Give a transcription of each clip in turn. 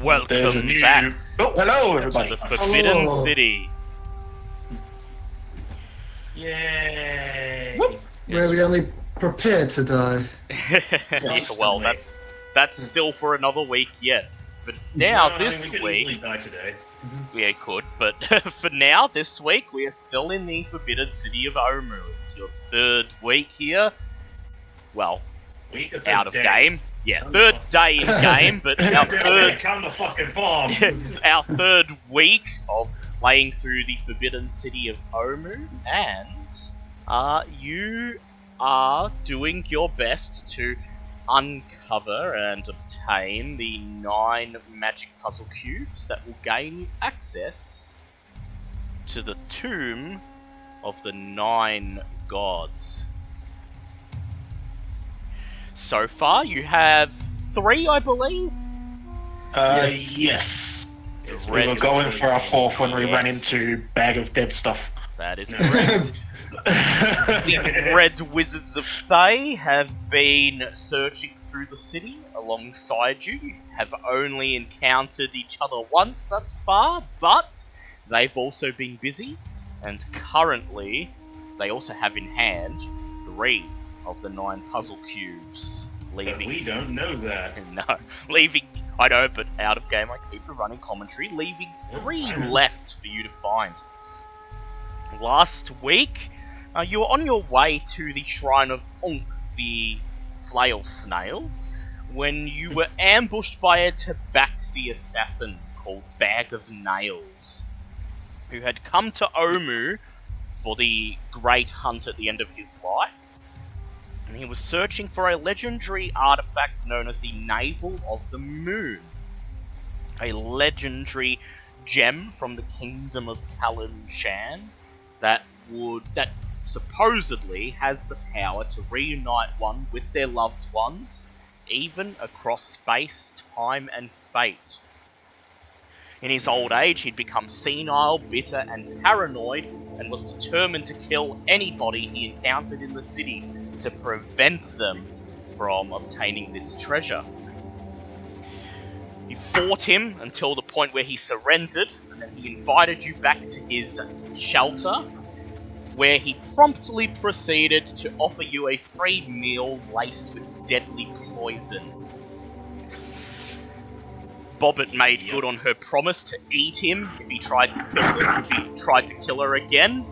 There's a Welcome new. back Oh, hello, to the Forbidden Hello. City. Yay! Where Yes. we only prepared to die. yeah, well, that's that's still for another week yet. For now, No, I mean, this we could week, easily die today. we could, but for now, this week, we are still in the Forbidden City of Omu. It's your third week here. Well, Week of out of day. game. Yeah, third day in game, but our third Come the fucking bomb. our third week of playing through the Forbidden City of Omu, and uh, you are doing your best to uncover and obtain the nine magic puzzle cubes that will gain you access to the tomb of the nine gods. So far, you have three, I believe. Uh, yes. The We were going for our fourth when we ran into bag of dead stuff. That is No. correct. the Red Wizards of Thay have been searching through the city alongside you. You Have only encountered each other once thus far, but they've also been busy, and currently they also have in hand three of the nine puzzle cubes, But leaving we don't know that. no, leaving. I know, but out of game, I keep a running commentary, leaving three left for you to find. Last week, uh, you were on your way to the shrine of Unk, the flail snail, when you were ambushed by a tabaxi assassin called Bag of Nails, who had come to Omu for the great hunt at the end of his life and he was searching for a legendary artifact known as the Navel of the Moon. A legendary gem from the kingdom of Kalan Shan that would that supposedly has the power to reunite one with their loved ones, even across space, time, and fate. In his old age, he'd become senile, bitter, and paranoid, and was determined to kill anybody he encountered in the city to prevent them from obtaining this treasure. You fought him until the point where he surrendered, and then he invited you back to his shelter, where he promptly proceeded to offer you a free meal laced with deadly poison. Bobbit made good on her promise to eat him if he tried to kill her, if he tried to kill her again,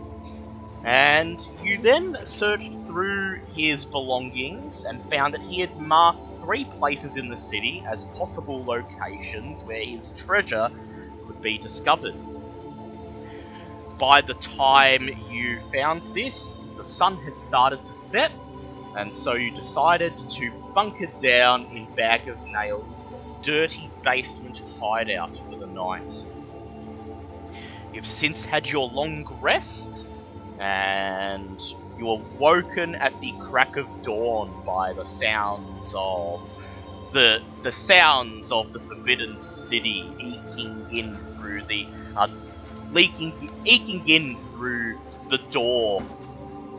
and you then searched through his belongings and found that he had marked three places in the city as possible locations where his treasure could be discovered. By the time you found this, the sun had started to set, and so you decided to bunker down in Bag of Nails' dirty basement hideout for the night. You've since had your long rest, and you are woken at the crack of dawn by the sounds of the the sounds of the forbidden city eking in through the uh, leaking eking in through the door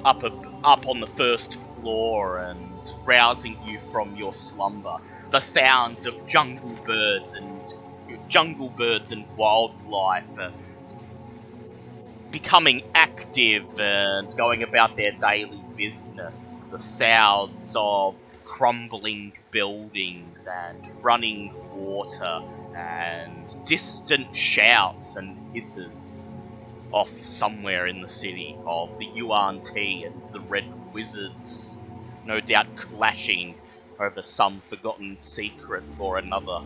up a, up on the first floor and rousing you from your slumber. The sounds of jungle birds and jungle birds and wildlife uh, becoming active and going about their daily business. The sounds of crumbling buildings and running water and distant shouts and hisses off somewhere in the city of the Yuan-ti and the Red Wizards, no doubt clashing over some forgotten secret or another.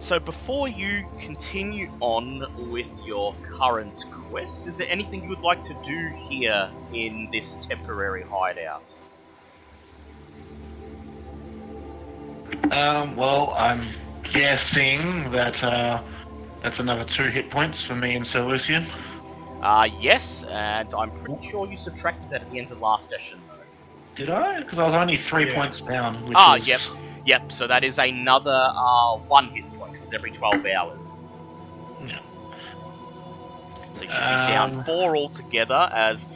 So before you continue on with your current quest, is there anything you would like to do here in this temporary hideout? Um, well, I'm guessing that uh, that's another two hit points for me and Sir Lucian. Uh, yes, and I'm pretty sure you subtracted that at the end of last session, though. Did I? Because I was only three Yeah. points down. Which Ah, was... yep. Yep, so that is another uh, one hit point 'cause it's every 12 hours. Yeah. So you should be down Um, four altogether as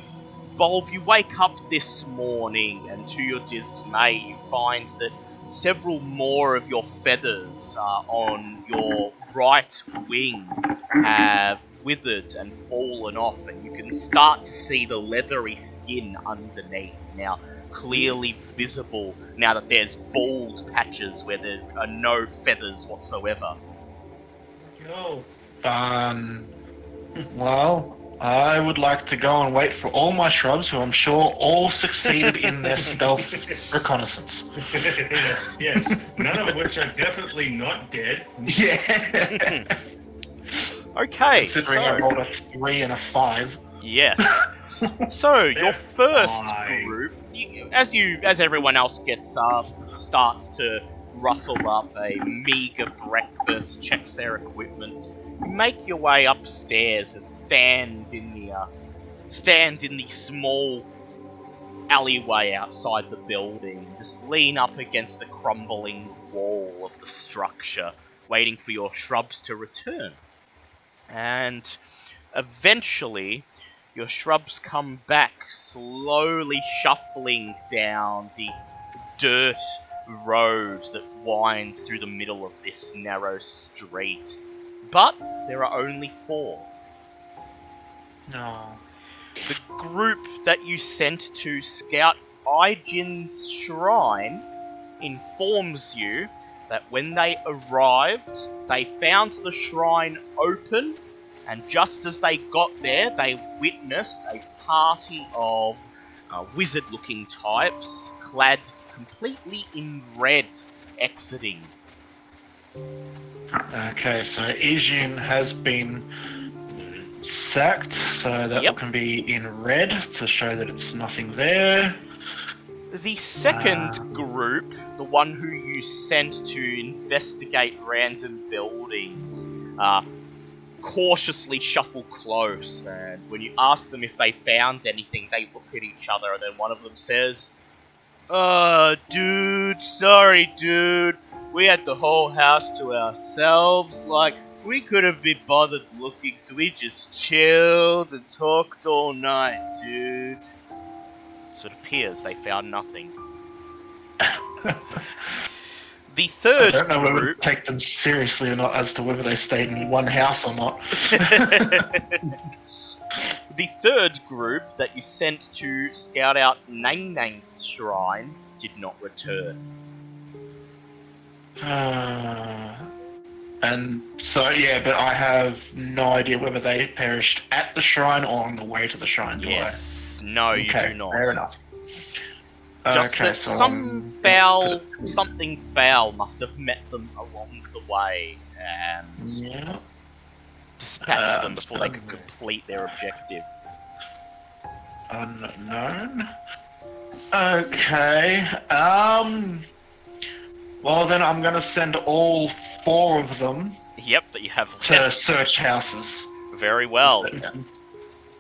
Bulb, you wake up this morning and to your dismay you find that several more of your feathers uh, on your right wing have withered and fallen off, and you can start to see the leathery skin underneath now clearly visible now that there's bald patches where there are no feathers whatsoever. Go. Fun. Um, well, I would like to go and wait for all my shrubs, who I'm sure all succeeded in their stealth reconnaissance. yes, none of which are definitely not dead. Yeah. Okay, Considering I so rolled a three and a five. yes. So your first Fine. group, as you as everyone else gets up, starts to rustle up a meager breakfast, checks their equipment. You make your way upstairs and stand in the uh, stand in the small alleyway outside the building. Just lean up against the crumbling wall of the structure, waiting for your shrubs to return. And eventually, your shrubs come back, slowly shuffling down the dirt road that winds through the middle of this narrow street. But there are only four. No. The group that you sent to scout I'jin's shrine informs you that when they arrived, they found the shrine open, and just as they got there, they witnessed a party of uh, wizard looking types clad completely in red exiting. Okay, so I'jin has been sacked, so that Yep. can be in red to show that it's nothing there. The second Ah. group, the one who you sent to investigate random buildings, uh, cautiously shuffle close, and when you ask them if they found anything, they look at each other, and then one of them says, Uh, dude, sorry, dude. We had the whole house to ourselves. Like, we couldn't be bothered looking, so we just chilled and talked all night, dude. So it appears they found nothing. The third. I don't know whether to take them seriously or not as to whether they stayed in one house or not. the third group that you sent to scout out Nangnang's shrine did not return. Uh, and so, yeah, but I have no idea whether they perished at the shrine or on the way to the shrine. do I? Yes. No, you do not. Fair enough. Just okay, that so some um, foul, something foul must have met them along the way and Yeah. dispatched Uh, them before they could um, complete their objective. Unknown. Okay. Um. Well, then I'm gonna send all four of them Yep, that you have to search houses. very well.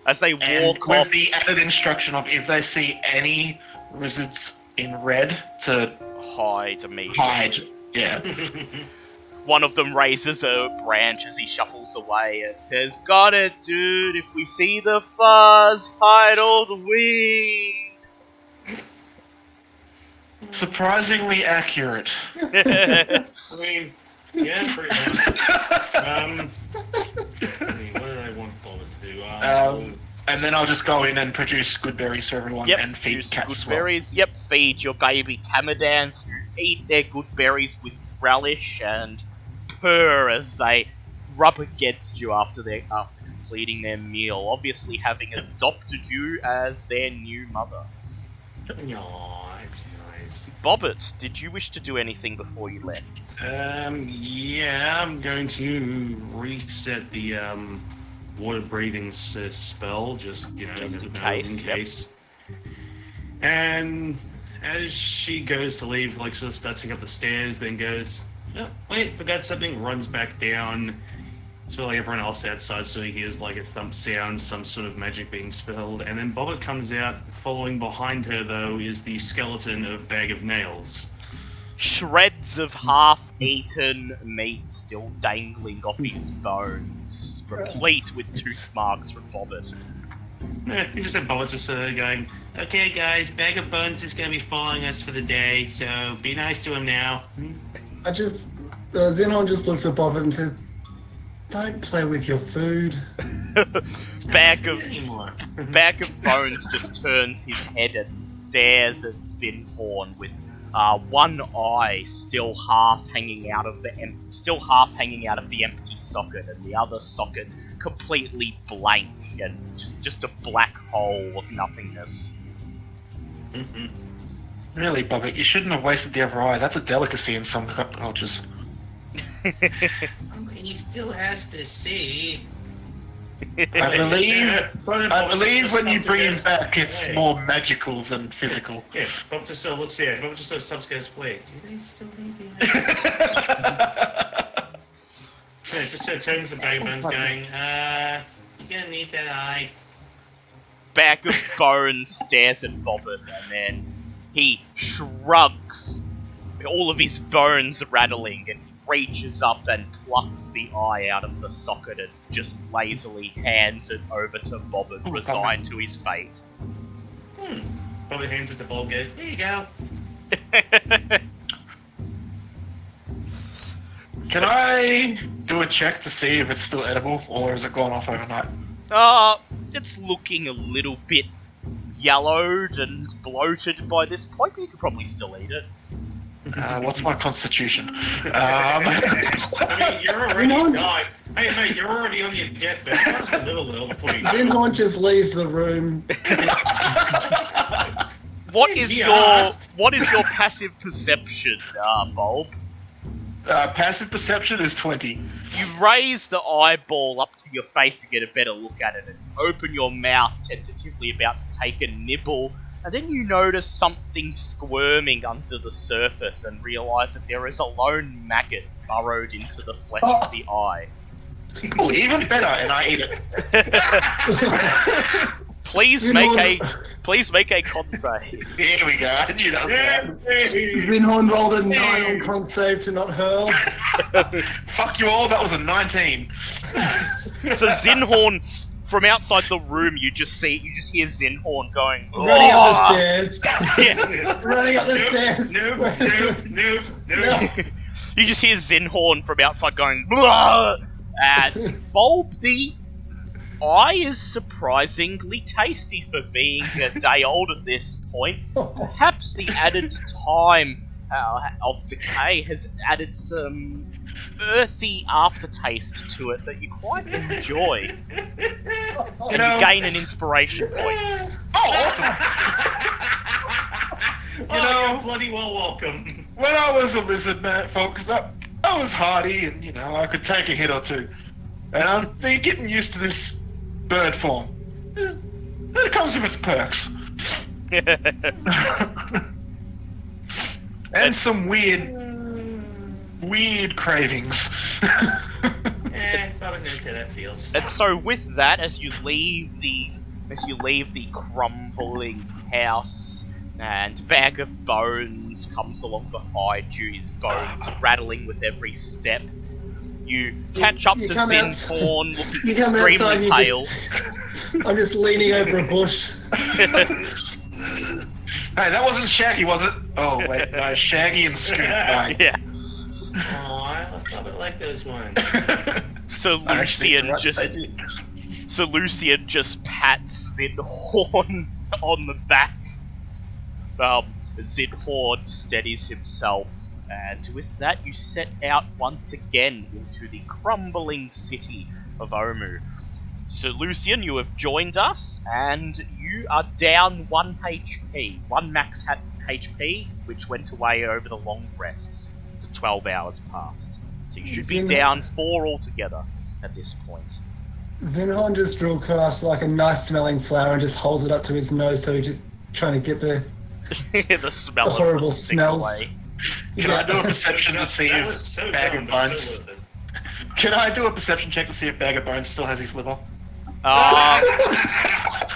As they And walk with off, the added instruction of if they see any wizards in red, to hide immediately. hide. Yeah. One of them raises a branch as he shuffles away and says, Got it, dude. If we see the fuzz, hide all the weed. Surprisingly accurate. I mean, yeah, pretty much. Um, I mean, what did I want Bob to do? Um, and then I'll just go in and produce good berries for everyone yep, and feed cats good well. berries. Yep, feed your baby Kamadans who eat their good berries with relish and purr as they rub against you after they after completing their meal. Obviously, having adopted you as their new mother. It's nice. Bobbit, did you wish to do anything before you left? Um, yeah, I'm going to reset the um, water breathing spell, just you know, Just in case, in yep. And as she goes to leave, like sort of starts up the stairs, then goes, oh, wait, forgot something. Runs back down. So like everyone else outside, so he hears like a thump sound, some sort of magic being spelled, and then Bobbit comes out. Following behind her, though, is the skeleton of Bag of Nails. Shreds of half-eaten meat still dangling off his bones, replete with tooth marks from Bobbit. Eh, He just had Bobbit just uh, going, okay, guys, Bag of Bones is going to be following us for the day, so be nice to him now. I just. Uh, Xenon just looks at Bobbit and says, Don't play with your food. Bag of Anymore. Bag of Bones just turns his head and stares at Zinhorn with uh, one eye still half hanging out of the em- still half hanging out of the empty socket, and the other socket completely blank and just just a black hole of nothingness. Mhm. Really, Bobbit, you shouldn't have wasted the other eye. That's a delicacy in some cultures. He still has to see. I believe, I believe when you bring him back, it's Wait. more magical than physical. Yeah, Bob just so looks here. Bob just so stops goes, wait, do they still need the Yeah, just so turns the bag of bones going, uh, you're gonna need that eye. Bag of Bones stares at Bobbin and then he shrugs, all of his bones rattling, and he reaches up and plucks the eye out of the socket and just lazily hands it over to Bobbin, Ooh, resigned to his fate. Hmm. Probably hands it to Bob, goes, there you go. Can I do a check to see if it's still edible, or has it gone off overnight? uh, it's looking a little bit yellowed and bloated by this point, but you could probably still eat it. Uh, what's my constitution? Um, I mean, you're already No died. Hey, mate, you're already on your deathbed. That's a little little before you go. Xenon just leaves the room. What is He your asked. what is your passive perception, uh, Bulb? uh, passive perception is 20. You raise the eyeball up to your face to get a better look at it and open your mouth tentatively about to take a nibble, and then you notice something squirming under the surface and realize that there is a lone maggot burrowed into the flesh of the oh. eye. Oh, even better, and I eat it. Please You make know- a please make a con save. Here we go. I knew that was gonna Xenon rolled a 9 on con save to not hurl. Fuck you all, that was a 19. So Zinhorn, from outside the room, you just see you just hear Zinhorn going. Running up the stairs. Yeah. Running up the Nope, stairs. nope, nope, nope, nope. you just hear Zinhorn from outside going. "Blah!" And Bulb, the eye is surprisingly tasty for being a day old at this point. Perhaps the added time uh, of decay has added some earthy aftertaste to it that you quite enjoy, and you gain an inspiration point. Oh, awesome. oh, know- you're bloody well welcome. When I was a lizard man, folks, I, I was hardy and, you know, I could take a hit or two. And I'm been getting used to this bird form. It comes with its perks. and some weird, weird cravings. Eh, probably knows how that feels. And so with that, as you leave the as you leave the crumbling house and bag of bones comes along behind you, his bones rattling with every step. You catch up you to come out- Zinhorn looking You come outside extremely pale. just, I'm just leaning over a bush. hey, that wasn't Shaggy, was it? Oh, wait, no, Shaggy and Scoot. Right. yeah. Aww, I love it like those ones. so Lucian just so Lucian just pats Zinhorn on the back. Um, Zinhorn steadies himself, and with that you set out once again into the crumbling city of Omu. So Lucian, you have joined us, and you are down one HP, one max HP, which went away over the long rest. 12 hours passed, So you should be down four altogether at this point. Xenon just druidcrafts like a nice smelling flower and just holds it up to his nose so he's just trying to get the, the smell the horrible of smell. Can yeah. I do a perception to see if so Bag of Bones? Can I do a perception check to see if Bag of Bones still has his liver? Uh,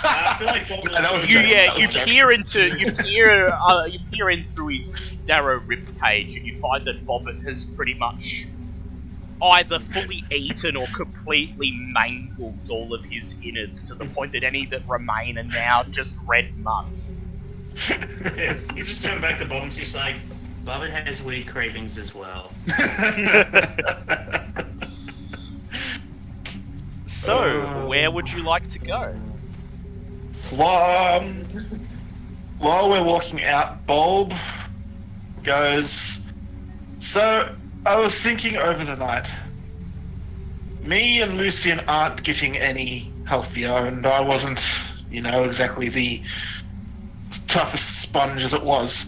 I feel like Yeah, that was you yeah, That you was peer into you peer uh, you peer in through his narrow rib cage, and you find that Bobbit has pretty much either fully eaten or completely mangled all of his innards to the point that any that remain are now just red mud. Yeah, you just turn back to Bob and she's like, Bobbin has weird cravings as well. So, where would you like to go? While, um, while we're walking out, Bulb goes. So, I was thinking over the night. Me and Lucian aren't getting any healthier, and I wasn't, you know, exactly the toughest sponge as it was.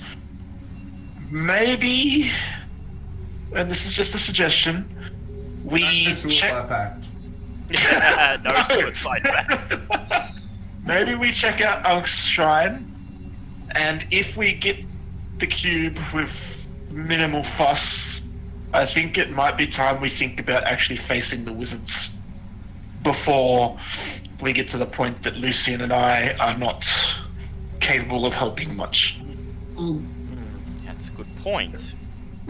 Maybe, and this is just a suggestion, we That's a check. suicide pact. no suicide pact. Maybe we check out Unk's shrine, and if we get the cube with minimal fuss, I think it might be time we think about actually facing the wizards before we get to the point that Lucian and I are not capable of helping much. Um, That's a good point.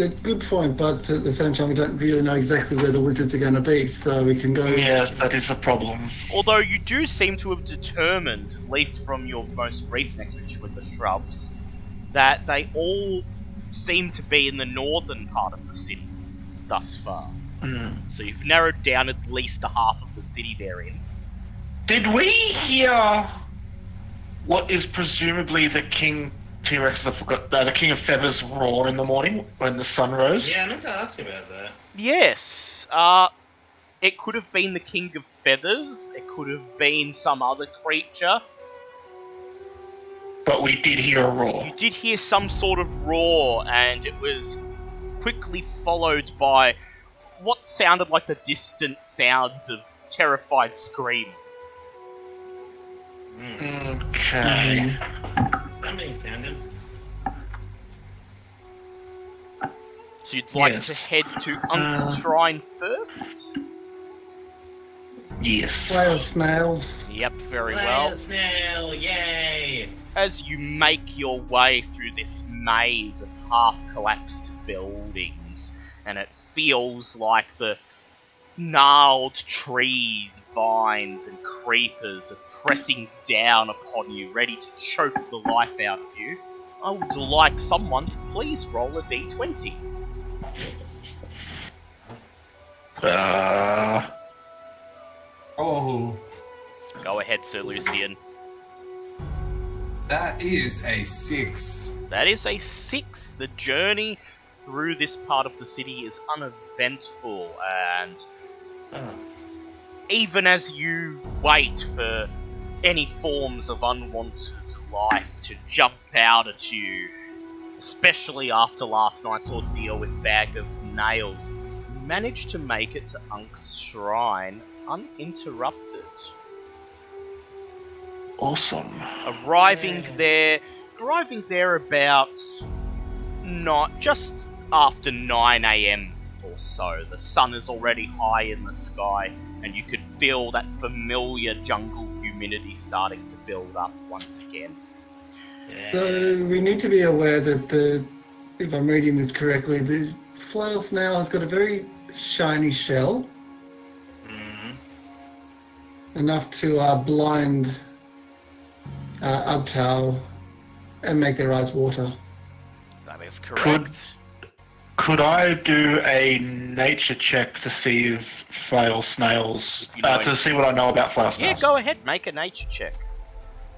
A good point, but at the same time, we don't really know exactly where the wizards are going to be, so we can go. Yes, that is a problem. Although you do seem to have determined, at least from your most recent expedition with the shrubs, that they all seem to be in the northern part of the city thus far. Hmm. So you've narrowed down at least the half of the city they're in. Did we hear what is presumably the king T Rex? I forgot. Uh, the king of feathers roar in the morning when the sun rose. Yeah, I meant to ask about that. Yes, uh, it could have been the King of Feathers, it could have been some other creature. But we did hear a roar. You did hear some sort of roar, and it was quickly followed by what sounded like the distant sounds of terrified scream. Mm. Okay. Found him. So you'd like Yes. to head to Unk's Uh. Shrine first? Yes. Whale snail. Yep, very well. snail, yay! as you make your way through this maze of half collapsed buildings, and it feels like the gnarled trees, vines, and creepers are pressing down upon you, ready to choke the life out of you. I would like someone to please roll a d20. Uh, Oh, Go ahead, Sir Lucian. that is a six. That is a six. The journey through this part of the city is uneventful, and. Uh. even as you wait for any forms of unwanted life to jump out at you, especially after last night's ordeal with Bag of Nails, you manage to make it to Unk's shrine uninterrupted. awesome. Arriving there, arriving there about not just after 9 a.m. or so. The sun is already high in the sky, and you could feel that familiar jungle humidity starting to build up once again. So we need to be aware that the, if I'm reading this correctly, the flail snail has got a very shiny shell, Mhm. enough to uh, blind uh, Ubtao and make their eyes water. That is correct. Could I do a nature check to see if flail snails, you know uh, to see what I know about flail snails? Yeah, go ahead, make a nature check.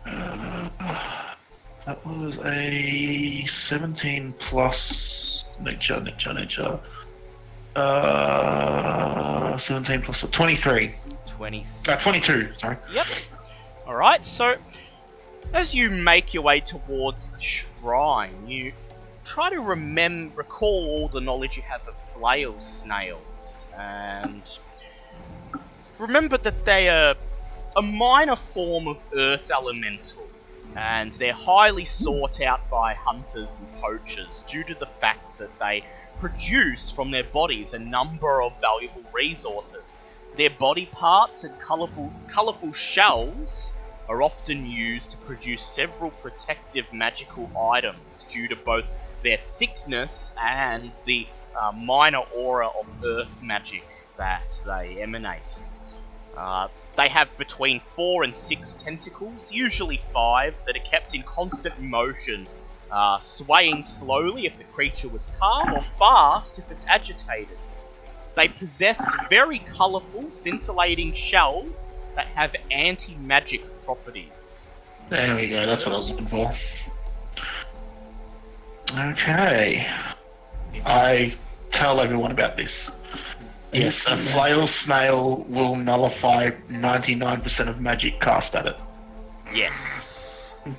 Uh, that was a 17 plus nature, nature, nature. Uh, 17 plus 23. 20 Uh, 22, sorry. Yep. Alright, so as you make your way towards the shrine, you try to remember, recall all the knowledge you have of flail snails, and remember that they are a minor form of earth elemental, and they're highly sought out by hunters and poachers due to the fact that they produce from their bodies a number of valuable resources. Their body parts and colourful, colourful shells are often used to produce several protective magical items due to both their thickness and the uh, minor aura of earth magic that they emanate. Uh, they have between four and six tentacles, usually five, that are kept in constant motion, uh, swaying slowly if the creature was calm or fast if it's agitated. They possess very colourful, scintillating shells that have anti magic properties. There we go. That's what I was looking for. Okay. I tell everyone about this. Yes, a flail snail will nullify 99% of magic cast at it. Yes.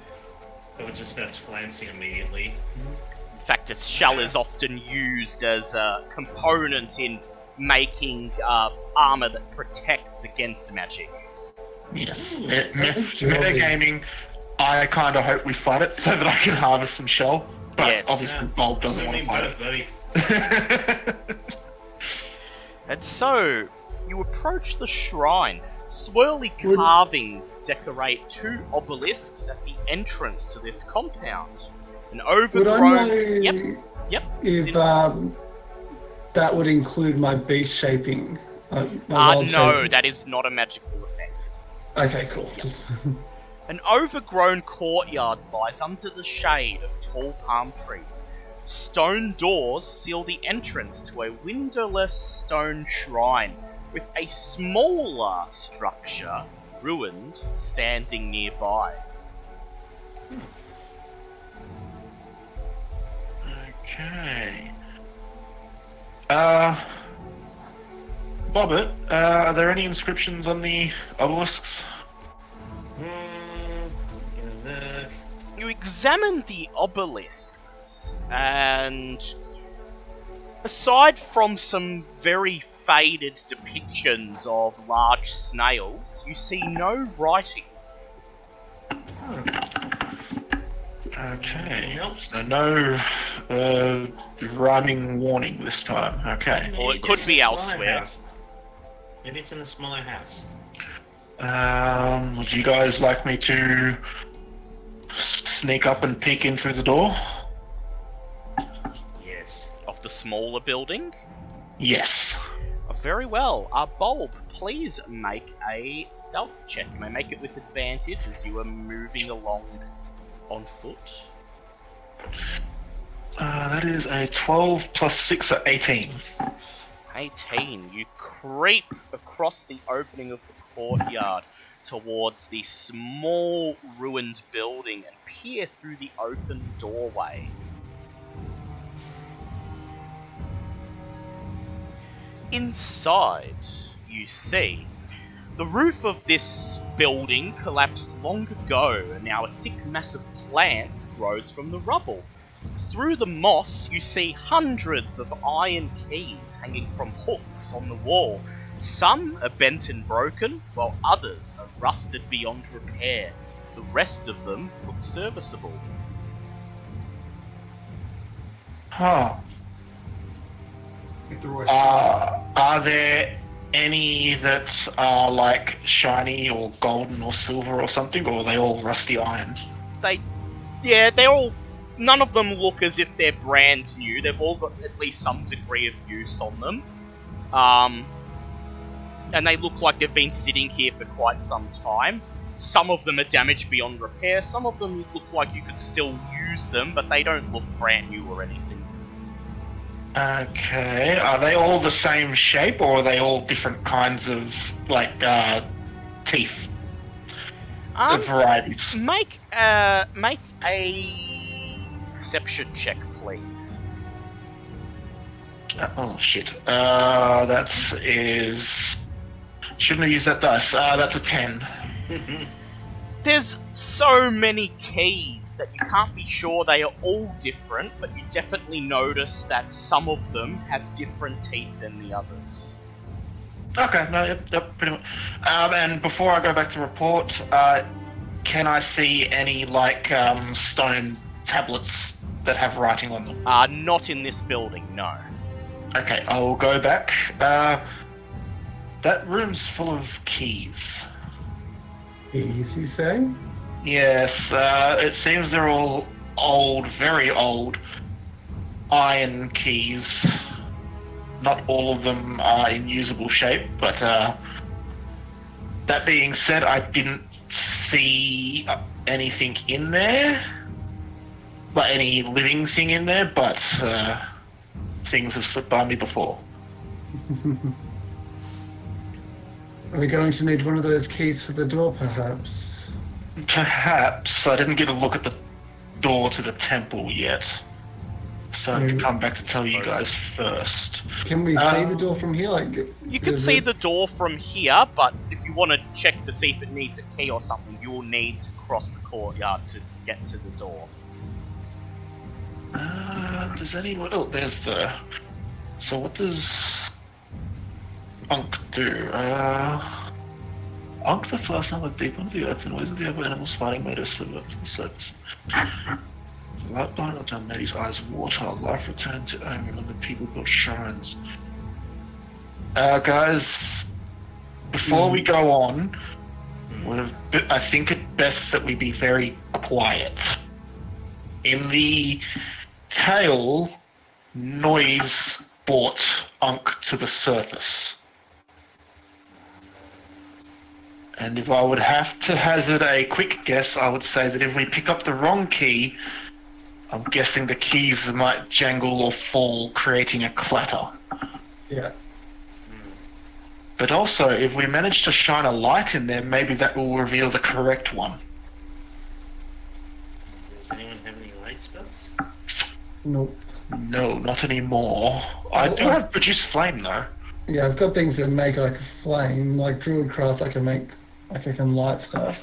So it just starts flancing immediately. In fact, its shell is often used as a component in making uh, armor that protects against magic. Yes. Ooh, It, me- metagaming, I kind of hope we fight it so that I can harvest some shell. But Yes. obviously, Bob doesn't I want to fight it. And so, you approach the shrine. Swirly carvings decorate two obelisks at the entrance to this compound. An Would I overgrown. know Yep, yep. if um, that would include my beast shaping? Uh, my Uh, no, shaping? that is not a magical effect. Okay, cool. Just An overgrown courtyard lies under the shade of tall palm trees. Stone doors seal the entrance to a windowless stone shrine, with a smaller structure, ruined, standing nearby. okay. Uh, Bobbit, uh, are there any inscriptions on the obelisks? Hmm, gonna look. You examine the obelisks, and aside from some very faded depictions of large snails, you see no writing. Okay. So no uh, rhyming warning this time. Okay. Or it could it's be in a smaller elsewhere. house. Maybe it's in a smaller house. Um, would you guys like me to sneak up and peek in through the door? Yes. Of the smaller building? Yes. Uh, Very well. Uh, Bulb, please make a stealth check. You may make it with advantage as you are moving along on foot. Uh, that is a 12 plus 6 or 18. 18. You creep across the opening of the courtyard towards the small ruined building and peer through the open doorway. Inside, you see the roof of this building collapsed long ago, and now a thick mass of plants grows from the rubble. Through the moss, you see hundreds of iron keys hanging from hooks on the wall. Some are bent and broken, while others are rusted beyond repair. The rest of them look serviceable. Huh. Get through it. Uh, are there any that are like shiny or golden or silver or something, or are they all rusty iron? They, yeah, they're all. None of them look as if they're brand new. They've all got at least some degree of use on them. Um, and they look like they've been sitting here for quite some time. Some of them are damaged beyond repair. Some of them look like you could still use them, but they don't look brand new or anything. Okay. Are they all the same shape, or are they all different kinds of like uh, teeth? Um, the varieties. make a make a perception check, please. Uh, oh shit. Uh, that is. Shouldn't have used that dice. Uh, that's a ten. There's so many keys that you can't be sure they are all different, but you definitely notice that some of them have different teeth than the others. Okay. No. Yep. Yep. Pretty much. Um, and before I go back to report, uh, can I see any like um, stone tablets that have writing on them? Uh, not in this building, no. Okay. I will go back. Uh, that room's full of keys. keys, you say? Yes, uh, it seems they're all old, very old iron keys. not all of them are in usable shape, but uh, that being said, I didn't see anything in there, like any living thing in there, but uh, things have slipped by me before. Are we going to need one of those keys for the door, perhaps? Perhaps I didn't get a look at the door to the temple yet, so I've Mm. come back to tell you guys first. Can we see Um, the door from here? Like, You can see it- the door from here, but if you want to check to see if it needs a key or something, you will need to cross the courtyard to get to the door. Uh, does anyone? Oh, there's the. So what does Unk do? Uh, Unk the first now looked deep into the earth and ways of the other animals fighting made us live up to the surface. The light down Maddie's eyes water. Life returned to Omen and the people built shrines. Uh, guys, before we go on, I think it best that we be very quiet. In the tale, noise brought Unk to the surface. And if I would have to hazard a quick guess, I would say that if we pick up the wrong key, I'm guessing the keys might jangle or fall, creating a clatter. Yeah. But also, if we manage to shine a light in there, maybe that will reveal the correct one. Does anyone have any light spells? Nope. No, not anymore. I do have produce flame though. Yeah, I've got things that make like a flame, like druidcraft. I can make, like I can light stuff.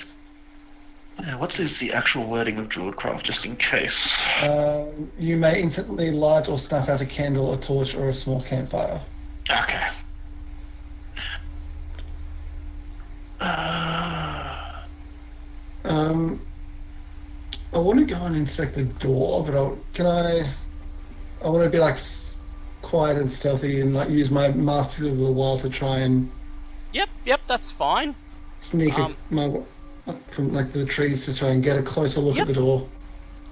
Yeah, what is the actual wording of Druidcraft, just in case? Um, you may instantly light or snuff out a candle, a torch, or a small campfire. Okay. Uh, Um, I want to go and inspect the door, but I'll, can I? I want to be like quiet and stealthy and like use my Mask of the Wild to try and Yep, yep, that's fine. Sneak Um, my from like the trees to try and get a closer look Yep. at the door.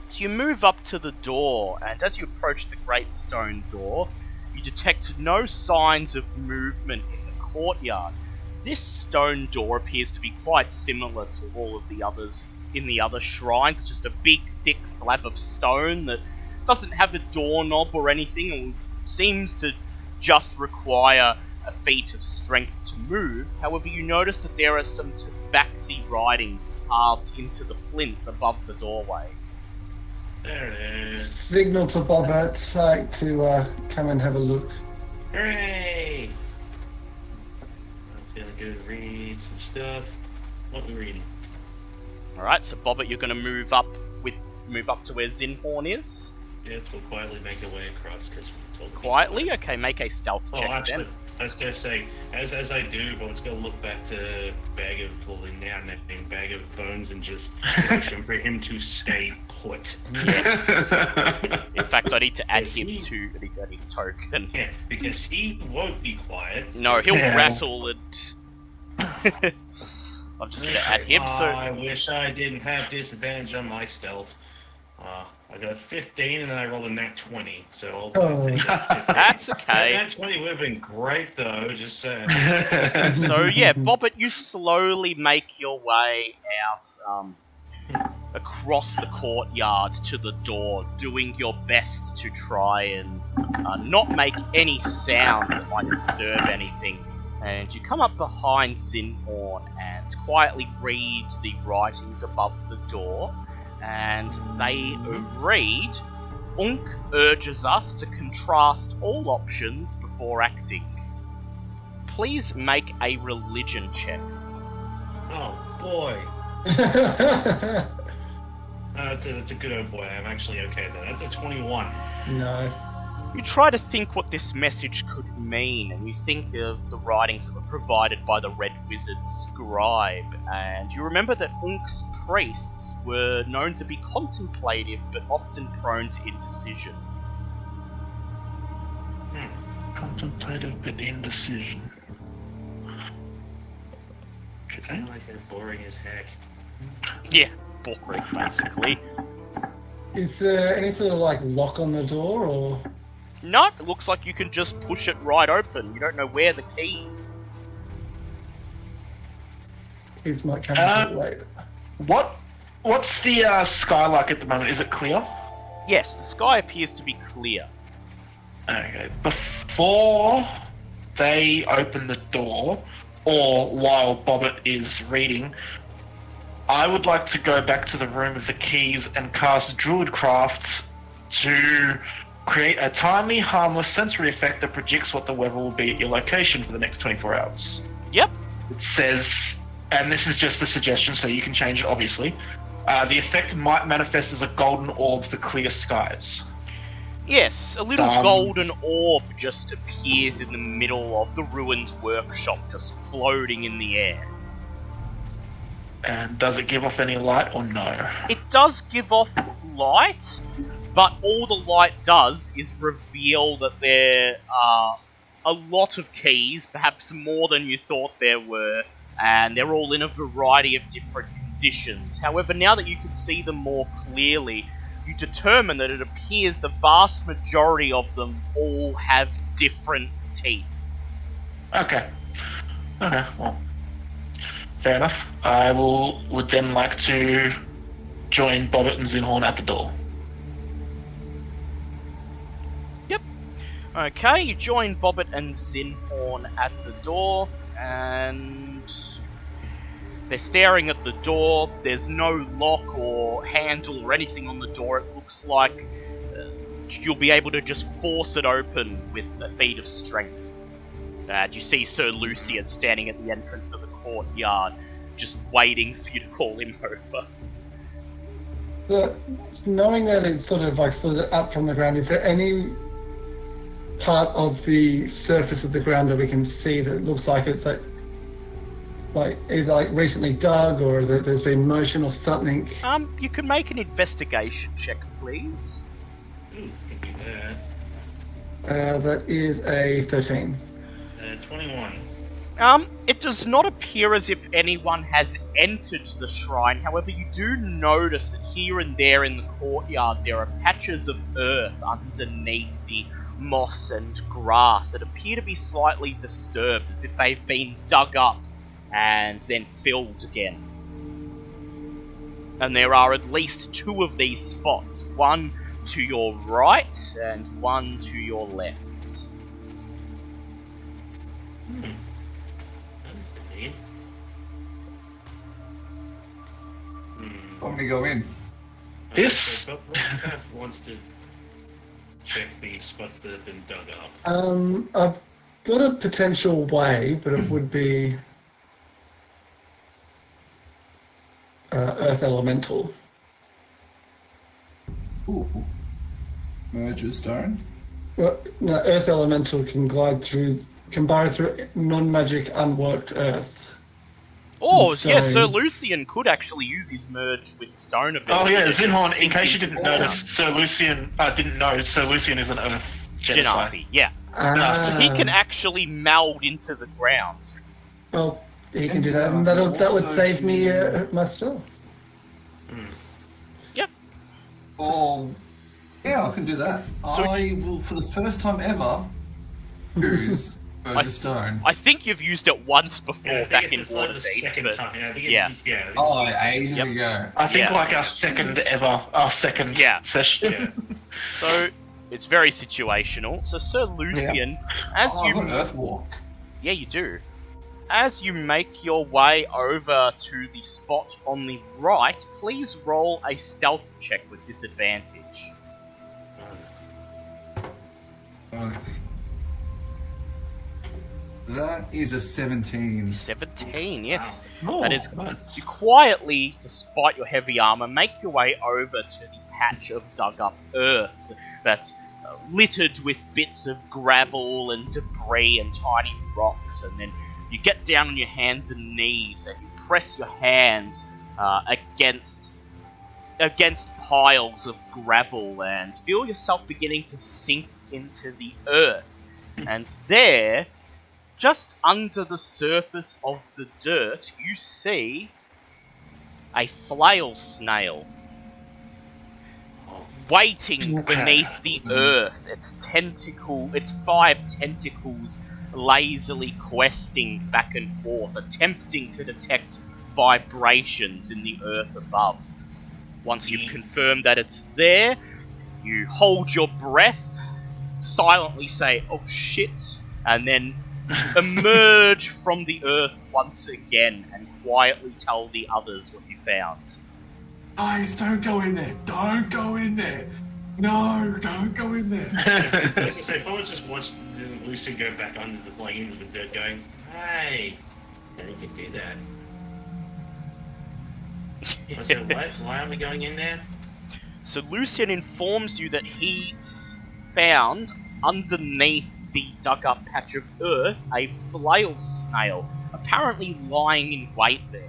So you move up to the door, and as you approach the great stone door, you detect no signs of movement in the courtyard. This stone door appears to be quite similar to all of the others in the other shrines. It's just a big, thick slab of stone that doesn't have a doorknob or anything, and seems to just require a feat of strength to move. However, you notice that there are some tabaxi writings carved into the plinth above the doorway. There it is. Signal to Bobbert like, to uh, come and have a look. Hooray! Let's gonna go read some stuff. What are we reading? Alright, so Bobbert, you're gonna move up with move up to where Zinhorn is. Yeah, we'll quietly make our way across because we told Quietly, okay, make a stealth Oh, check actually, then. I was gonna say, as as I do, but let's go look back to Bag of, well, the now nicknamed Bag of Bones, and just motion for him to stay put. Yes. In fact, I need to add him he- to I need to add his token. Yeah, because he won't be quiet. No, he'll Yeah. rattle and I'm just gonna add him, Oh, so I wish I didn't have disadvantage on my stealth. Uh, I got 15 and then I rolled a nat 20, so I'll Oh. take that that's That okay. nat 20 would have been great though, just saying. So yeah, Bobbert, you slowly make your way out um, across the courtyard to the door, doing your best to try and uh, not make any sound that might disturb anything. And you come up behind Zinhorn and quietly read the writings above the door, and they read. Unkh urges us to contrast all options before acting. Please make a religion check. Oh boy. Uh, that's, a, that's a good old boy. I'm actually okay though. That's a 21. no. You try to think what this message could mean, and you think of the writings that were provided by the Red Wizard Scribe, and you remember that Unkh's priests were known to be contemplative but often prone to indecision. Hmm, contemplative but indecision. I Okay. like that boring as heck. Yeah, boring, basically. Is there any sort of like lock on the door or? No, looks like you can just push it right open. You don't know where the keys. He's might come Uh, uh. What? What's the uh, sky like at the moment? Is it clear? Yes, the sky appears to be clear. Okay. Before they open the door, or while Bobbit is reading, I would like to go back to the room of the keys and cast Druidcraft to create a timely, harmless sensory effect that predicts what the weather will be at your location for the next 24 hours. Yep. It says, and this is just a suggestion, so you can change it obviously. Uh, the effect might manifest as a golden orb for clear skies. Yes, a little Um, golden orb just appears in the middle of the ruins workshop, just floating in the air. And does it give off any light or no? It does give off light, but all the light does is reveal that there are a lot of keys, perhaps more than you thought there were, and they're all in a variety of different conditions. However, now that you can see them more clearly, you determine that it appears the vast majority of them all have different teeth. Okay. Okay, well. Fair enough. I will would then like to join Bobbit and Zinhorn at the door. Okay, you join Bobbit and Zinhorn at the door, and they're staring at the door. There's no lock or handle or anything on the door. It looks like uh, you'll be able to just force it open with a feat of strength. And you see Sir Lucian standing at the entrance of the courtyard, just waiting for you to call him over. Knowing that it's sort of like slid up from the ground, is there any part of the surface of the ground that we can see that looks like it's like like either like recently dug or that there's been motion or something? Um, you can make an investigation check, please. Ooh, can do that. Uh, that is a 13. Uh, 21. Um, it does not appear as if anyone has entered the shrine. However, you do notice that here and there in the courtyard there are patches of earth underneath the moss and grass that appear to be slightly disturbed, as if they've been dug up and then filled again. And there are at least two of these spots one to your right and one to your left. Hmm. That's pretty. Hmm. Want me to go in? This- So, but what kind of wants to check the spots that have been dug up? Um, I've got a potential way, but it would be uh, Earth Elemental. Ooh. Merger stone. Well, no, Earth Elemental can glide through, can burrow through non-magic, unworked Earth. Oh, So- yes, Sir Lucian could actually use his merge with stone ability. Oh yeah, to just Zinhorn. In case you didn't the ground. notice, Sir Lucian uh, didn't know. Sir Lucian is an Earth genocide. Genasi, yeah. Ah, So he can actually meld into the ground. Well, he can do that, uh, and that'll, that would save me do- uh, my spell. Oh, yeah, I can do that. So- I will, for the first time ever, use Merger stone. I think you've used it once before Yeah, back in just like the Waterdeep, second but time. Yeah, I think it's, yeah. yeah. I think Oh, ages Yep. ago. I think Yeah. like our second ever, our second Yeah. session. Yeah. so it's very situational. So Sir Lucian, as Oh, I've you got Earth Walk. Yeah, you do. As you make your way over to the spot on the right, please roll a stealth check with disadvantage. Okay. That is a 17. 17, yes. Oh, That is- good. You quietly, despite your heavy armor, make your way over to the patch of dug up earth that's uh, littered with bits of gravel and debris and tiny rocks, and then you get down on your hands and knees and you press your hands uh, against against piles of gravel and feel yourself beginning to sink into the earth. And there, just under the surface of the dirt, you see a flail snail. waiting beneath the earth, its tentacle, its five tentacles lazily questing back and forth, attempting to detect vibrations in the earth above. Once you've hmm. confirmed that it's there, you hold your breath, silently say, oh shit, and then emerge from the earth once again and quietly tell the others what you found. Guys, don't go in there. Don't go in there. No, don't go in there. As I was gonna say, if I was just watched uh, Lucy go back under the like into the dirt, going, "Hey, how did you can do that?" I said, "What? Why are we going in there?" So Lucian informs you that he s- found underneath the dug up patch of earth a flail snail, apparently lying in wait there.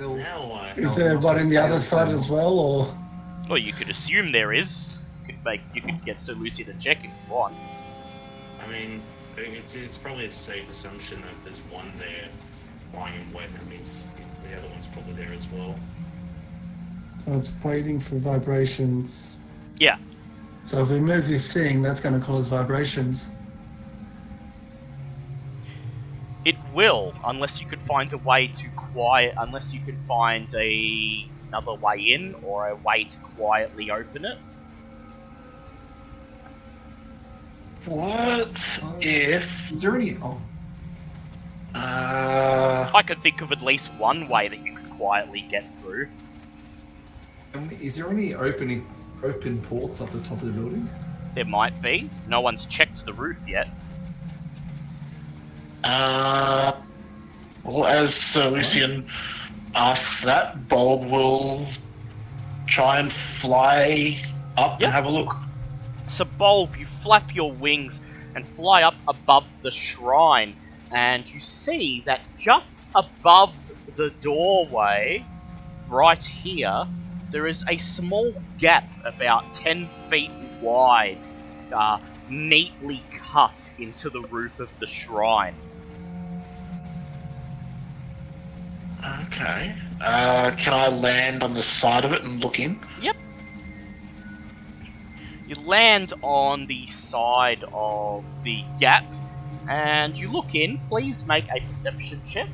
Now what? Is there one in the other side as well, or Well, you could assume there is. You could make you could get Sir Lucian to check if you want. I mean, it's it's probably a safe assumption that there's one there lying in wait. That means the other one's probably there as well. So it's waiting for vibrations? Yeah. So if we move this thing, that's going to cause vibrations. It will, unless you could find a way to quiet, unless you could find a another way in or a way to quietly open it. what if? Is there any? Oh, Uh, I could think of at least one way that you could quietly get through. Um, is there any opening, open ports up the top of the building? There might be. No one's checked the roof yet. uh, well, as Sir Lucian asks that, Bob will try and fly up Yep. and have a look. So, Bulb, you flap your wings and fly up above the shrine, and you see that just above the doorway, right here, there is a small gap about 10 feet wide, uh, neatly cut into the roof of the shrine. Okay. Uh, can I land on the side of it and look in? Yep. You land on the side of the gap, and you look in. Please make a perception check.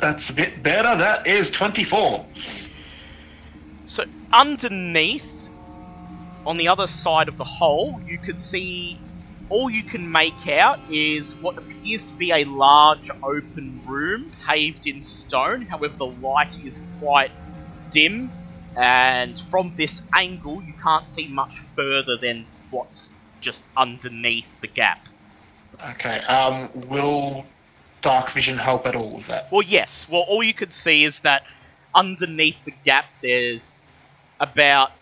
That's a bit better. That is 24. So underneath, on the other side of the hole, you can see all you can make out is what appears to be a large open room paved in stone. However, the light is quite dim, and from this angle, you can't see much further than what's just underneath the gap. Okay. Um, will dark vision help at all with that? Well, yes. Well, all you can see is that underneath the gap, there's about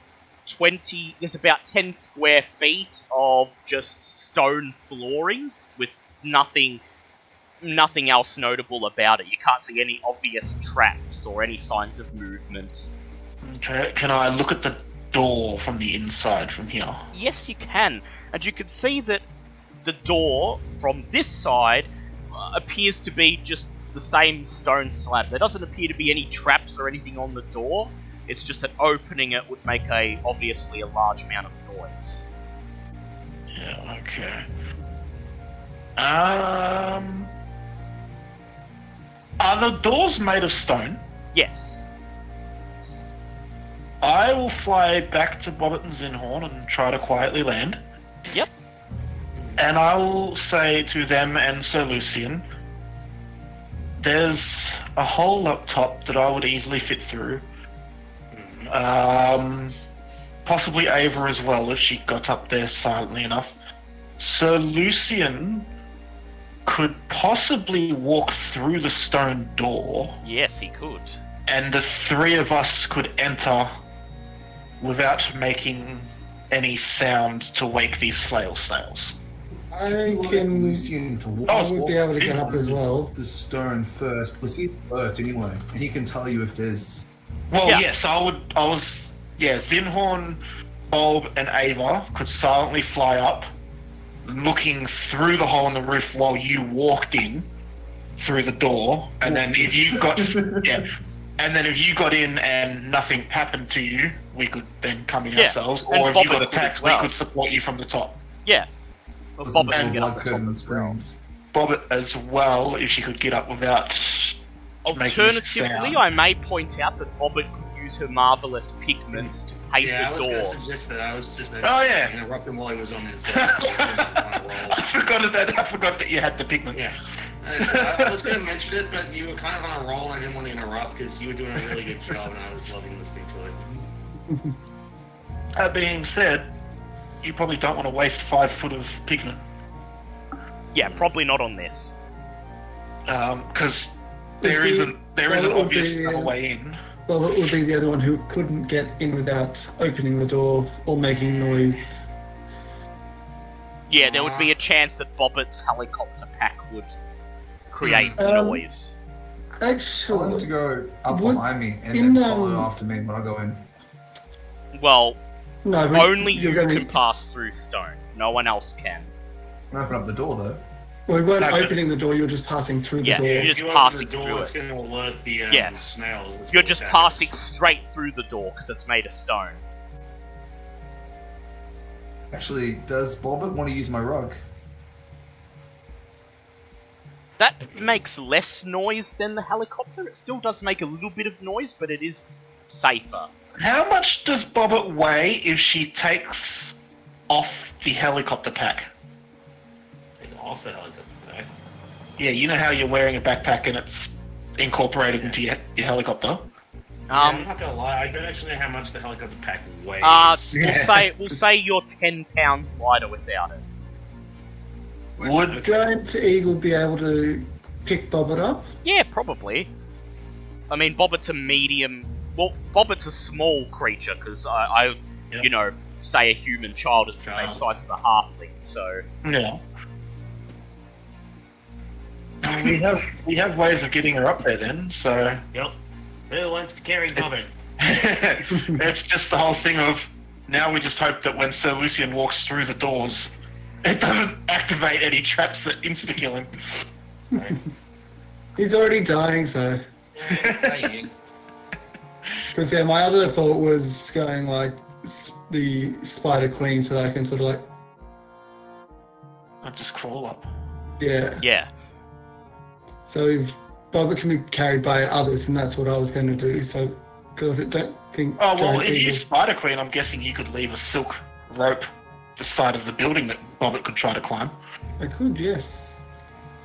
20, there's about 10 square feet of just stone flooring with nothing, nothing else notable about it. You can't see any obvious traps or any signs of movement. Okay. Can I look at the door from the inside from here? Yes, you can. And you can see that the door from this side appears to be just the same stone slab. There doesn't appear to be any traps or anything on the door. It's just that opening it would make a obviously a large amount of noise. Yeah. Okay. Um. Are the doors made of stone? Yes. I will fly back to Bobbit and Zinhorn and try to quietly land. Yep. And I will say to them and Sir Lucian, there's a hole up top that I would easily fit through. Um, possibly Ava as well if she got up there silently enough. Sir Lucian could possibly walk through the stone door, Yes, he could. and the three of us could enter without making any sound to wake these flail snails. I can. Lucian to walk, Oh, I would be able to get up as well. the stone first because he's alert anyway, and he can tell you if there's. Well, Yeah. yes, I would. I was. Yeah, Zinhorn, Bulb, and Ava could silently fly up, looking through the hole in the roof while you walked in, through the door, and then if you got yeah, and then if you got in and nothing happened to you, we could then come in Yeah, ourselves. and Or if Bobbit you got attacked, as well. we could support you from the top. Yeah. Well, Bobbit can get up the top as well. Bobbit as well, if she could get up without. Alternatively, sound. I may point out that Bobbit could use her marvelous pigments to paint yeah, I a was going to suggest that. I was just uh, Oh, yeah. interrupt him while he was on his. Uh, roll. I forgot that. I forgot that you had the pigment. Yeah. I, I was going to mention it, but you were kind of on a roll, and I didn't want to interrupt because you were doing a really good job, and I was loving listening to it. That being said, you probably don't want to waste five foot of pigment Yeah, probably not on this. Um, because there Would is be- an there well, is an it would obvious be, other uh, way in. Well, it would be the other one who couldn't get in without opening the door or making noise. Yeah, there would be a chance that Bobbit's helicopter pack would create Um, noise. I want to go up Would- behind me and then follow um, after me when I go in. Well, no, but only you're gonna- can pass through stone. No one else can. I'm open up the door though. Well, we weren't No, but- opening the door. You were just passing through the Yeah, door. you If just you open passing the door, through it's it. going to alert the um, Yeah. snails. which You're will just attack passing straight through the door because it's made of stone. Actually, does Bobbit want to use my rug? That makes less noise than the helicopter. It still does make a little bit of noise, but it is safer. How much does Bobbit weigh if she takes off the helicopter pack? Take off the helicopter pack. Yeah, you know how you're wearing a backpack and it's incorporated into your, your helicopter. Yeah, I'm Um, not gonna lie, I don't actually know how much the helicopter pack weighs. uh, we'll Yeah. say we'll say you're ten pounds lighter without it. Would Giant Eagle be able to pick Bobbit up? Yeah, probably. I mean, Bobbit's a medium. Well, Bobbit's a small creature because I, I Yep. you know, say a human child is the same size as a halfling. So yeah. We have we have ways of getting her up there then, so Yep. Who wants to carry Bobbit? it's just the whole thing of now we just hope that when Sir Lucian walks through the doors, it doesn't activate any traps that insta kill him. He's already dying, so. Dying. Because yeah, my other thought was going like the Spider Queen, so that I can sort of like I'll just crawl up. yeah. yeah, So if Bobbit can be carried by others, and that's what I was going to do. So because I don't think. Oh well, if you Eagle- Spider Queen, I'm guessing you could leave a silk rope the side of the building that Bobbit could try to climb, I could, yes.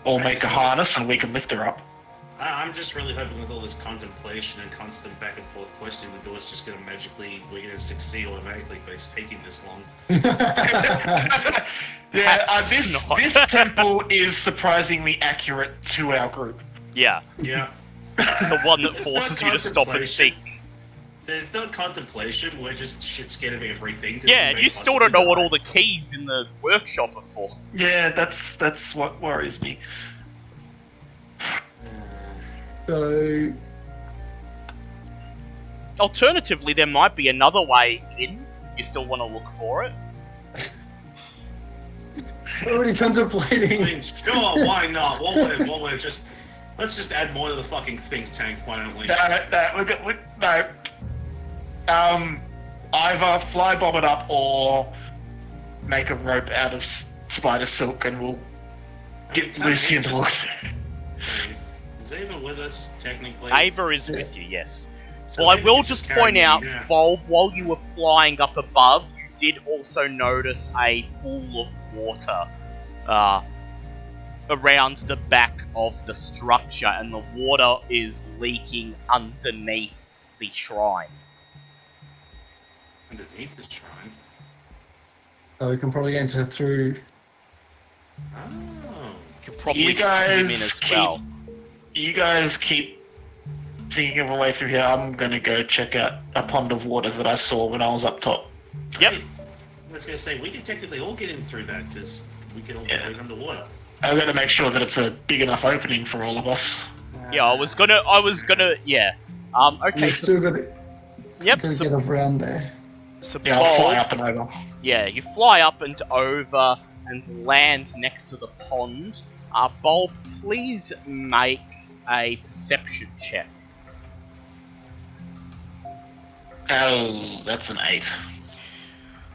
or make a harness and we can lift her up. I- I'm just really hoping with all this contemplation and constant back and forth questioning, the door's just gonna magically, we're gonna succeed automatically by taking this long. yeah, uh, this this temple is surprisingly accurate to our group. yeah. Yeah. It's the one that forces you to stop and contemplation. think. There's no contemplation, we're just shit scared of everything. 'cause Yeah, you still don't possibly know what all the keys in the workshop are for. Yeah, that's that's what worries me. So Alternatively, there might be another way in if you still want to look for it. already I contemplating. mean, sure, why not? What we're, what we're just, let's just add more to the fucking think tank, why don't we? No, no, we're go- we no. Um, either fly bomb it up or make a rope out of spider silk, and we'll get Can't we Lucian to look. Is Ava with us, technically? Ava is with you, yes. So Well, I will just point out, yeah. while while you were flying up above, you did also notice a pool of water uh, around the back of the structure, and the water is leaking underneath the shrine. Underneath the shrine. So we can probably enter through. Oh. You could probably You guys swim in as keep- well. You guys keep thinking of a way through here. I'm gonna go check out a pond of water that I saw when I was up top. Yep. I was gonna say we could technically all get in through that because we can all Yeah. get in underwater. I've got to make sure that it's a big enough opening for all of us. Yeah, I was gonna, I was gonna, yeah. Um, okay, we've so, still got to yep, get so, around there. so Yeah, I'll fly up and over. Yeah, you fly up and over and land next to the pond. Uh, Bulb, please make a perception check. Oh, that's an eight.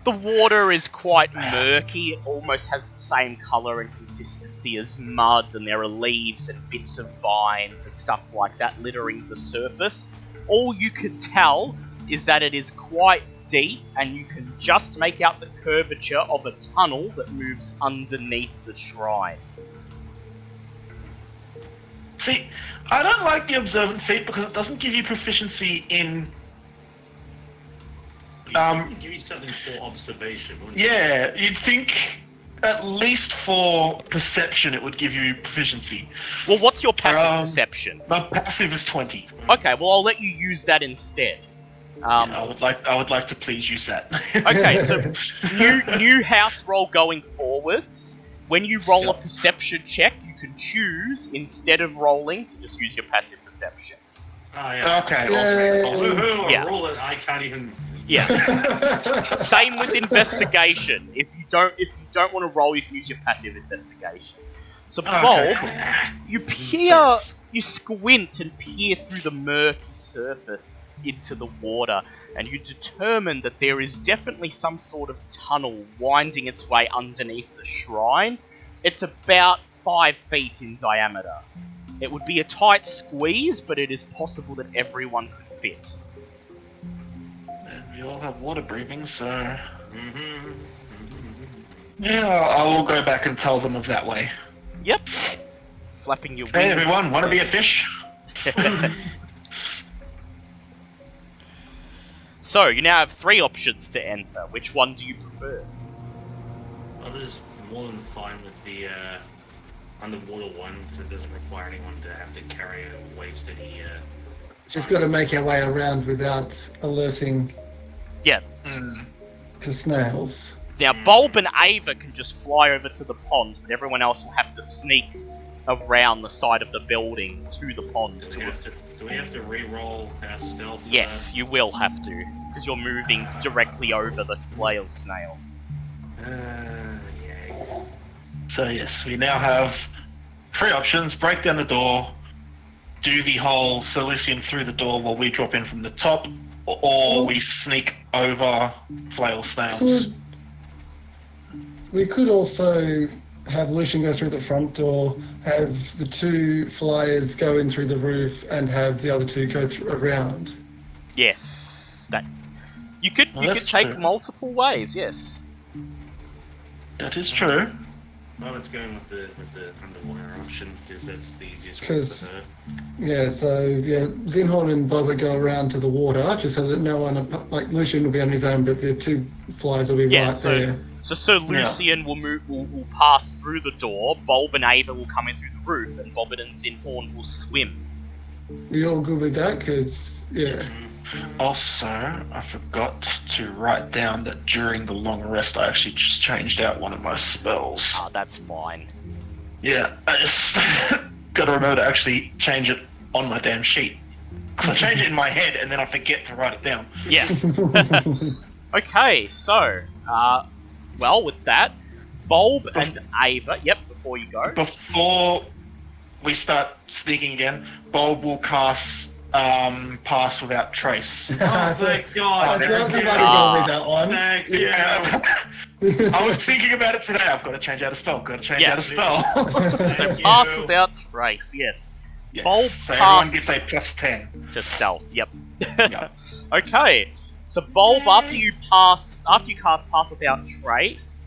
The water is quite murky. It almost has the same color and consistency as mud, and there are leaves and bits of vines and stuff like that littering the surface. All you can tell is that it is quite deep, and you can just make out the curvature of a tunnel that moves underneath the shrine. See, I don't like the observant feat because it doesn't give you proficiency in. Um, give you something for observation. wouldn't you? Yeah, you'd think at least for perception it would give you proficiency. Well, what's your passive Um, perception? My passive is twenty. Okay, well, I'll let you use that instead. Um, I would like I would like to please use that. Okay, so new new house roll going forwards. When you roll a perception check, you can choose instead of rolling to just use your passive perception. Oh, yeah. okay. Yay. all. Woohoo, Yeah. a rule that I can't even. Yeah. Same with investigation. If you don't if you don't want to roll, you can use your passive investigation. So Okay, you peer, you squint and peer through the murky surface into the water, and you determine that there is definitely some sort of tunnel winding its way underneath the shrine. It's about five feet in diameter. It would be a tight squeeze, but it is possible that everyone could fit. And we all have water breathing, so Mm-hmm. yeah, I will go back and tell them of that way. Yep. Flapping your wings. Hey everyone, want to be a fish? so, you now have three options to enter. Which one do you prefer? I was more than fine with the uh, underwater one because it doesn't require anyone to have to carry a wave steady. Uh, Just got to make our way around without alerting Yeah. Mm. the snails. Now, Bulb and Ava can just fly over to the pond, but everyone else will have to sneak around the side of the building to the pond. do, To we have to, do we have to re-roll our stealth? uh, Yes, you will have to, because you're moving directly over the flail snail. Uh, yay. So yes, we now have three options: break down the door, do the whole Sir Lucian through the door while we drop in from the top, or, or we sneak over flail snails. We could also have Lucian go through the front door, have the two flyers go in through the roof, and have the other two go through around. Yes, that you could Well, you could take true. multiple ways. Yes. That is true. Well, let's go with the with the underwater option because that's the easiest one 'Cause- for her. Yeah, so yeah, Zinhorn and Bob would go around to the water, just so that no one, like Lucian will be on his own, but the two flyers will be Yeah, right so- there. So Sir Lucian will move will, will pass through the door. Bulb and Ava will come in through the roof, and Bobbit and Zinhorn will swim. We all good with that? Because, yeah. Also, I forgot to write down that during the long rest, I actually just changed out one of my spells. Ah, that's fine. Yeah, I just got to remember to actually change it on my damn sheet. Because I change it in my head and then I forget to write it down. Yeah. okay, so uh, well with that, Bulb and Ava. Yep. Before you go. Before we start sneaking again, Bulb will cast um, Pass Without Trace. Oh, thank God! there thought we you go. might have gone with that one. Thank you. Yeah. I was thinking about it today. I've got to change out a spell. Got to change Yeah. out a spell. So pass without trace. Yes. yes. Bulb so pass- everyone gets a plus ten. To stealth. Yep. Yeah. okay. So Bulb, after you pass, after you cast pass without trace,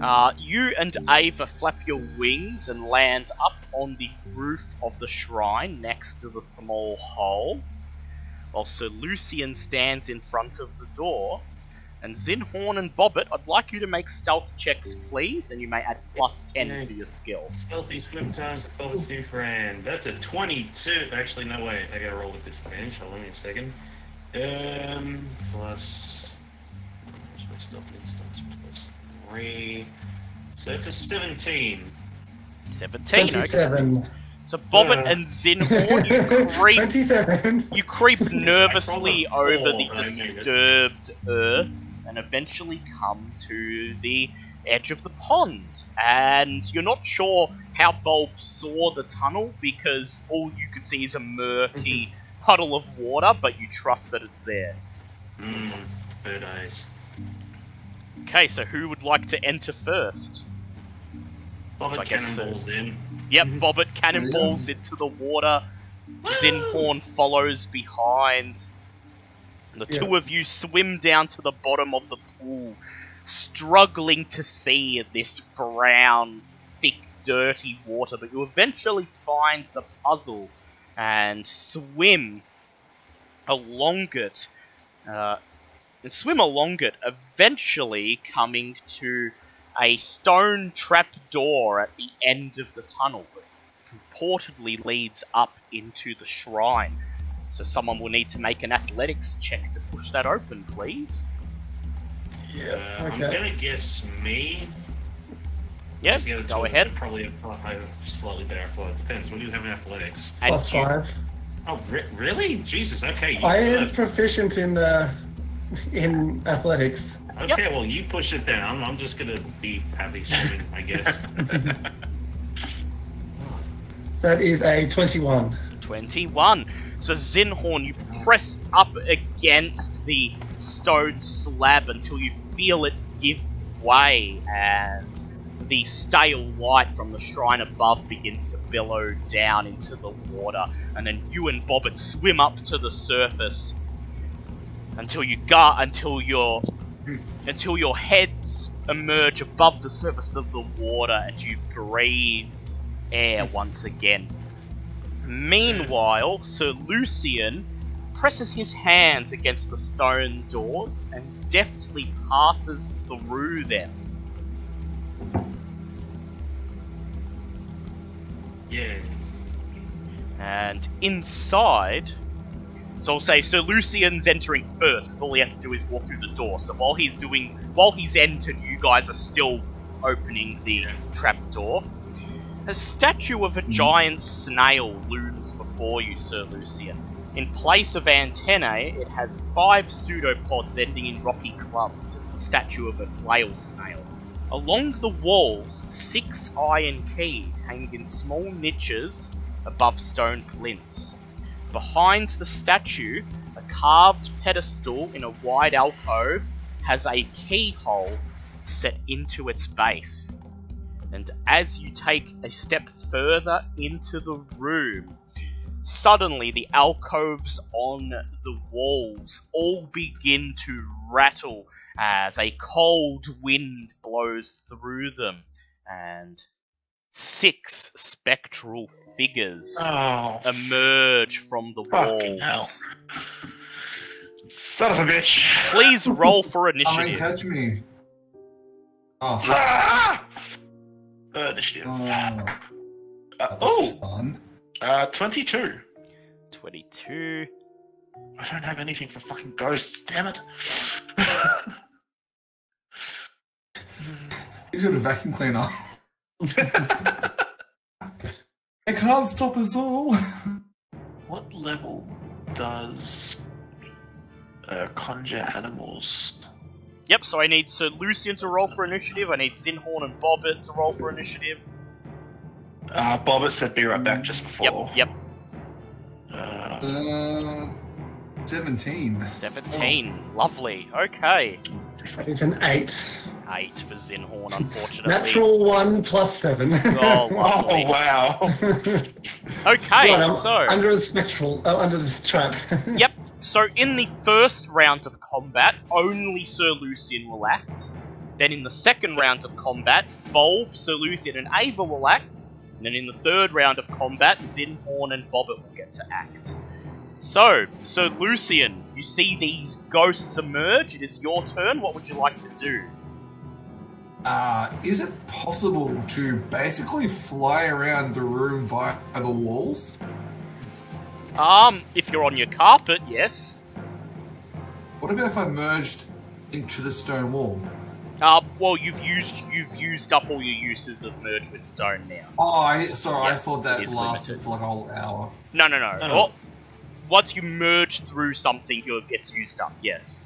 uh, you and Ava flap your wings and land up on the roof of the shrine next to the small hole, while Sir Lucian stands in front of the door. And Zinhorn and Bobbit, I'd like you to make stealth checks, please, and you may add plus 10 to your skill. Stealthy swim times with Bullet's new friend. That's a 22. Actually, no way. I gotta roll with disadvantage. Hold on a second. Um, plus. Where's my stealth instance? Plus 3. So it's a 17. 17, okay. 27. So Bobbit Uh. and Zinhorn, you creep 27. You creep nervously rolled a over the four, I made it. disturbed earth and eventually come to the edge of the pond. And you're not sure how Bulb saw the tunnel because all you can see is a murky puddle of water, but you trust that it's there. Mmm, bird eyes. Okay, so who would like to enter first? Bobbit I guess so. cannonballs in. Yep, mm-hmm. Bobbit cannonballs into the water. Zinhorn follows behind. And the Yeah. two of you swim down to the bottom of the pool, struggling to see this brown, thick, dirty water. But you eventually find the puzzle and swim along it. Uh, and swim along it, eventually coming to a stone trap door at the end of the tunnel that purportedly leads up into the shrine. So someone will need to make an athletics check to push that open, please. Yeah. Uh, I'm gonna guess me. Yep, The two go ahead. Probably have, probably have slightly better athletics. Depends. What do you have in athletics? And Plus you- five. Oh, re- really? Jesus. Okay. You I am proficient in uh, in athletics. Okay. Well, you push it down. I'm just gonna be happy swimming, I guess. That is a twenty-one. 21. So Zinhorn, you press up against the stone slab until you feel it give way, and the stale light from the shrine above begins to billow down into the water, and then you and Bobbit swim up to the surface until you gar until your until your heads emerge above the surface of the water and you breathe air once again. Meanwhile, Sir Lucian presses his hands against the stone doors and deftly passes through them. Yeah. And inside, so I'll say Sir Lucian's entering first because all he has to do is walk through the door. So while he's doing, while he's entered, you guys are still opening the Yeah. trap door. A statue of a hmm. giant snail looms before you, Sir Lucian. In place of antennae, it has five pseudopods ending in rocky clubs. It's a statue of a flail snail. Along the walls, six iron keys hang in small niches above stone plinths. Behind the statue, a carved pedestal in a wide alcove has a keyhole set into its base. And as you take a step further into the room, suddenly the alcoves on the walls all begin to rattle as a cold wind blows through them, and six spectral figures Oh, emerge from the Fucking walls. hell. son of a bitch! Please roll for Come and initiative. catch me. Oh, Ah! Uh, initiative. oh, Uh, oh, fun. Uh, 22. 22. I don't have anything for fucking ghosts, damn it. He's got a vacuum cleaner. They can't stop us all. what level does uh, conjure animals? Yep, so I need Sir Lucian to roll for initiative. I need Zinhorn and Bobbit to roll for initiative. Uh, Bobbit said be right back just before. yep. Uh, Uh, 17. 17. Lovely. Okay. It's an eight. 8 for Zinhorn, unfortunately. Natural one plus seven. Oh, wow. oh, wow. Okay, Right, I'm so. under the spectral, oh, under this trap. Yep. So in the first round of combat, only Sir Lucian will act. Then in the second round of combat, Bulb, Sir Lucian, and Ava will act. And then in the third round of combat, Zinhorn and Bobbit will get to act. So, Sir Lucian, you see these ghosts emerge. It is your turn. What would you like to do? Uh, is it possible to basically fly around the room by the walls? Um, if you're on your carpet, yes. What about if I merged into the stone wall? Uh, well, you've used you've used up all your uses of merge with stone now. Oh, I, sorry, I thought that lasted limited. for like a whole hour. No, no, no. No, no. Well, once you merge through something, it gets used up. Yes.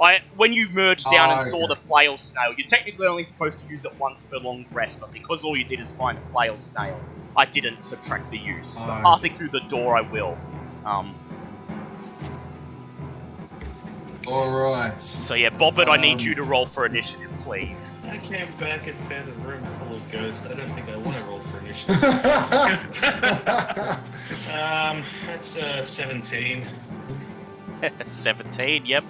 I when you merged down Oh, and saw okay. the flail snail, you're technically only supposed to use it once per long rest, but because all you did is find a flail snail, I didn't subtract the use. But Oh. passing through the door, I will. Um, Alright. so yeah, Bobbert, I need Um, you to roll for initiative, please. I came back and found a room full of ghosts. I don't think I want to roll for initiative. um, that's uh, 17. 17. Yep.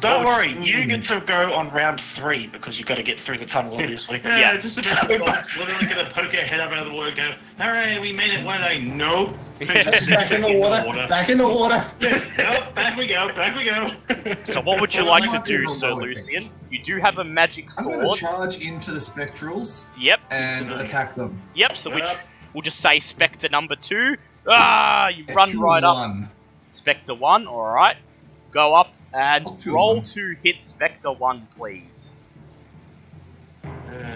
Don't So- worry, you get to go on round three because you've got to get through the tunnel, obviously. Yeah, Yeah. just about the boss literally gonna poke her head up out of the water and go, Alright, we made it one day. No. Just back in the water. Back in the water. Nope, back we go, back we go. So what would you like to do, able Sir roll it. Lucian? You do have a magic sword. I'm going sword. to charge into the spectrals Yep. and Absolutely. attack them. Yep. So which we'll just say Spectre number two. Ah, you run Actual right up. Spectre one. All right. Go up and Up to roll one. to hit Spectre one, please. Uh,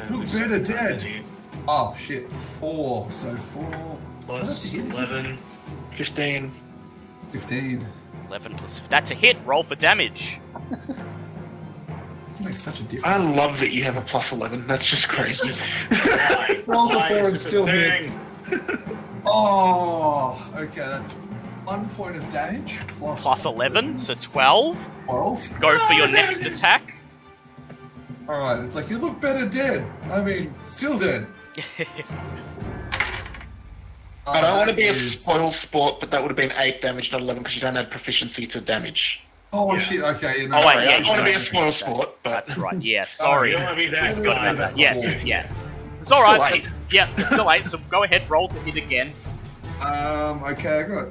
Who better is dead? Oh shit, four. So four. Plus hit, 11. 15. 15. 11 plus. That's a hit. Roll for damage. Makes such a difference. I love that you have a plus 11. That's just crazy. Roll the four and still hit. Oh, okay, that's one point of damage plus, Plus 11, so 12. 12. Go for your Oh, next attack. Alright, it's like you look better dead. I mean, still dead. I don't Uh, want to be a that is- spoil sport, but that would have been 8 damage, not 11, because you don't have proficiency to damage. Oh Yeah. shit, okay. You know, Oh, wait, yeah, I don't want to be a don't. spoil sport, but. That's right. Yeah, You sorry. don't want to be that Forgot that. Cool. Yes, yeah. It's alright. Still it's- Yeah, it's still 8, so go ahead, roll to hit again. Um, okay, I got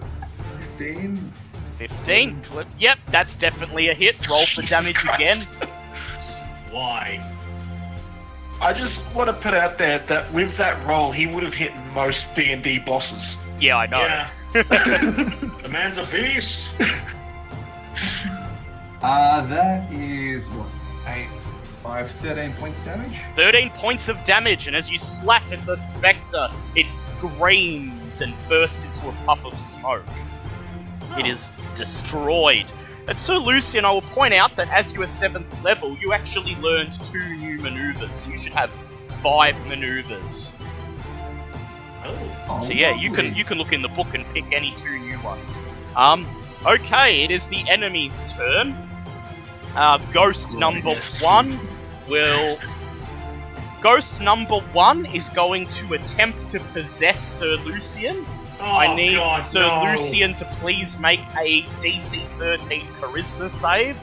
15. 15. Flip. Yep, that's definitely a hit. Roll for Jesus damage Christ. again. Why? I just want to put out there that with that roll, he would have hit most D&D bosses. Yeah, I know. Yeah. The man's a beast. Uh, that is what? 8, 5, 13 points of damage? 13 points of damage, and as you slash at the spectre, it screams and bursts into a puff of smoke. It is destroyed. And so, Lucian, I will point out that as you are 7th level, you actually learned two new maneuvers. You should have five maneuvers. Oh. Oh, So yeah, you can you can look in the book and pick any two new ones. Um, okay, it is the enemy's turn. Uh, ghost number one will. Ghost number one is going to attempt to possess Sir Lucian. Oh, I need God, Sir no. Lucian to please make a DC 13 Charisma save.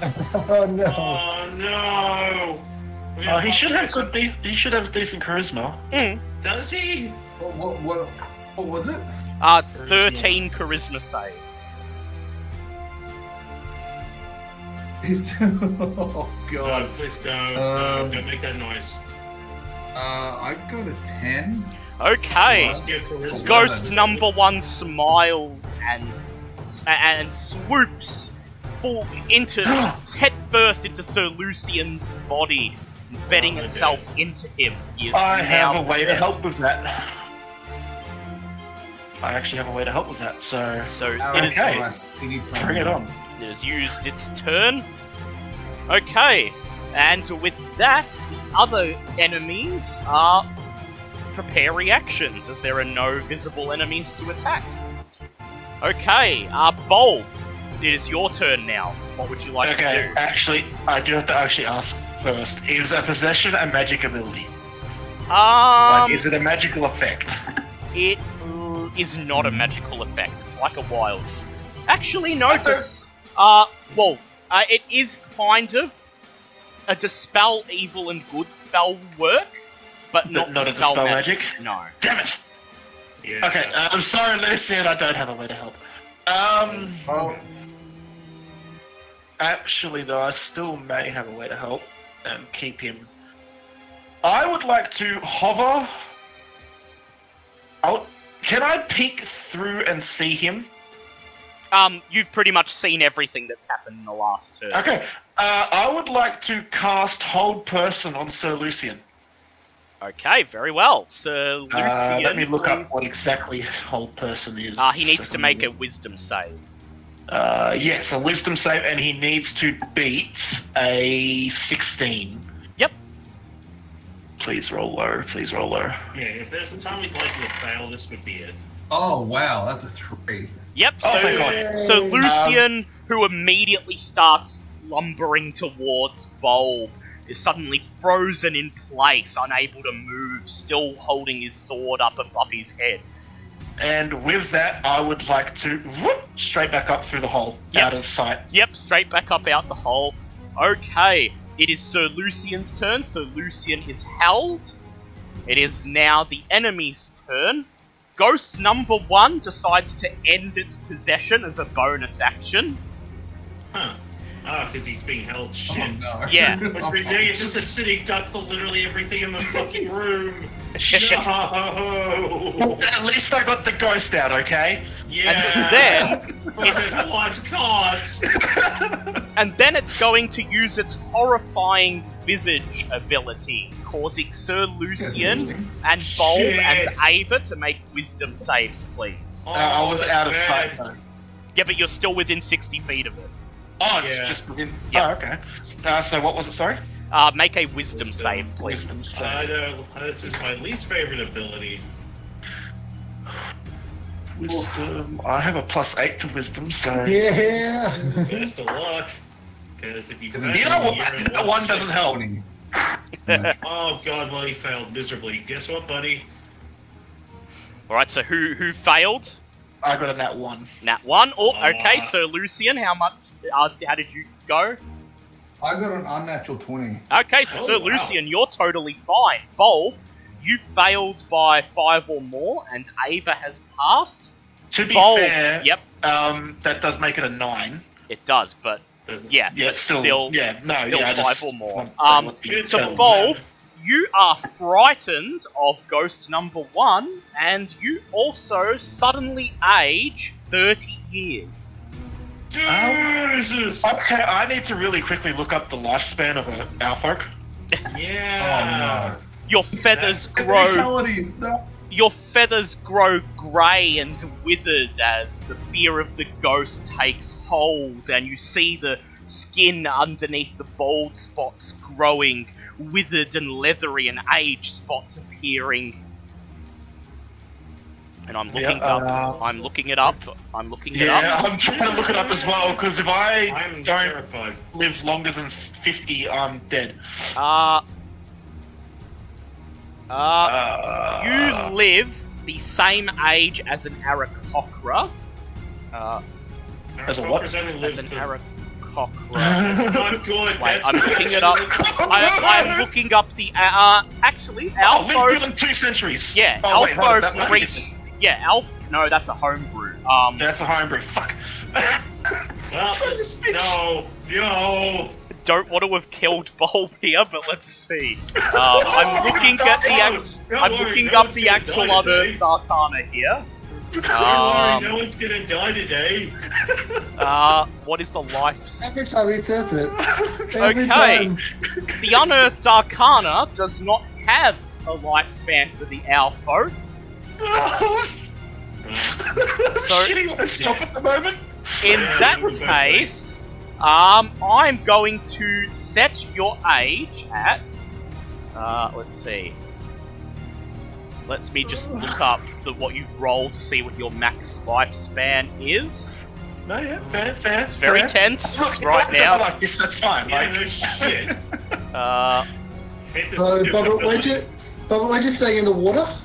oh no. Oh no! We Oh, he should have good. De- he should have decent charisma. Mm. Does he? What, what, what, what was it? Uh, 13 Charisma save. Oh god. No, please don't. Um, no, don't make that noise. Uh, I got a 10. Okay. Let's get charisma. Ghost number one smiles and and swoops full into head first into Sir Lucian's body, embedding Oh, itself into him. He is I have now a way to help with that. I actually have a way to help with that, so So it Alright, is Okay. nice. You need to bring it on. it has used its turn. Okay, and with that, the other enemies are prepare reactions as there are no visible enemies to attack. Okay, uh, Bulb, it is your turn now. What would you like to okay, do? actually, I do have to actually ask first: Is a possession a magic ability? Um, like, is it a magical effect? it uh, not a magical effect. It's like a wild. Actually, no. Dis- uh, well, uh, it is kind of a dispel evil and good spell work, but not, not a dispel, dispel magic. magic? No. Damn it! Yeah. Okay, uh, I'm sorry, Lucian. I don't have a way to help. Um, Oh, actually, though, I still may have a way to help and keep him. I would like to hover. I'll, can I peek through and see him? Um, you've pretty much seen everything that's happened in the last turn. Okay. Uh, I would like to cast Hold Person on Sir Lucian. Okay, very well. Sir Lucian. Uh, let me look up what exactly Hold Person is. Uh, he needs to make a wisdom save. Uh, yes, a wisdom save, and he needs to beat a 16. Yep. Please roll low. Please roll low. Yeah, if there's a time we'd like to fail, this would be it. Oh wow, that's a three. Yep. Oh, so, thank God. so Yay. Lucian, who immediately starts lumbering towards Bulb, is suddenly frozen in place, unable to move, still holding his sword up above his head. And with that, I would like to whoop, straight back up through the hole, Yep. out of sight. Yep, straight back up out the hole. Okay, it is Sir Lucian's turn. Sir Lucian is held. It is now the enemy's turn. Ghost number one decides to end its possession as a bonus action. Huh. Ah, because he's being held. Oh Shit. no. Yeah. Which means now you're just a sitting duck for literally everything in the fucking room. No. At least I got the ghost out, okay? Yeah. And then- Fucking what cost? And then it's going to use its horrifying visage ability, causing Sir Lucian and Bulb Shit. and Ava to make wisdom saves, please. Uh, I was that's out of bad. sight though. Yeah, but you're still within 60 feet of it. Oh, it's Yeah. just within. Yeah. Oh, okay. Uh, so what was it? Sorry. Uh, make a wisdom Wisdom. save, please. Wisdom I save. know. This is my least favorite ability. Wisdom. I have a plus eight to wisdom, so. Yeah. Best of luck. Because if you You You know what? That one doesn't help. Oh god, well he failed miserably. Guess what, buddy? Alright, so who who failed? I got a nat one. Nat 1. Oh, okay, so Lucian, how much. Uh, how did you go? I got an unnatural twenty. Okay, so Oh, Sir wow. Lucian, you're totally fine. Bulb, you failed by five or more, and Ava has passed. To be Bulb, fair, yep, um, that does make it a nine. it does, but yeah, Yeah, but still, still, yeah, no, still yeah, five just or more. want to say Um, what the Good so term Bulb, was. You are frightened of ghost number one, and you also suddenly age 30 years. Jesus! Oh, okay, I need to really quickly look up the lifespan of an Alfolk. Yeah. Oh, no. Your feathers Oh, grow no. your feathers grow grey and withered as the fear of the ghost takes hold, and you see the skin underneath the bald spots growing withered and leathery, and age spots appearing. And I'm looking Yeah, up. uh, I'm looking it up. I'm looking it up. Yeah. I'm trying to look it up as well because if I I'm don't terrified. live longer than fifty, I'm dead. Uh, uh, Uh, you live the same age as an Aarakocra. Uh, As a what? Only as an for- Aarakocra. Not good. Wait, I'm looking it up. I, I'm looking up the uh, actually Oh, live Alpho. two centuries. Yeah, oh, wait, on, that Alpho might be reach. different. Yeah, Alf. No, that's a homebrew. Um, That's a homebrew. Fuck. Well, no, no. don't want to have killed Bulb here, but let's see. Uh, I'm looking at the. ac- I'm looking up the actual unearthed arcana here. Don't Um, worry, no one's gonna die today. Uh, what is the life? Every time he says it. Okay. time. The unearthed arcana does not have a lifespan for the owl folk. So- shitting myself at the moment. In that case, um, I'm going to set your age at. Uh, let's see. Let me just look up the what you roll to see what your max lifespan is. No, yeah, fair, fair. It's very fair. tense Look, if right I go now. like this, that's fine. Yeah, like, no shit. Uh, Hate this So, stupid Bubba, we're ability. just, Bubba, we're just staying in the water.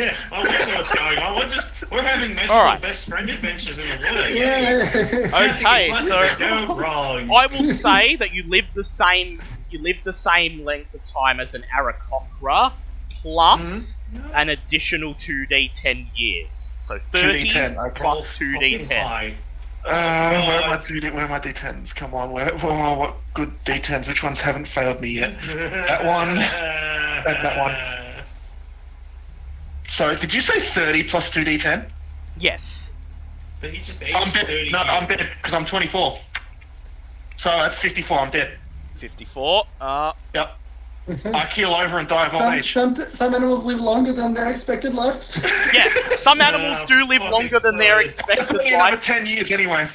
Yeah, we know what's going on. We're just we're having magical Alright. best friend adventures in the water. Yeah. Okay, so- wrong. I will say that you live the same. You live the same length of time as an Aarakocra, plus an additional two d10 years. So thirty 2d10, okay. 2d10. Uh, where are my two D- where are my D10s? Come on, where? Oh, what good D10s? Which ones haven't failed me yet? That one. And that one. So, did you say 30 plus two D10? Yes. But he just aged I'm dead. 30 No. I'm dead because I'm 24. So that's 54. I'm dead. Fifty-four. Uh, Yep. I keel over and die of old some, age. some, some animals live longer than their expected life. yeah. Some animals Uh, do live longer than their expected only another life. 10 years anyway.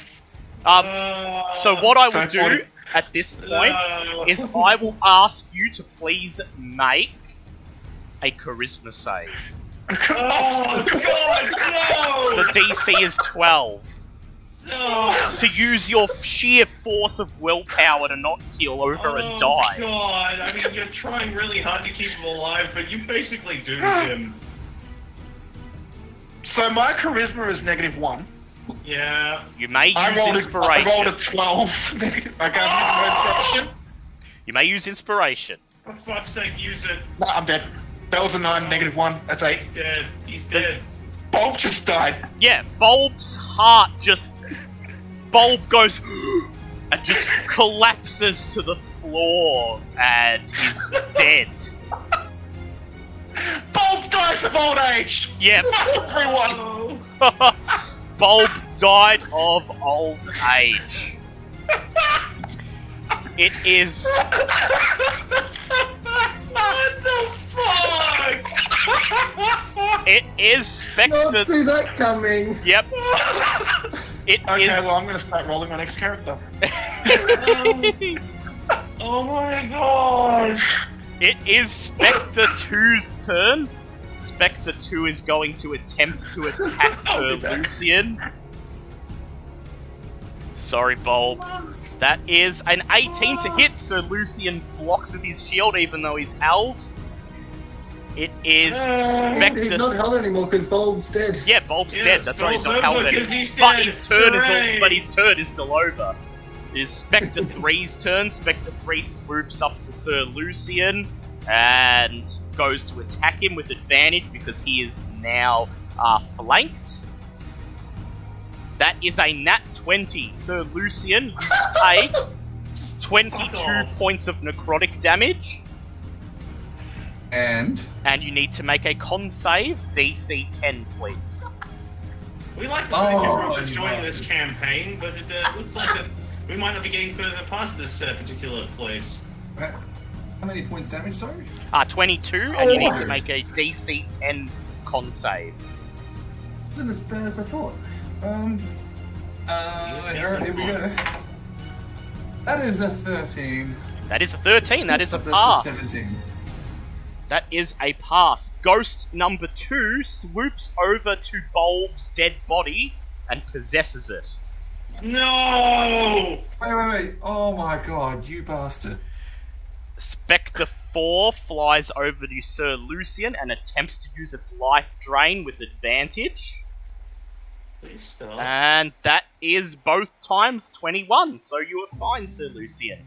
Um, Uh, so what I So will do at this point uh, is I will ask you to please make a charisma save. Oh God! No! The DC is 12. No! To use your sheer force of willpower to not keel over and oh, die. God! I mean, you're trying really hard to keep him alive, but you basically doomed ah. him. So my charisma is negative one. Yeah. You may use I rolled, a, I inspiration. rolled a 12. negative. I can't use inspiration. You may use inspiration. For fuck's sake, use it. No, I'm dead. That was a 9, negative 1. That's 8. He's dead. He's dead. Bulb just died. Yeah, Bulb's heart just. Bulb goes. and just collapses to the floor and is dead. Bulb dies of old age! Yep. Fuck everyone! Bulb died of old age. It is. what the fuck? It is Spectre. Not Spectre. see that coming. Yep. It is. okay, well, I'm gonna start rolling my next character. oh my god! It is Spectre 2's turn. Spectre 2 is going to attempt to attack Sir. Lucian. Sorry, Bulb. That is an 18 to hit, so Lucian blocks with his shield even though he's held. It is Uh, He's Spectre. not held anymore because Bulb's dead. Yeah, Bulb's Yeah, dead. That's why he's not Bulb's held over anymore. 'cause he's But his turn is all, but his turn is still over. It is Spectre 3's turn. Spectre 3 swoops up to Sir Lucian and goes to attack him with advantage because he is now uh, flanked. That is a nat 20. Sir Lucian, you take 22 points of necrotic damage, And and you need to make a con save, DC 10, please. We like to Oh, thank everyone for joining this campaign, but it uh, looks like that we might not be getting further past this uh, particular place. uh, how many points damage? Sorry. Uh, 22, and you need to Oh. make a DC 10 con save. Wasn't as bad as I thought. Um. Uh, here, here we go. That is a thirteen. That is a 13, that is a That's pass. a seventeen. That is a pass. Ghost number 2 swoops over to Bulb's dead body and possesses it. No! Wait, wait, wait! Oh my god, you bastard! Spectre 4 flies over to Sir Lucian and attempts to use its life drain with advantage. And that is both times 21, so you are fine, Sir Lucian.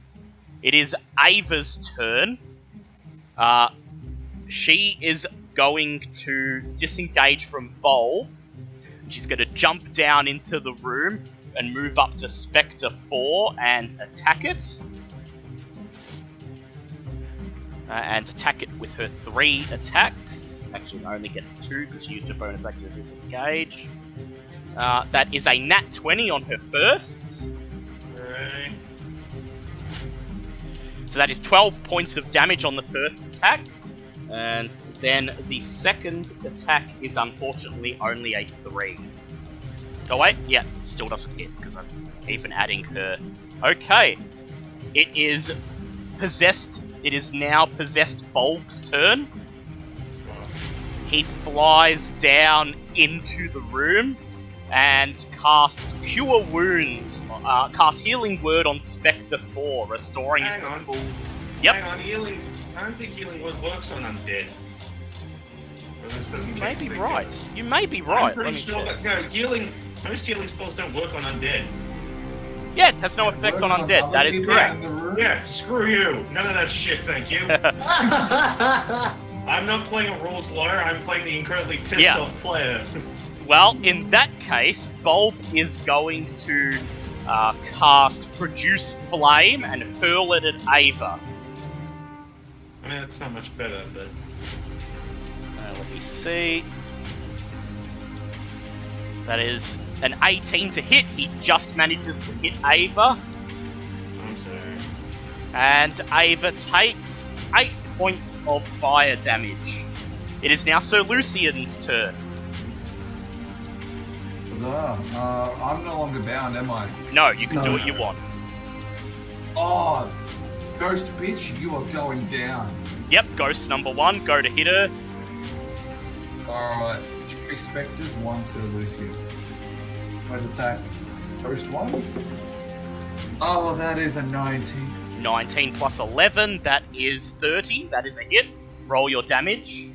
It is Ava's turn. Uh, she is going to disengage from Bulb. She's going to jump down into the room and move up to Spectre 4 and attack it. Uh, and attack it with her three attacks. Actually, only gets two because she used her bonus action to disengage. Uh, that is a nat 20 on her first. So that is 12 points of damage on the first attack. And then the second attack is unfortunately only a 3. Oh wait, yeah, still doesn't hit because I've even adding her. Okay. It is possessed. It is now possessed Bulb's turn. He flies down into the room and casts Cure Wounds, uh, casts Healing Word on Spectre 4, restoring it to on. full. Yep. Hang on, healing. I don't think healing word works on undead. Or this doesn't You may be right. guns. You may be right. I'm pretty sure check. that no healing. Most healing spells don't work on undead. Yeah, it has no effect on undead. That is correct. Yeah, screw you. None of that shit, thank you. I'm not playing a rules lawyer. I'm playing the incredibly pissed Yeah. off player. well, in that case, Bulb is going to uh, cast Produce Flame and hurl it at Ava. I mean, that's not much better, but Uh, let me see. That is an 18 to hit. He just manages to hit Ava. I'm sorry. And Ava takes 8 points of fire damage. It is now Sir Lucian's turn. Was bizarre. Uh, I'm no longer bound, am I? No, you can do No. what you want. Oh, ghost bitch, you are going down. Yep, ghost number one, go to hit her. Alright, three specters, one Sir Lucy. Right attack. Ghost one. Oh, that is a 19. 19 plus 11, that is 30. That is a hit. Roll your damage.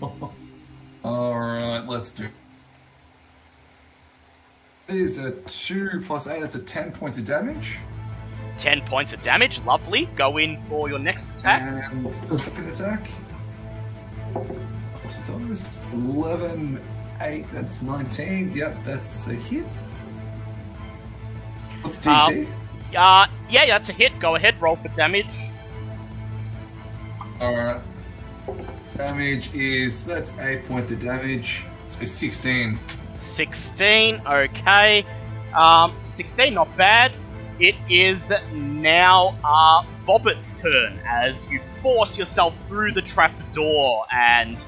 Alright, let's do. Is a 2 plus 8, that's a 10 points of damage. 10 points of damage, lovely. Go in for your next attack. And second attack. What's it does? 11, 8, that's 19. Yep, that's a hit. What's DC? Uh, yeah, that's a hit. Go ahead, roll for damage. Alright. Damage is, that's 8 points of damage. So 16. 16, okay. Um, 16, not bad. It is now uh, Bobbit's turn as you force yourself through the trapdoor and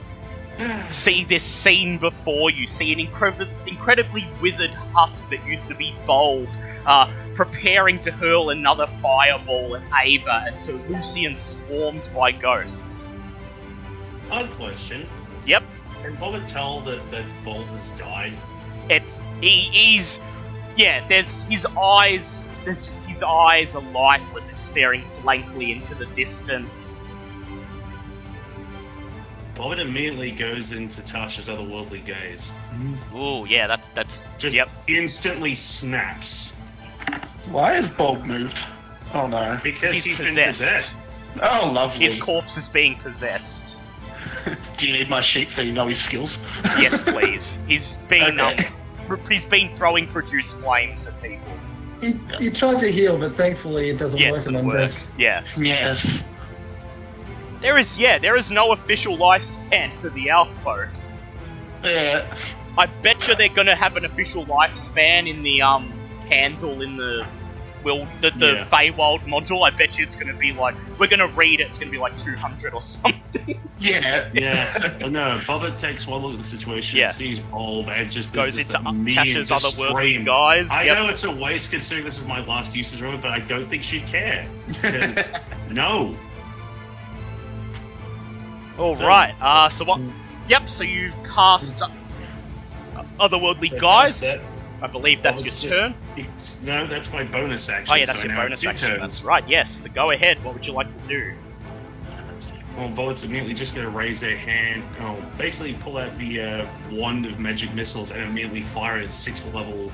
see this scene before you. See an incredible, incredibly withered husk that used to be Bulb, uh, preparing to hurl another fireball at Ava, and so Lucian swarmed by ghosts. Odd question. Yep, Can Bobbit tell that, that Bulb has died? it he, he's yeah there's his eyes there's just his eyes are lifeless and staring blankly into the distance Bobbit immediately goes into Tasha's otherworldly gaze. Mm-hmm. Ooh, yeah that that's Just yep instantly snaps. Why is Bulb moved? Oh no. Because He's he's been possessed. possessed. Oh, lovely. his corpse is being possessed Do you need my sheet so you know his skills? yes please he's been Okay. um, he's been throwing produce flames at people He, he tried to heal, but thankfully it doesn't yeah work. doesn't work yeah Yes. there is yeah there is no official lifespan for the elf folk Yeah. I bet you they're gonna have an official lifespan in the um Tandle in the will the, the Yeah. Feywild module. I bet you it's gonna be like we're gonna read it. It's gonna be like two hundred or something. Yeah. Yeah, but no, Bobbit takes one look at the situation, Yeah. sees Bulb, and just Goes into immediate Tasha's just otherworldly guise. I Yep. know it's a waste considering this is my last usage of it, but I don't think she'd care. 'Cause, no. All So- right. Uh, so what? Yep. So you cast uh, otherworldly So guise. that- I believe that's Well, your just- turn. no, that's my bonus action. Oh yeah, that's so your I now have bonus action. turns. That's right. Yes. So go ahead. What would you like to do? Well, Bullet's immediately just going to raise their hand, oh, basically pull out the uh, wand of magic missiles and immediately fire at sixth level,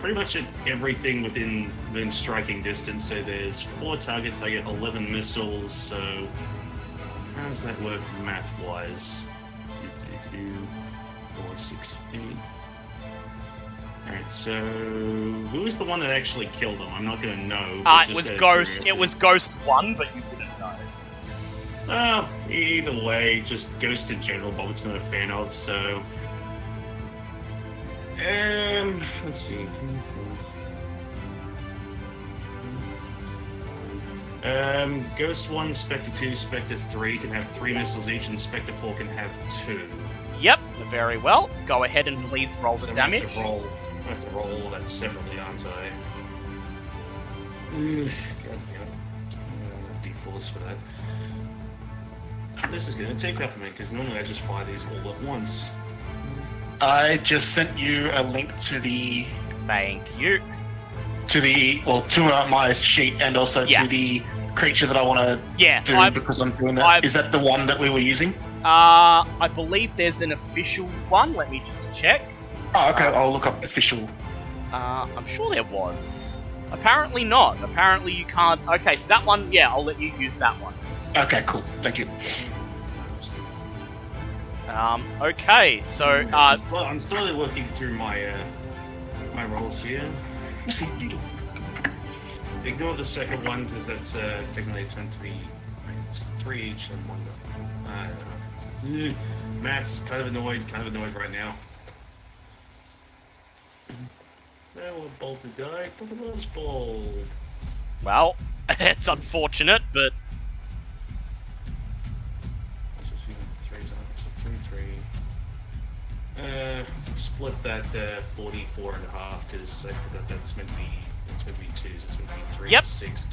pretty much at everything within within striking distance. So there's four targets. I get 11 missiles. So how does that work math-wise? Four, six, eight. Alright, so who was the one that actually killed him? I'm not going to know. Uh, it was Ghost. It was Ghost One, but you wouldn't know. Well, either way, just Ghost in general, Bobbit's not a fan of, so. Um, let's see. Um, Ghost 1, Spectre 2, Spectre 3 can have 3 missiles each, and Spectre 4 can have 2. Yep. Very well. Go ahead and please roll the So damage. Roll, I have to roll all that separately, aren't I? Ugh, God damn it. Uh, D4s for that. This is going to take up a minute because normally I just fire these all at once. I just sent you a link to the Thank you. to the well to uh, my sheet and also Yeah. to the creature that I want to Yeah. do I because I'm doing that. I've- Is that the one that we were using? Uh, I believe there's an official one. Let me just check. Oh, okay. Uh, I'll look up official. Uh, I'm sure there was. Apparently not. Apparently you can't. Okay, so that one, yeah, I'll let you use that one. Okay, cool. Thank you. Um, okay, so, uh, I'm still- I'm still working through my uh, my rolls here. Ignore the second one because that's uh, technically it's meant to be three each and one. I don't know. Ugh. Matt's kind of annoyed, kind of annoyed right now. Now we're bold to die. Look at bold. well, it's unfortunate, but Let's just see what the threes are. So three, three. Uh, split that uh, 44 and a half because I forgot that's meant to be it's meant to be two, so it's meant to be three Yep. six.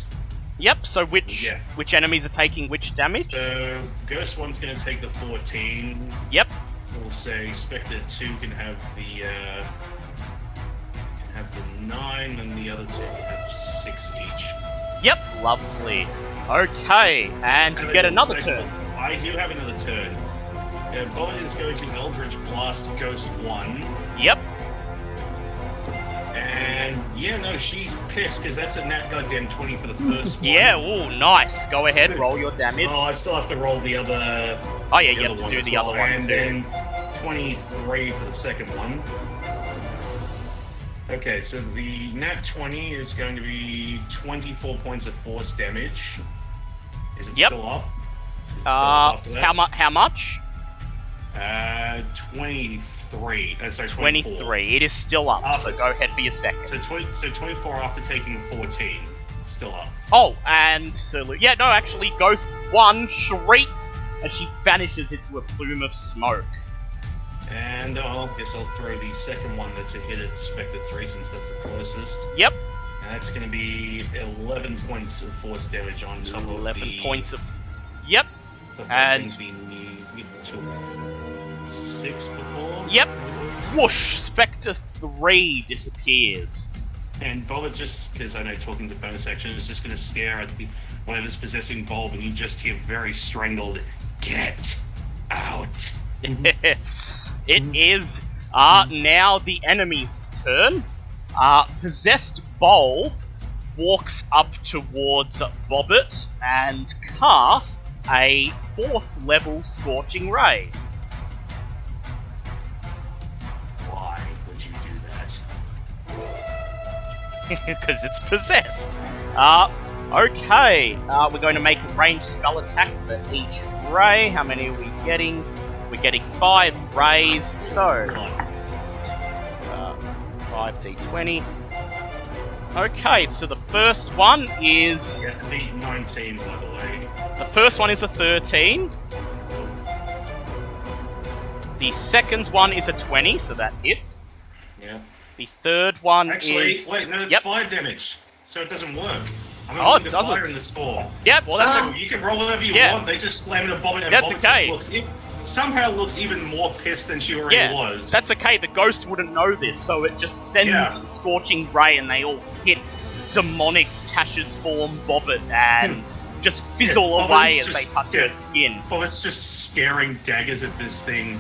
Yep. So which Yeah. which enemies are taking which damage? So Ghost one's going to take the 14. Yep. We'll say Spectre two can have the uh, have the nine, and the other two have six each. Yep. Lovely. Okay, and you get another turn. I do have another turn. Uh, Bullet is going to Eldritch Blast Ghost 1. Yep. And yeah, no, she's pissed because that's a nat goddamn 20 for the first one. Yeah. Oh, nice. Go ahead. Roll your damage. Oh, I still have to roll the other. Oh yeah, you have to do the well, other one And too. then 23 for the second one. Okay, so the nat 20 is going to be 24 points of force damage. Is it Yep. still up? It still Uh, up how much? How much? Uh, 23. Uh, sorry, 24. Twenty-three. It is still up. So go ahead for your second. So, 20, so 24 after taking 14. It's still up. Oh, and Lu- Yeah, no, actually, Ghost 1 shrieks as she vanishes into a plume of smoke. And uh, I guess I'll throw the second one that's a hit at Spectre 3 since that's the closest. Yep, And that's going to be 11 points of force damage on top of 11 points of. Yep, and- things we need. We six before. yep. Whoosh! Spectre 3 disappears. And Bullet just, because I know talking's a bonus action, is just going to stare at the whatever's possessing Bulb, and you just hear very strangled, "Get out!" it is uh, now the enemy's turn. Uh, possessed Bulb walks up towards Bobbit and casts a fourth level Scorching Ray. Why would you do that? because it's possessed. Uh, okay, uh, we're going to make a ranged spell attack for each ray. How many are we getting? We're getting five rays, so uh, five d20. Okay, so the first one is the 19, by the way. the first one is a 13. The second one is a 20, so that hits. Yeah. The third one Actually, is wait, no, it's Yep. five damage, so it doesn't work. I'm Oh, it doesn't. fire in the score. yeah. Well, that's So you can roll whatever you Yeah. want. They just slam it at Bobbit, and That's okay. looks. It somehow looks even more pissed than she already Yeah, was. That's okay, the ghost wouldn't know this, so it just sends Yeah. Scorching Ray and they all hit demonic Tasha's form Bobbit and hmm. just fizzle Bobbit's away as just- they touch yeah. her skin. Bobbit's just staring daggers at this thing.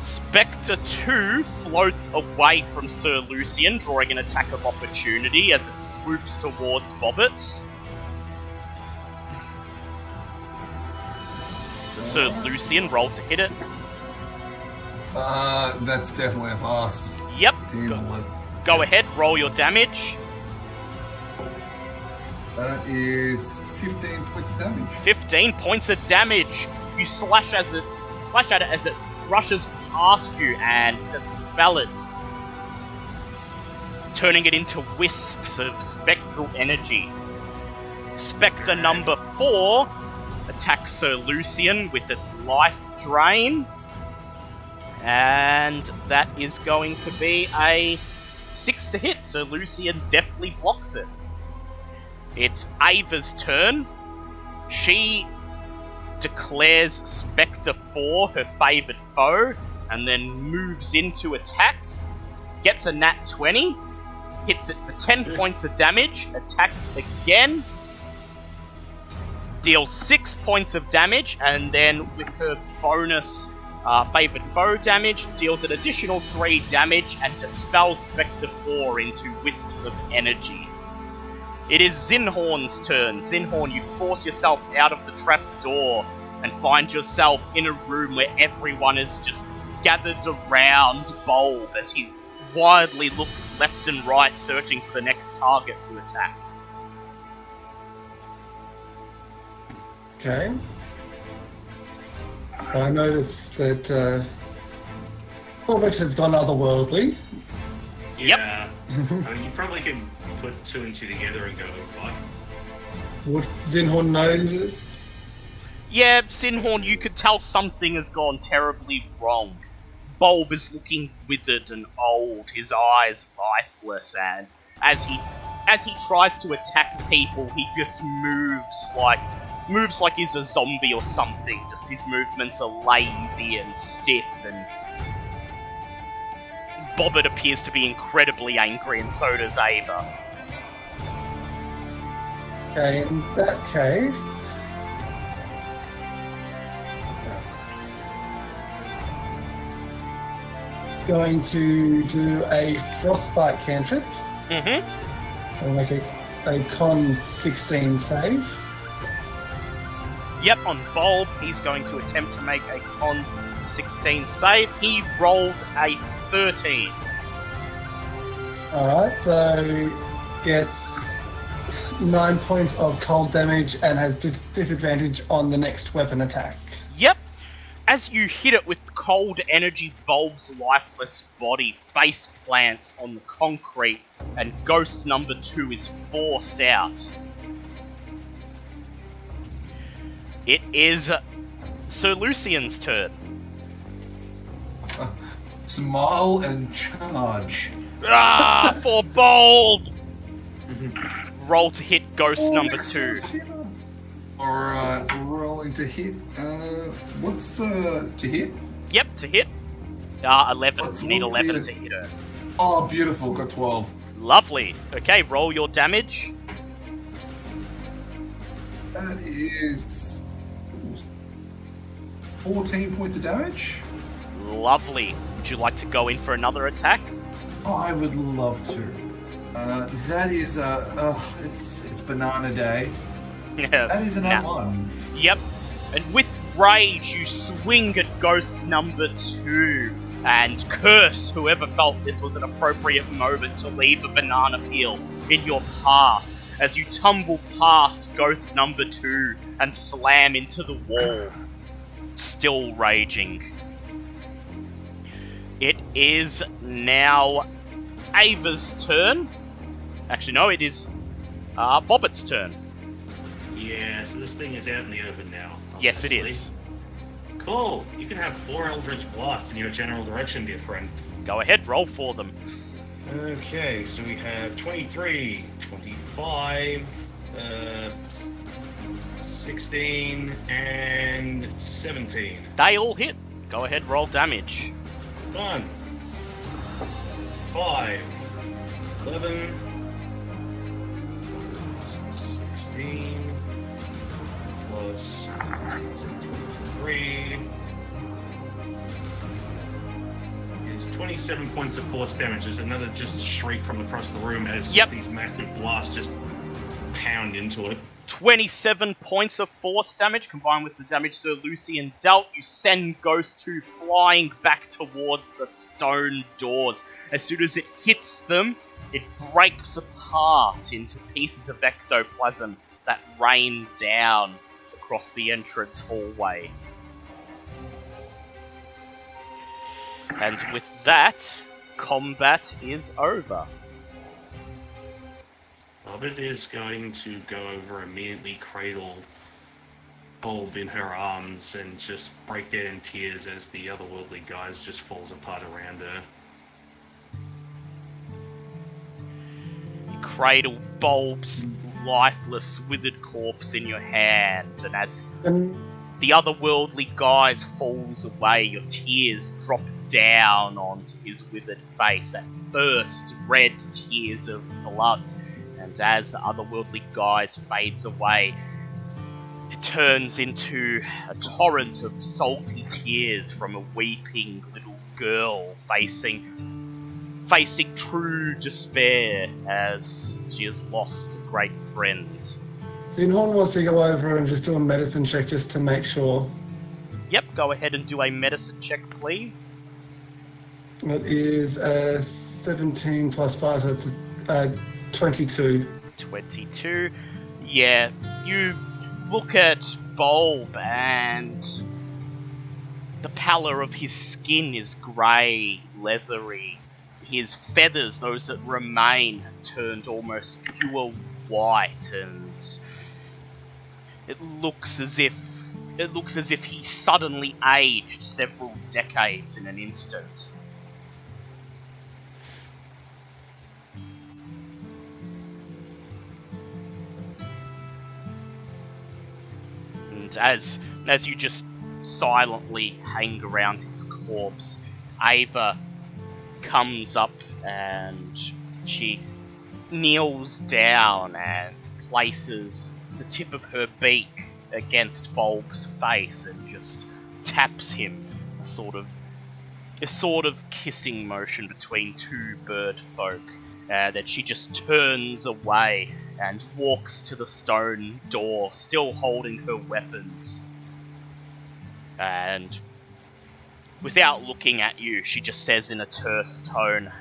Spectre 2 floats away from Sir Lucian, drawing an attack of opportunity as it swoops towards Bobbit. Sir Lucian, roll to hit it. Uh, that's definitely a pass. Yep, It's evil. go ahead, roll your damage. That is 15 points of damage. 15 points of damage. You slash as it slash at it as it rushes past you and dispel it, turning it into wisps of spectral energy. Spectre number four attacks Sir Lucian with its life drain, and that is going to be a six to hit. Sir Lucian deftly blocks it. It's Ava's turn. She declares Spectre 4 her favoured foe, and then moves into attack. Gets a nat 20, hits it for 10 mm. points of damage, attacks again, deals 6 points of damage, and then with her bonus uh, favoured foe damage, deals an additional 3 damage and dispels Spectre 4 into wisps of energy. It is Zinhorn's turn. Zinhorn, you force yourself out of the trap door and find yourself in a room where everyone is just gathered around Bulb as he wildly looks left and right, searching for the next target to attack. Okay. I noticed that uh, Orbit has gone otherworldly. Yep. Yeah. I mean, you probably can put two and two together and go, what? Would Zinhorn know this? Yeah, Zinhorn, you could tell something has gone terribly wrong. Bulb is looking withered and old, his eyes lifeless, and as he as he tries to attack people, he just moves like moves like he's a zombie or something. Just his movements are lazy and stiff, and Bobbert appears to be incredibly angry, and so does Ava. Okay, in that case. Going to do a frostbite cantrip Mm-hmm. and make a, a con 16 save. Yep, on Bulb, he's going to attempt to make a con 16 save. He rolled a 13. Alright, so gets 9 points of cold damage and has dis- disadvantage on the next weapon attack. Yep. As you hit it with cold energy, Bulb's lifeless body face plants on the concrete, and ghost number two is forced out. It is Sir Lucian's turn. Smile and charge. Ah, for Bulb! Roll to hit ghost number two. Alright, rolling to hit. Uh, what's uh to hit? Yep, to hit. Ah, 11. What's- you need 11 the- to hit her. Oh, beautiful. Got twelve. Lovely. Okay, roll your damage. That is fourteen points of damage. Lovely. Would you like to go in for another attack? Oh, I would love to. Uh, that is uh, uh it's it's banana day. That is an Nah. one. Yep. And with rage, you swing at ghost number two and curse whoever felt this was an appropriate moment to leave a banana peel in your path as you tumble past ghost number two and slam into the wall, still raging. It is now Ava's turn. Actually, no, it is uh, Bobbit's turn. Yeah, so this thing is out in the open now. Yes, it is. Cool. You can have four Eldritch Blasts in your general direction, dear friend. Go ahead, roll for them. Okay, so we have 23, 25, uh, 16, and 17. They all hit. Go ahead, roll damage. One, five, 11, 16, plus 3 is 27 points of force damage. There's another just shriek from across the room as Yep. these massive blasts just pound into it. 27 points of force damage combined with the damage Sir Lucian dealt. You send Ghost 2 flying back towards the stone doors. As soon as it hits them, it breaks apart into pieces of ectoplasm that rain down across the entrance hallway. And with that, combat is over. Bobbit is going to go over immediately cradle Bulb in her arms and just break down in tears as the otherworldly guise just falls apart around her. You cradle Bulb's lifeless, withered corpse in your hand, and as the otherworldly guise falls away, your tears drop down onto his withered face. At first, red tears of blood, and as the otherworldly guise fades away, it turns into a torrent of salty tears from a weeping little girl facing facing true despair as she has lost a great friend. Zinhorn wants to go over and just do a medicine check just to make sure. Yep, go ahead and do a medicine check, please. It is uh, 17 plus 5, so it's uh, 22. 22. Yeah, you look at Bulb and the pallor of his skin is grey, leathery. His feathers, those that remain, have turned almost pure white, and it looks as if it looks as if he suddenly aged several decades in an instant. And as as you just silently hang around his corpse, Ava comes up and she kneels down and places the tip of her beak against Bulb's face and just taps him, a sort of a sort of kissing motion between two bird folk. Uh, that she just turns away and walks to the stone door, still holding her weapons. And without looking at you, she just says in a terse tone,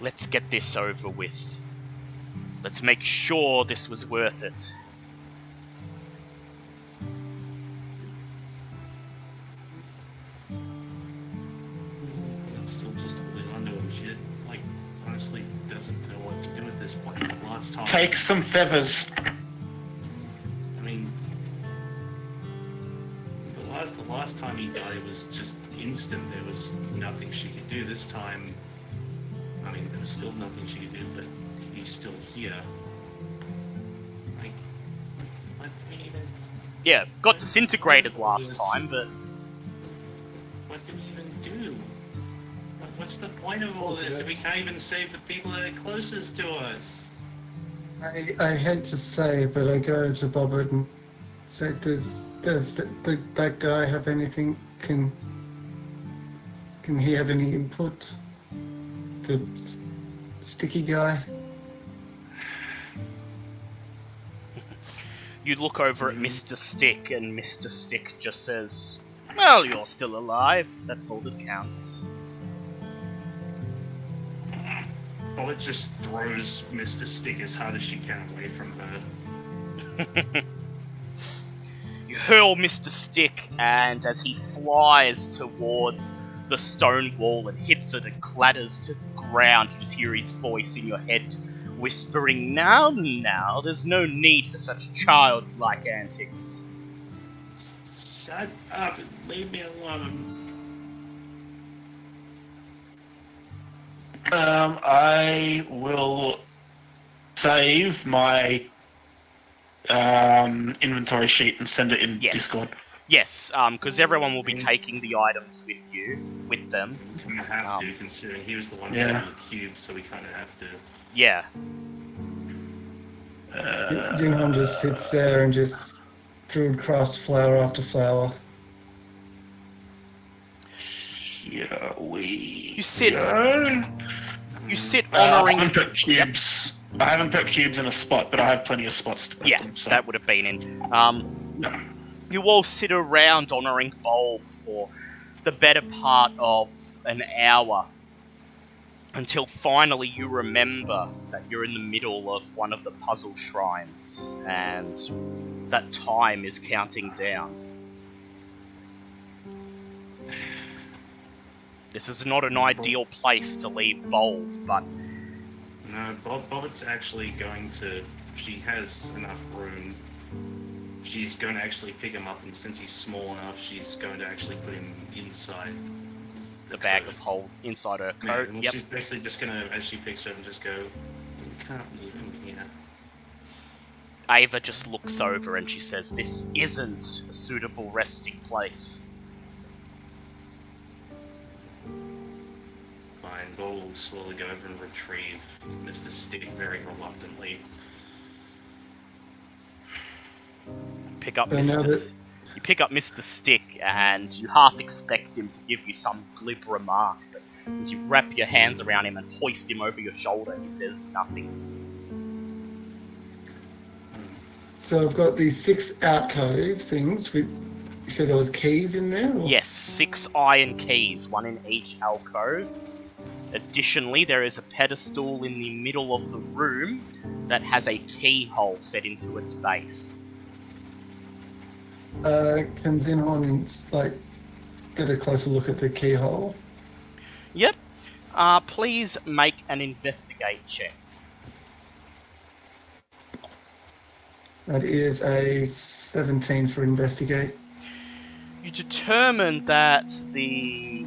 Let's get this over with. Let's make sure this was worth it. Take some feathers. I mean, the last the last time he died it was just instant. There was nothing she could do. This time, I mean, there was still nothing she could do, but he's still here. Like, what do even, Yeah, got disintegrated last time, but what do we even do? What's the point of all this if we can't even save the people that are closest to us? I, I hate to say, but I go to Bobbert and say, does does th th that guy have anything? Can can he have any input? The sticky guy. you look over at Mr. Stick, and Mr. Stick just says, Well, you're still alive. That's all that counts. Bullet just throws Mr. Stick as hard as she can away from her. You hurl Mr. Stick, and as he flies towards the stone wall and hits it and clatters to the ground, you just hear his voice in your head whispering, Now, now, there's no need for such childlike antics. Shut up and leave me alone. Um, I will save my um, inventory sheet and send it in Yes. Discord. Yes, because everyone will be taking the items with you, with them. We have Um, to, considering he was the one Yeah. holding the cube, so we kind of have to. Yeah. Uh, Zinhorn just sits there and just druid craft flower after flower. Here we You sit- go. You sit Uh, I honoring. haven't put cubes. I haven't put cubes in a spot, but I have plenty of spots to put yeah, them. So. that would have been in. Um, No. you all sit around honoring Bulb for the better part of an hour until finally you remember that you're in the middle of one of the puzzle shrines and that time is counting down. This is not an ideal place to leave Bulb, but No, Bob, Bobbit's actually going to. She has enough room. She's going to actually pick him up, and since he's small enough, she's going to actually put him inside the bag coat. of hold inside her Yeah, coat. well, Yep. She's basically just going to, as she picks up, and just go. We can't leave him here. Ava just looks over and she says, This isn't a suitable resting place. Fine, Bob will slowly go over and retrieve Mr. Stick very reluctantly. Pick up I Mr. that- you pick up Mr. Stick and you half expect him to give you some glib remark, but as you wrap your hands around him and hoist him over your shoulder, he says nothing. So I've got these six alcove things with. You said there was keys in there. Or? Yes, six iron keys, one in each alcove. Additionally, there is a pedestal in the middle of the room that has a keyhole set into its base. Uh, can Zinhorn like get a closer look at the keyhole? Yep. Uh, please make an investigate check. That is a 17 for investigate. You determine that the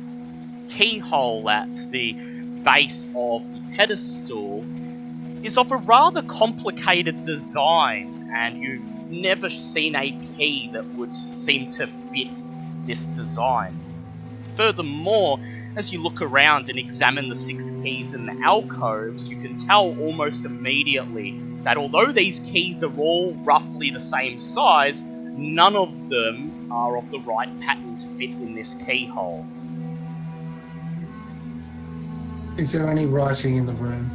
keyhole at the base of the pedestal is of a rather complicated design, and you've never seen a key that would seem to fit this design. Furthermore, as you look around and examine the six keys in the alcoves, you can tell almost immediately that although these keys are all roughly the same size, none of them are of the right pattern to fit in this keyhole. Is there any writing in the room?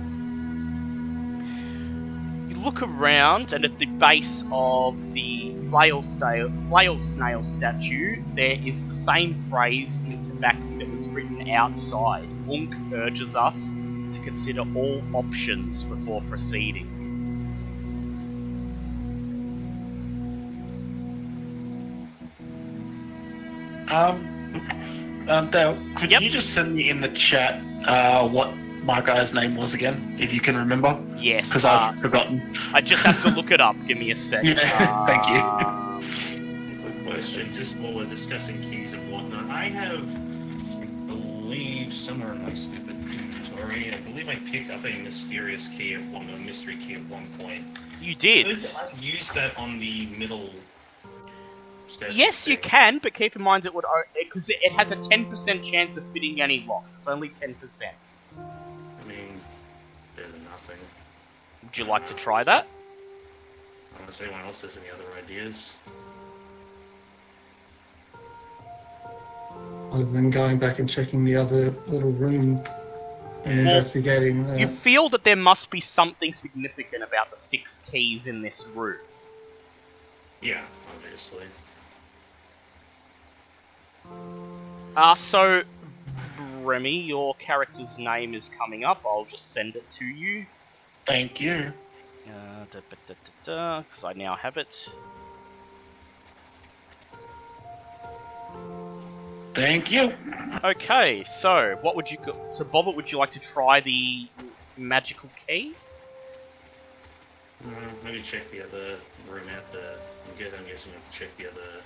You look around, and at the base of the flail, snail, flail snail statue, there is the same phrase in tabaxi that was written outside. Unkh urges us to consider all options before proceeding. Um, um, Dale, could Yep. you just send me in the chat uh, what my guy's name was again, if you can remember? Yes, Because uh, I've forgotten. I just have to look it up. Give me a sec. Yeah, thank you. Uh, Quick question, just while we're discussing keys and whatnot, I have, I believe, somewhere in my stupid inventory, I believe I picked up a mysterious key at one, a mystery key at one point. You did. Could I use that on the middle? Statue Yes, you can, but keep in mind it would because it, it has a ten percent chance of fitting any locks. It's only ten percent. I mean, better than nothing. Would you like to try that? Unless anyone else has any other ideas. Other than going back and checking the other little room and Yeah. investigating that. You feel that there must be something significant about the six keys in this room. Yeah, obviously. Uh, so, Remy, your character's name is coming up. I'll just send it to you. Thank you. Because I now have it. Thank you. Okay, so what would you go- so Bobbit? Would you like to try the magical key? Uh, maybe check the other room out there. I'm guessing, I'm guessing we have to check the other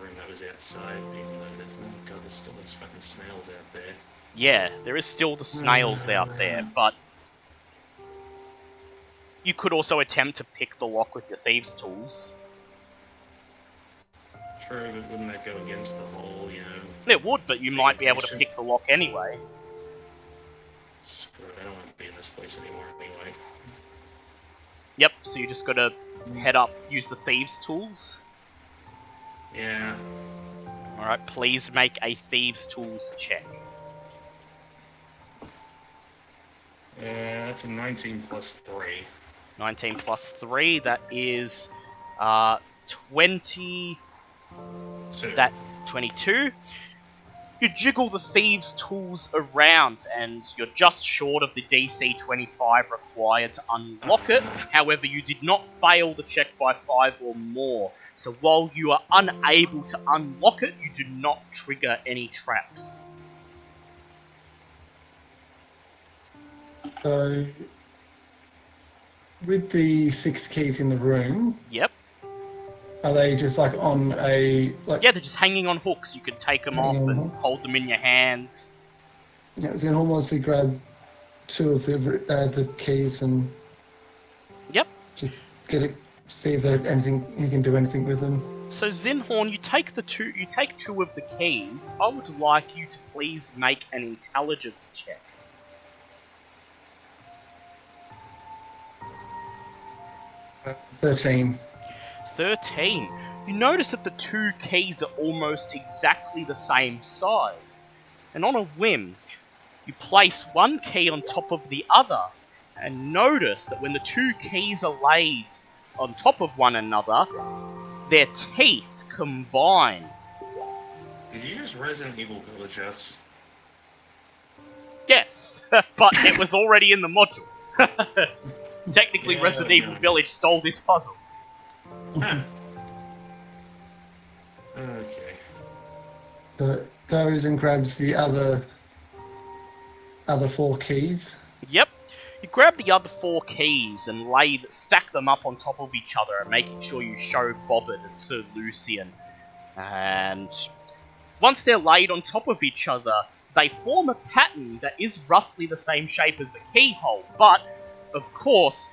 room that was outside, even though there's god, there's still those fucking snails out there. Yeah, there is still the snails out there, but you could also attempt to pick the lock with your thieves' tools. True, but wouldn't that go against the whole, you know, It would, but you might be able to pick the lock anyway. screw it, I don't want to be in this place anymore anyway. Yep, so you just gotta head up, use the thieves' tools. Yeah, Alright, please make a thieves' tools check. uh, that's a 19 plus 3. 19 plus 3, that is uh, 20. So, That 22. You jiggle the thieves' tools around, and you're just short of the DC 25 required to unlock it. However, you did not fail the check by 5 or more, so while you are unable to unlock it, you do not trigger any traps. So, with the six keys in the room, Yep. Are they just like on a like? Yeah, they're just hanging on hooks. You can take them off on and hold them in your hands. Yeah, so almost to grab two of the uh, the keys and Yep. just get it, see if there's anything you can do anything with them. So Zinhorn, you take the two. You take two of the keys. I would like you to please make an intelligence check. Thirteen. 13. You notice that the two keys are almost exactly the same size. And on a whim, you place one key on top of the other, and notice that when the two keys are laid on top of one another, their teeth combine. did you just Resident Evil Village us? Yes, but it was already in the module. Technically, Yeah, Resident Evil. Village stole this puzzle. Huh. Okay. So goes and grabs the other other four keys. Yep. You grab the other four keys and lay, stack them up on top of each other, making sure you show Bobbit and Sir Lucian. And once they're laid on top of each other, they form a pattern that is roughly the same shape as the keyhole. But, of course,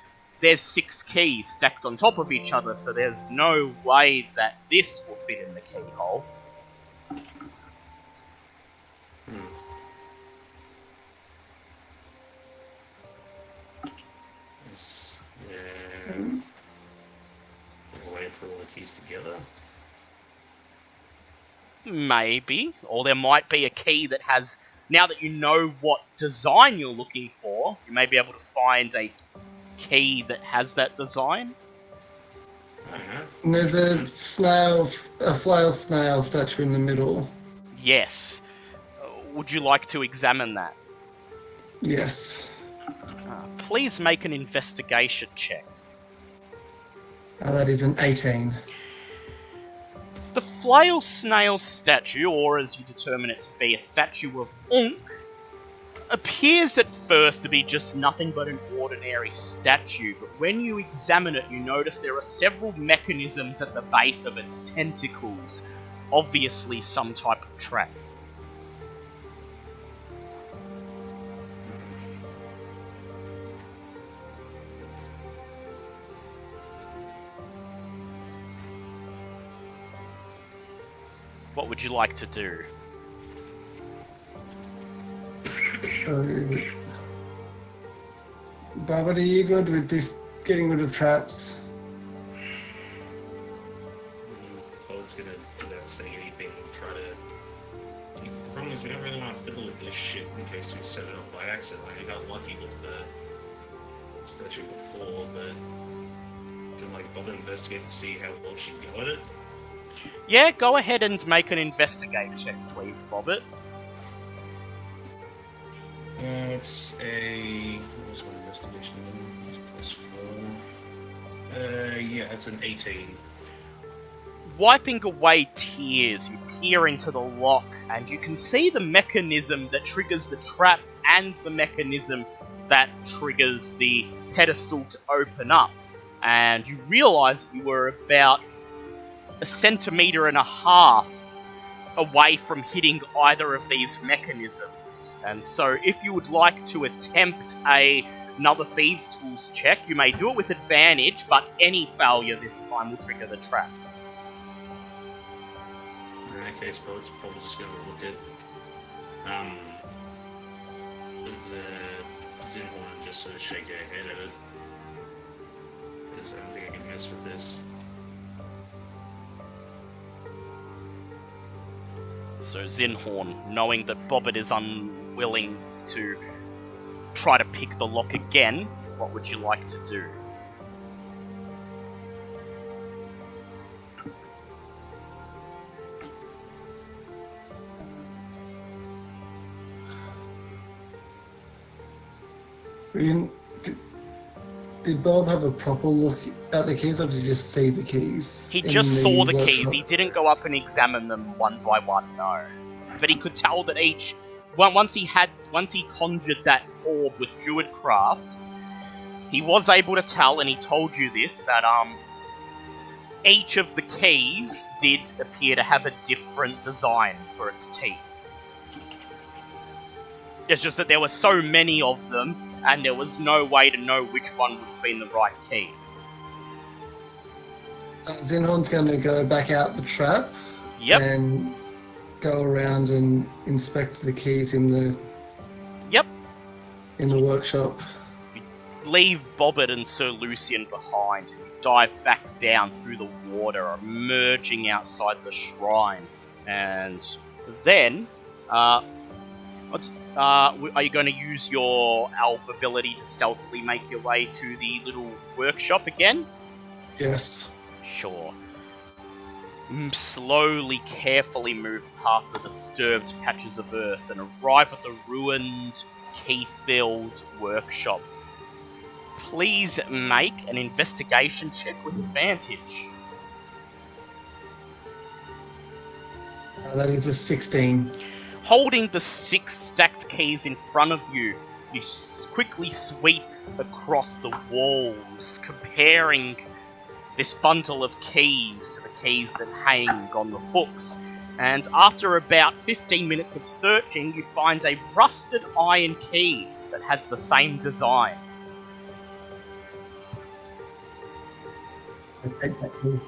there's six keys stacked on top of each other, so there's no way that this will fit in the keyhole. Hmm. Yeah. We'll wait for all the keys together. Maybe. Or there might be a key that has. Now that you know what design you're looking for, you may be able to find a key that has that design. I don't know. and there's a snail, a flail snail statue in the middle. Yes. Would you like to examine that? Yes. Uh, please make an investigation check. Uh, that is an 18. The flail snail statue, or as you determine it to be, a statue of Unkh, appears at first to be just nothing but an ordinary statue, but when you examine it, you notice there are several mechanisms at the base of its tentacles, obviously some type of trap. What would you like to do? So, Barbara, are you good with this getting rid of traps? Claude's gonna, without saying anything, try to. The problem is we don't really want to fiddle with this shit in case we set it off by accident. Like, I got lucky with the statue before, but can like Bob investigate to see how well she can go at it? Yeah, go ahead and make an investigate check, please, Bobbit. It's a. My investigation? Plus four. Uh, yeah, it's an 18. Wiping away tears, you peer into the lock, and you can see the mechanism that triggers the trap and the mechanism that triggers the pedestal to open up. And you realize you were about a centimeter and a half away from hitting either of these mechanisms. And so, if you would like to attempt a another thieves' tools check, you may do it with advantage, but any failure this time will trigger the trap. In that case, Bo's probably just gonna look at um the Zinhorn and just sort of shake her head at it. Because I don't think I can mess with this. So Zinhorn, knowing that Bobbit is unwilling to try to pick the lock again, what would you like to do? Did, did Bob have a proper look at the keys, or did he just see the keys? He just saw the workshop? keys. He didn't go up and examine them one by one. No, but he could tell that each. Once he had, once he conjured that orb with druidcraft, he was able to tell, and he told you this that um, each of the keys did appear to have a different design for its teeth. It's just that there were so many of them, and there was no way to know which one would have been the right key. Zinhorn's going to go back out the trap Yep. and go around and inspect the keys in the Yep. in the workshop. leave Bobbit and Sir Lucian behind and dive back down through the water, emerging outside the shrine. And then, uh, uh, are you going to use your elf ability to stealthily make your way to the little workshop again? Yes. Sure. Slowly, carefully move past the disturbed patches of earth and arrive at the ruined, key-filled workshop. Please make an investigation check with advantage. Uh, that is a 16. Holding the six stacked keys in front of you, you quickly sweep across the walls, comparing this bundle of keys to the keys that hang on the hooks. And after about 15 minutes of searching, you find a rusted iron key that has the same design. I take that key.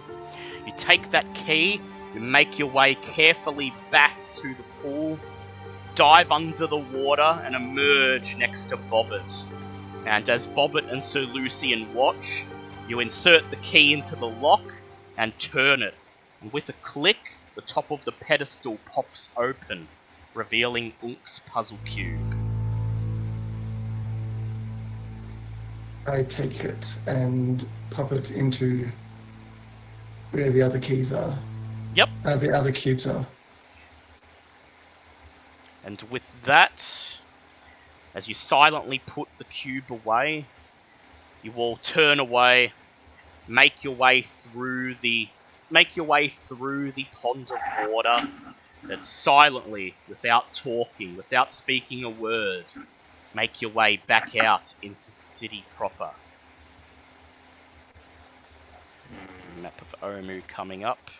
You take that key, you make your way carefully back to the pool, dive under the water, and emerge next to Bobbit. And as Bobbit and Sir Lucian watch, you insert the key into the lock and turn it. And with a click, the top of the pedestal pops open, revealing Unkh's puzzle cube. I take it and pop it into where the other keys are. Yep. Uh, the other cubes are. And with that, as you silently put the cube away, you all turn away, make your way through the make your way through the pond of water, and silently, without talking, without speaking a word, make your way back out into the city proper. Map of Omu coming up.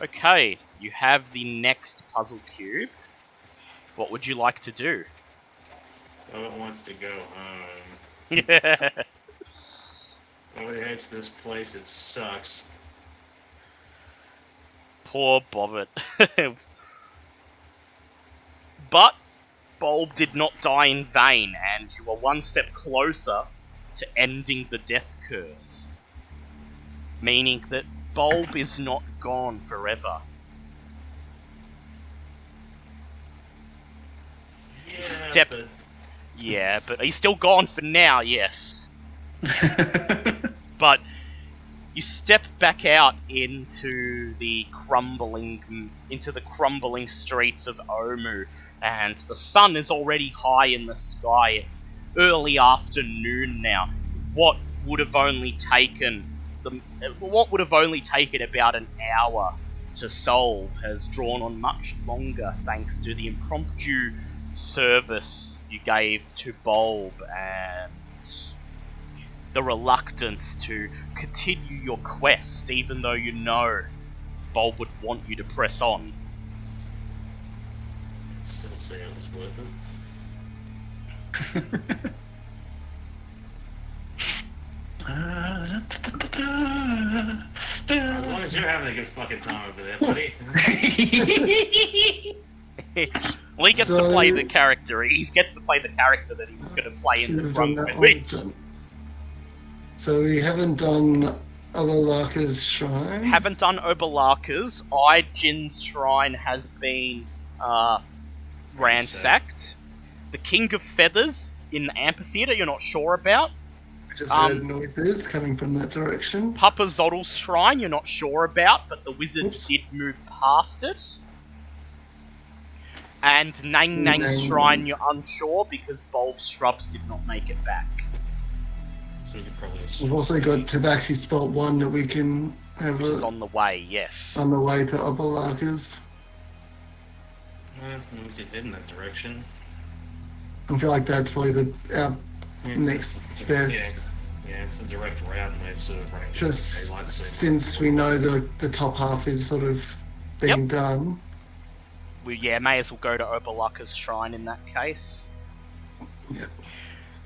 Okay, you have the next puzzle cube. What would you like to do? Bobbit wants to go home. Bobbit hates this place. It sucks. Poor Bobbit. but Bulb did not die in vain, and you are one step closer to ending the death curse. Meaning that Bulb is not gone forever. Yeah, Step- but Yeah, but he's still gone for now, yes. But you step back out into the crumbling into the crumbling streets of Omu, and the sun is already high in the sky. It's early afternoon now. What would have only taken the what would have only taken about an hour to solve has drawn on much longer thanks to the impromptu service you gave to Bulb and the reluctance to continue your quest, even though you know Bulb would want you to press on. still say it was worth it. As long as you're having a good fucking time over there, buddy. well, he gets to play the character. He gets to play the character that he was going to play in the Should've So we haven't done Alalaka's shrine. Haven't done Obo'laka's. I'jin's shrine has been uh, ransacked. The King of Feathers in the amphitheater, you're not sure about. Just um, heard noises coming from that direction. Papazotl's shrine, you're not sure about, but the wizards Oops. did move past it. And Nangnang's Nang shrine, you're unsure because Bulb shrubs did not make it back. So you could probably We've also got Tabaxi Spot 1 that we can have Which is on the way, yes. on the way to Obo'laka's. Uh, we could head in that direction. I feel like that's probably the our Yeah, it's- next yeah, best. it's- Yeah, it's the direct route, and they've sort of running Just daylight, so- since we know the the top half is sort of being done. we yeah, may as well go to Obo'laka's shrine in that case.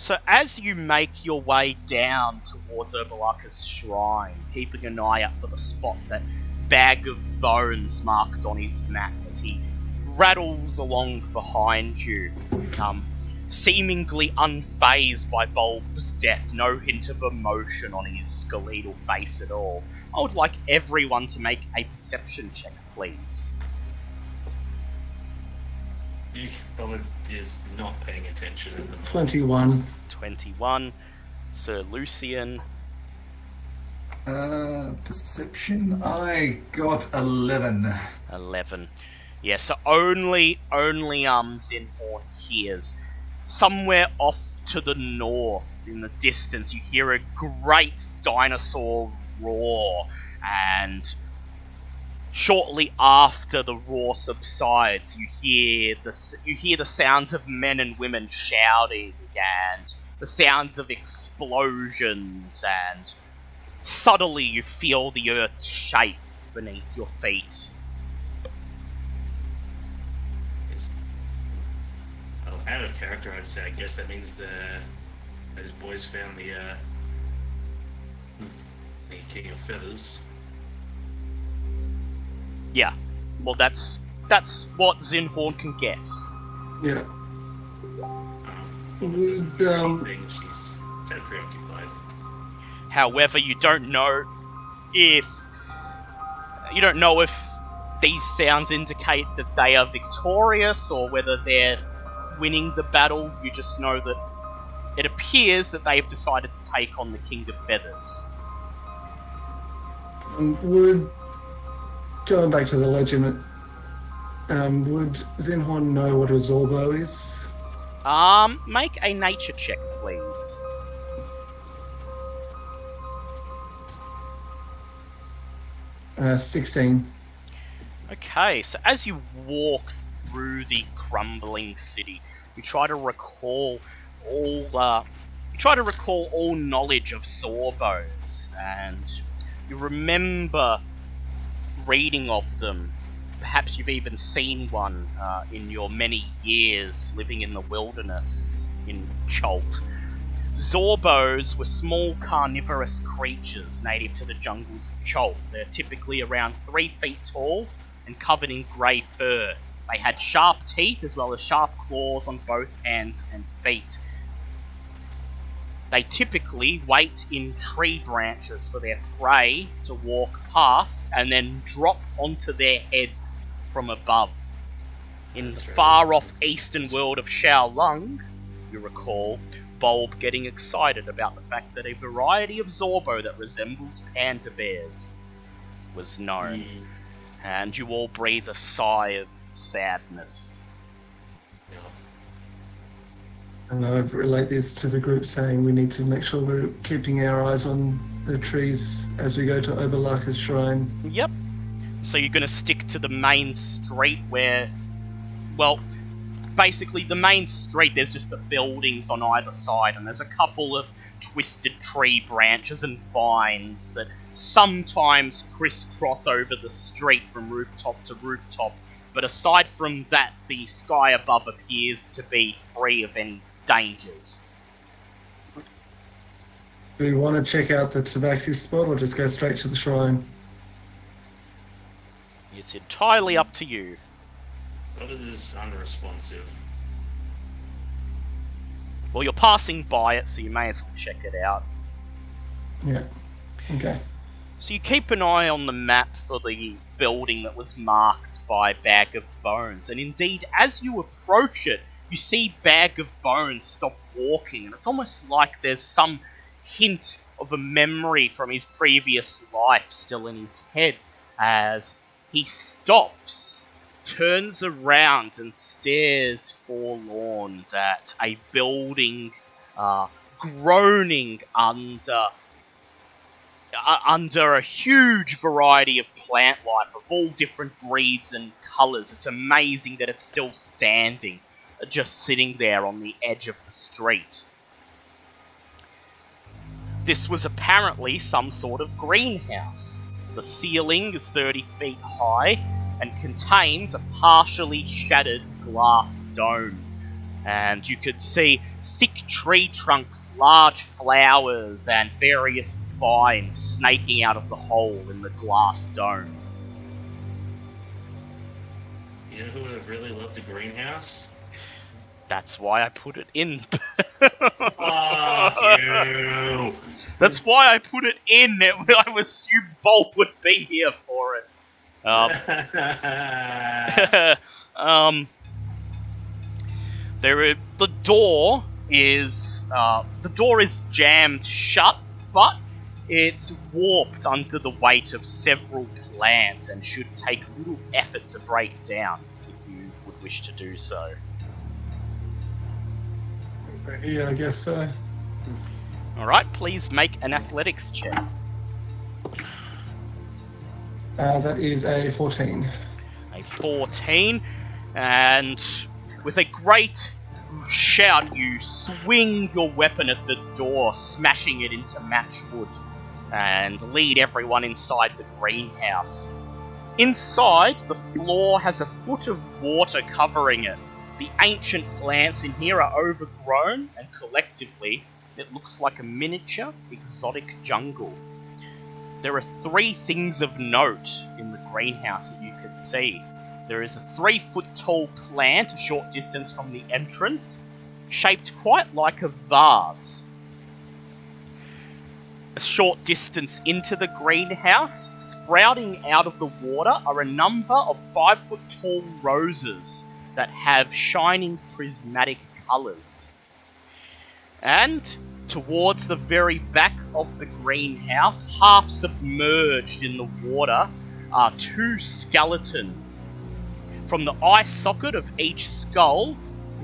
So as you make your way down towards Obo'laka's shrine, keeping an eye out for the spot that bag of bones marked on his map as he rattles along behind you, um, seemingly unfazed by Bulb's death, no hint of emotion on his skeletal face at all. I would like everyone to make a perception check, please. Bullet is not paying attention at the moment. 21. 21. Sir Lucian, Uh, perception. I got eleven. 11. Yeah, so only, only um Zinhorn hears. Somewhere off to the north, in the distance, you hear a great dinosaur roar, and shortly after the roar subsides, you hear the you hear the sounds of men and women shouting and the sounds of explosions and subtly you feel the earth shake beneath your feet. Out of character, I'd say. I guess that means the those boys found the uh, the King of Feathers. Yeah. Well, that's that's what Zinhorn can guess. Yeah. Would, um, thing, she's so preoccupied. However, you don't know if you don't know if these sounds indicate that they are victorious or whether they're winning the battle. You just know that it appears that they've decided to take on the King of Feathers. Um, would going back to the legend, um, would Zinhorn know what a Zorbo is? Um, make a nature check, please. Uh, Sixteen. Okay, so as you walk through the crumbling city, you try to recall all uh, you try to recall all knowledge of Zorbos, and you remember reading of them. Perhaps you've even seen one uh, in your many years living in the wilderness in Chult. Zorbos were small carnivorous creatures native to the jungles of Chult. They're typically around three feet tall and covered in grey fur. They had sharp teeth as well as sharp claws on both hands and feet. They typically wait in tree branches for their prey to walk past and then drop onto their heads from above. In the far off eastern world of Shou Lung, you recall Bulb getting excited about the fact that a variety of Zorbo that resembles panda bears was known Mm, and you all breathe a sigh of sadness. And I'd relate this to the group saying we need to make sure we're keeping our eyes on the trees as we go to Obo'laka's shrine. Yep. So you're going to stick to the main street where, well, basically the main street, there's just the buildings on either side, and there's a couple of twisted tree branches and vines that sometimes crisscross over the street from rooftop to rooftop. But aside from that, the sky above appears to be free of any dangers. Do we want to check out the tabaxi spot or just go straight to the shrine? It's entirely up to you. What is unresponsive? Well, you're passing by it, so you may as well check it out. Yeah. Okay. So you keep an eye on the map for the building that was marked by Bag of Bones, and indeed, as you approach it, you see Bag of Bones stop walking, and it's almost like there's some hint of a memory from his previous life still in his head as he stops, turns around, and stares forlorn at a building uh, groaning under under a huge variety of plant life of all different breeds and colours. It's amazing that it's still standing, just sitting there on the edge of the street. This was apparently some sort of greenhouse. The ceiling is 30 feet high and contains a partially shattered glass dome. And you could see thick tree trunks, large flowers, and various vines snaking out of the hole in the glass dome. You know who would have really loved a greenhouse? That's why I put it in. Fuck you! That's why I put it in. It, I assumed Bulb would be here for it. Um, um, there, is, the door is uh, the door is jammed shut, but it's warped under the weight of several plants and should take little effort to break down if you would wish to do so. Yeah, I guess so. All right, please make an athletics check. Uh, that is a 14. a 14, and with a great shout, you swing your weapon at the door, smashing it into matchwood, and lead everyone inside the greenhouse. Inside, the floor has a foot of water covering it. The ancient plants in here are overgrown, and collectively, it looks like a miniature exotic jungle. There are three things of note in the greenhouse that you can see. There is a three foot tall plant a short distance from the entrance, shaped quite like a vase. A short distance into the greenhouse, sprouting out of the water, are a number of five foot tall roses that have shining prismatic colours. And towards the very back of the greenhouse, half submerged in the water, are two skeletons. From the eye socket of each skull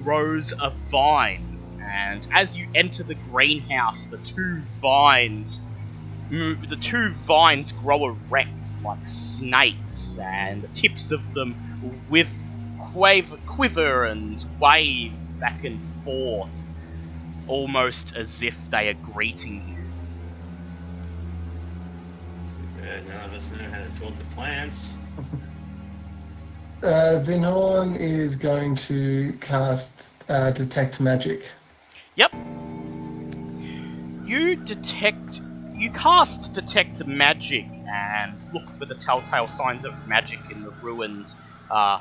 grows a vine, and as you enter the greenhouse, the two vines, mo- the two vines grow erect like snakes, and the tips of them with quiver, quiver and wave back and forth, almost as if they are greeting you. Uh, none of us know how to talk to plants. Uh, Zinhorn is going to cast uh, Detect Magic. Yep. You detect. You cast Detect Magic and look for the telltale signs of magic in the ruined. Uh,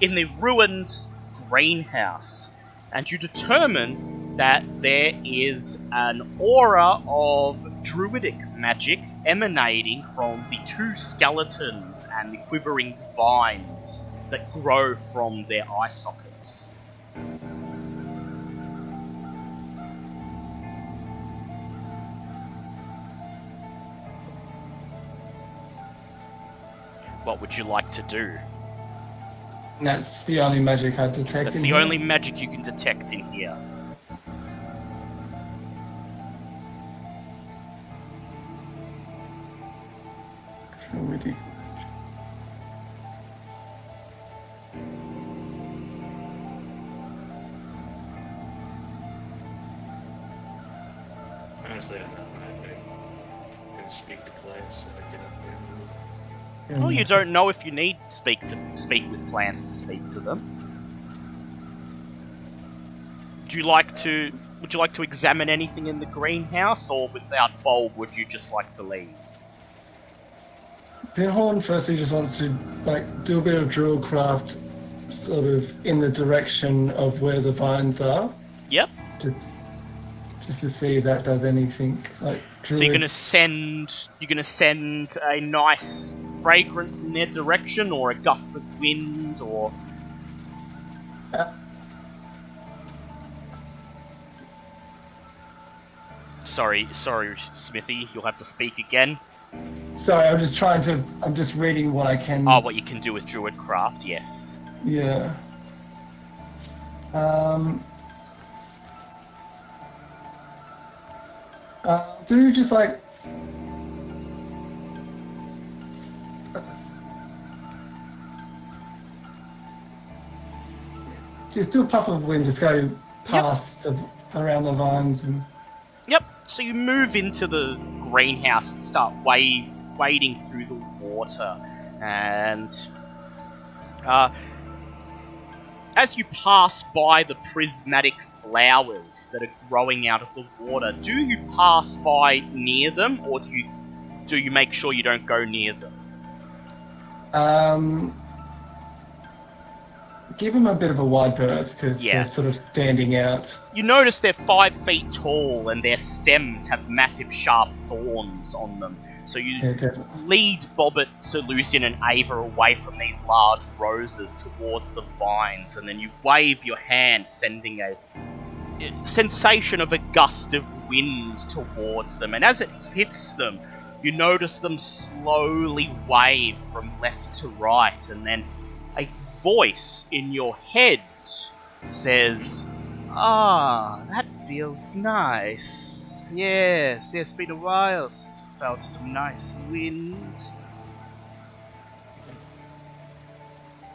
in the ruined greenhouse. And you determine that there is an aura of druidic magic emanating from the two skeletons and the quivering vines that grow from their eye sockets. What would you like to do? That's the only magic I detect. That's in the here. only magic you can detect in here. Druidic. There. Well, you don't know if you need to speak to speak with plants to speak to them. Would you like to? Would you like to examine anything in the greenhouse, or without bulb, would you just like to leave? Zinhorn firstly just wants to like do a bit of druidcraft, sort of in the direction of where the vines are, Yep. just just to see if that does anything. Like So you're gonna send you're gonna send a nice fragrance in their direction, or a gust of wind, or Uh, sorry, sorry, Smithy, you'll have to speak again. Sorry, I'm just trying to. I'm just reading what I can. Oh, what you can do with Druidcraft, yes. Yeah. Um. Uh, do you just like. Just do a puff of wind, just go past the around the vines and Yep. So you move into the greenhouse and start wade, wading through the water, and uh, as you pass by the prismatic flowers that are growing out of the water, do you pass by near them, or do you do you make sure you don't go near them? um, give them a bit of a wide berth because Yeah. they're sort of standing out. You notice they're five feet tall and their stems have massive sharp thorns on them. So you Yeah, lead Bobbit, Sir Lucian, and Ava away from these large roses towards the vines, and then you wave your hand, sending a a sensation of a gust of wind towards them. And as it hits them, you notice them slowly wave from left to right, and then a voice in your head says, Ah, that feels nice. Yes, yes, it's been a while since I felt some nice wind.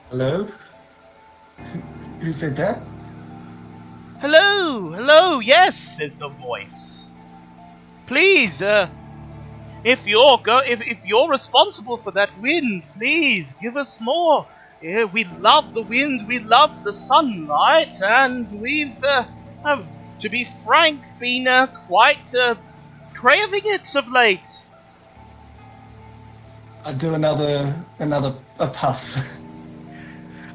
Hello? Who said that? Hello, hello, yes, says the voice. Please, uh, if you're go- if, if you're responsible for that wind, please give us more. Yeah, we love the wind, we love the sunlight, and we've, uh, uh to be frank, been uh, quite uh, craving it of late. I do another another a puff.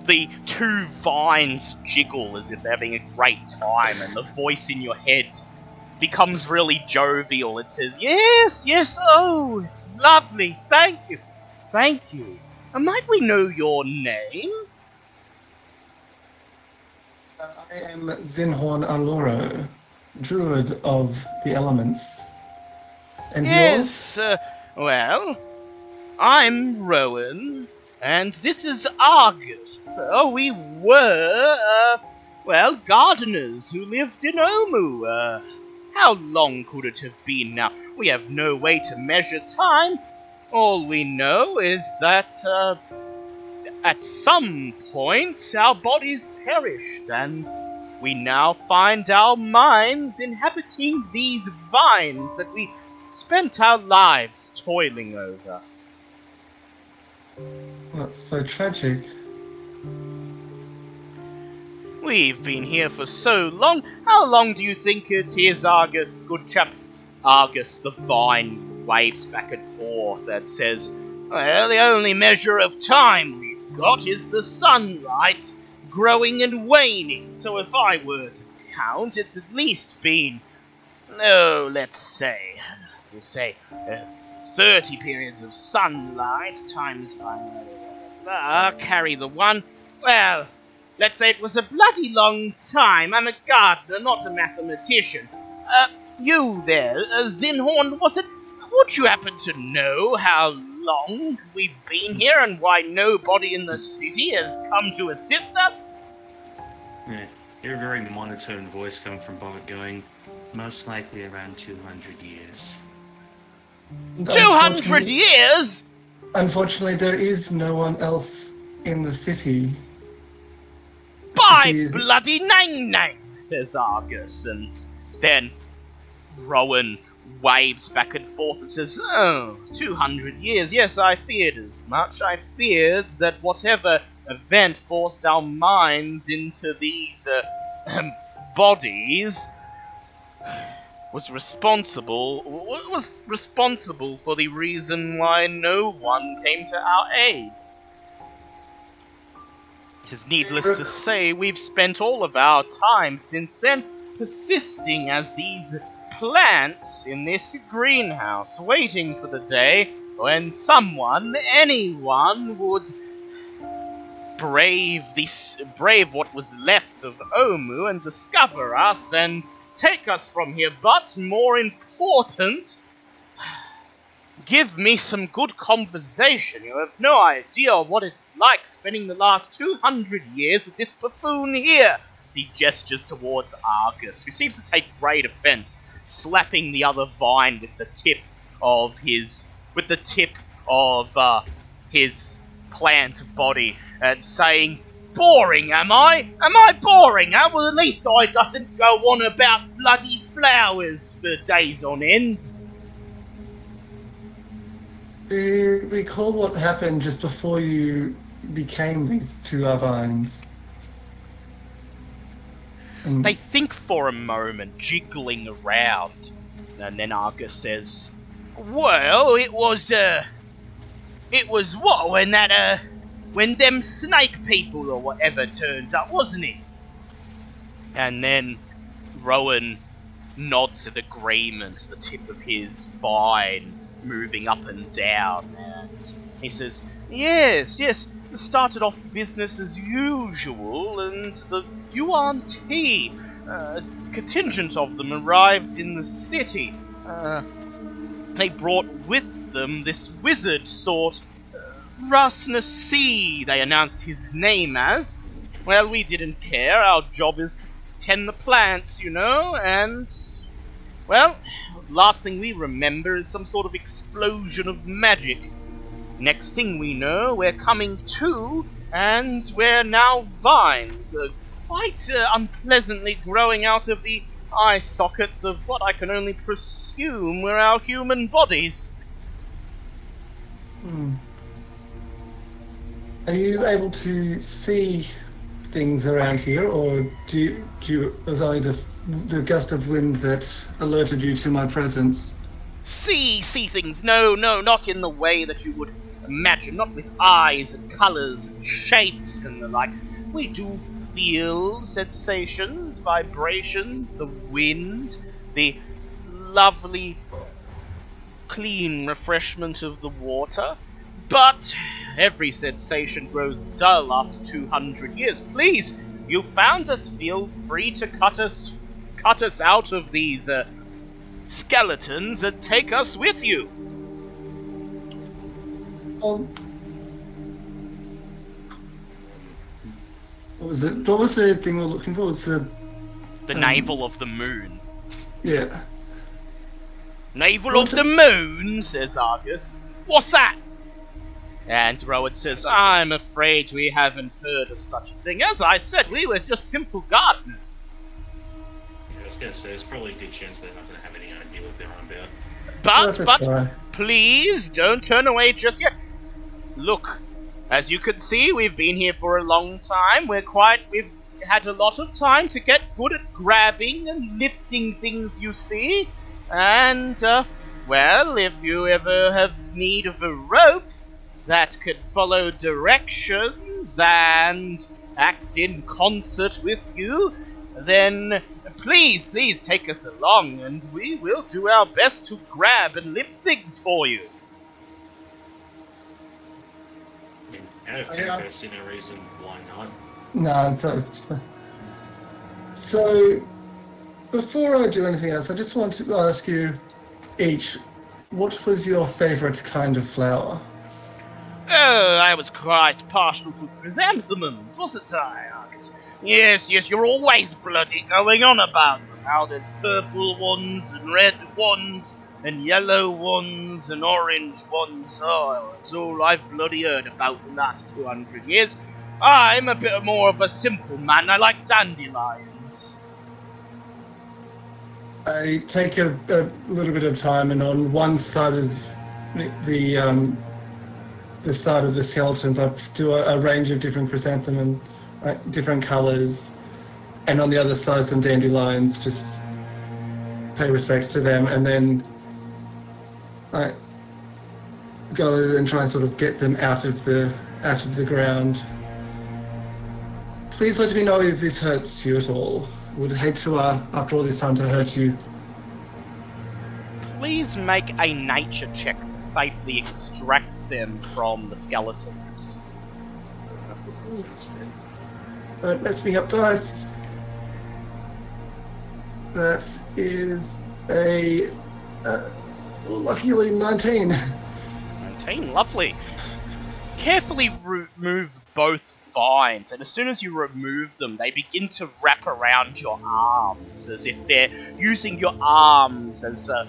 the two vines jiggle as if they're having a great time, and the voice in your head becomes really jovial. It says, Yes, yes, oh, it's lovely. Thank you. Thank you. And might we know your name? I am Zinhorn Aloro, druid of the elements. And yours? yes, uh, well, I'm Rowan, and this is Argus. Oh, we were, uh, well, gardeners who lived in Omu. Uh, how long could it have been now? We have no way to measure time. All we know is that, uh, at some point our bodies perished, and we now find our minds inhabiting these vines that we spent our lives toiling over. That's so tragic. We've been here for so long. How long do you think it is, Argus, good chap? Argus, the vine, waves back and forth and says, Well, the only measure of time we've got is the sunlight growing and waning. So if I were to count, it's at least been, oh, let's say, we'll say, uh, 30 periods of sunlight times by. Uh, carry the one. Well, let's say it was a bloody long time. I'm a gardener, not a mathematician. Uh, you there, uh, Zinhorn, was it? Would you happen to know how long we've been here and why nobody in the city has come to assist us? Yeah, your very monotone voice coming from Bobbit going, most likely around 200 years. 200 years? Unfortunately, there is no one else in the city. By Jeez. bloody Nangnang, says Argus, and then Rowan waves back and forth and says, Oh, 200 years. Yes, I feared as much. I feared that whatever event forced our minds into these uh, bodies was responsible was responsible for the reason why no one came to our aid. It is needless to say, we've spent all of our time since then persisting as these plants in this greenhouse, waiting for the day when someone, anyone, would brave this, brave what was left of Omu and discover us and take us from here. But more important, give me some good conversation. You have no idea what it's like spending the last 200 years with this buffoon here. He gestures towards Argus, who seems to take great offense, slapping the other vine with the tip of his, with the tip of uh, his plant body, and saying, "Boring, am I? Am I boring? Huh? Well, at least I doesn't go on about bloody flowers for days on end." Do you recall what happened just before you became these two Avines? And They think for a moment, jiggling around, and then Argus says, "Well, it was uh, it was what when that uh, when them snake people or whatever turned up, wasn't it?" And then Rowan nods in agreement, the tip of his fine moving up and down, and he says, "Yes, yes." Started off business as usual, and the Yuan-ti, uh, contingent of them arrived in the city. Uh, they brought with them this wizard sort, uh, Ras Nsi, they announced his name as. Well, we didn't care. Our job is to tend the plants, you know, and. Well, last thing we remember is some sort of explosion of magic. Next thing we know, we're coming to, and we're now vines are quite uh, unpleasantly growing out of the eye sockets of what I can only presume were our human bodies. Hmm. Are you able to see things around here, or do you, do you, was only the the gust of wind that alerted you to my presence? See, see things. No, no, not in the way that you would imagine. Not with eyes and colours and shapes and the like. We do feel sensations, vibrations, the wind, the lovely, clean refreshment of the water. But every sensation grows dull after 200 years. Please, you found us. Feel free to cut us, cut us out of these uh, skeletons and take us with you. Um, what was it? What was the thing we were looking for? Was the The Um, navel of the moon. yeah? Navel What of the moon, says Argus. What's that? And Rowan says, I'm afraid we haven't heard of such a thing. As I said, we were just simple gardeners. I was gonna say, there's probably a good chance they're not gonna have any idea what they're on about. But, but, try. please don't turn away just yet. Look, as you can see, we've been here for a long time. We're quite, we've had a lot of time to get good at grabbing and lifting things you see. And, uh, well, if you ever have need of a rope that can follow directions and act in concert with you, then please, please take us along and we will do our best to grab and lift things for you. I mean, out of I, character, I see no reason why not. No, it's, it's just a- so before I do anything else, I just want to ask you each, what was your favourite kind of flower? Oh, I was quite partial to chrysanthemums, wasn't I, Argus? Yes, yes, you're always bloody going on about them. How there's purple ones and red ones and yellow ones and orange ones. Oh, it's all I've bloody heard about the last 200 years. I'm a bit more of a simple man. I like dandelions. I take a, a little bit of time, and on one side of the, um, the side of the skeletons, I do a, a range of different chrysanthemum, uh, different colours, and on the other side some dandelions. Just pay respects to them, and then I go and try and sort of get them out of the out of the ground. Please let me know if this hurts you at all. Would hate to, uh, after all this time, to hurt you. Please make a nature check to safely extract them from the skeletons. Don't mess me up, dice. That is a uh, luckily 19. 19, lovely. Carefully remove both vines, and as soon as you remove them, they begin to wrap around your arms as if they're using your arms as a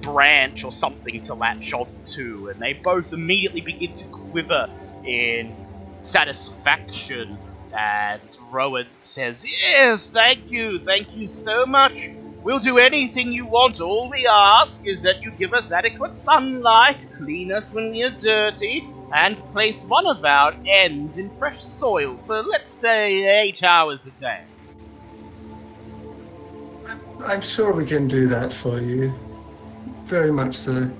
branch or something to latch onto, and they both immediately begin to quiver in satisfaction. And Rowan says, Yes, thank you, thank you so much. We'll do anything you want. All we ask is that you give us adequate sunlight, clean us when we are dirty, and place one of our ends in fresh soil for, let's say, eight hours a day. I'm sure we can do that for you. Very much so.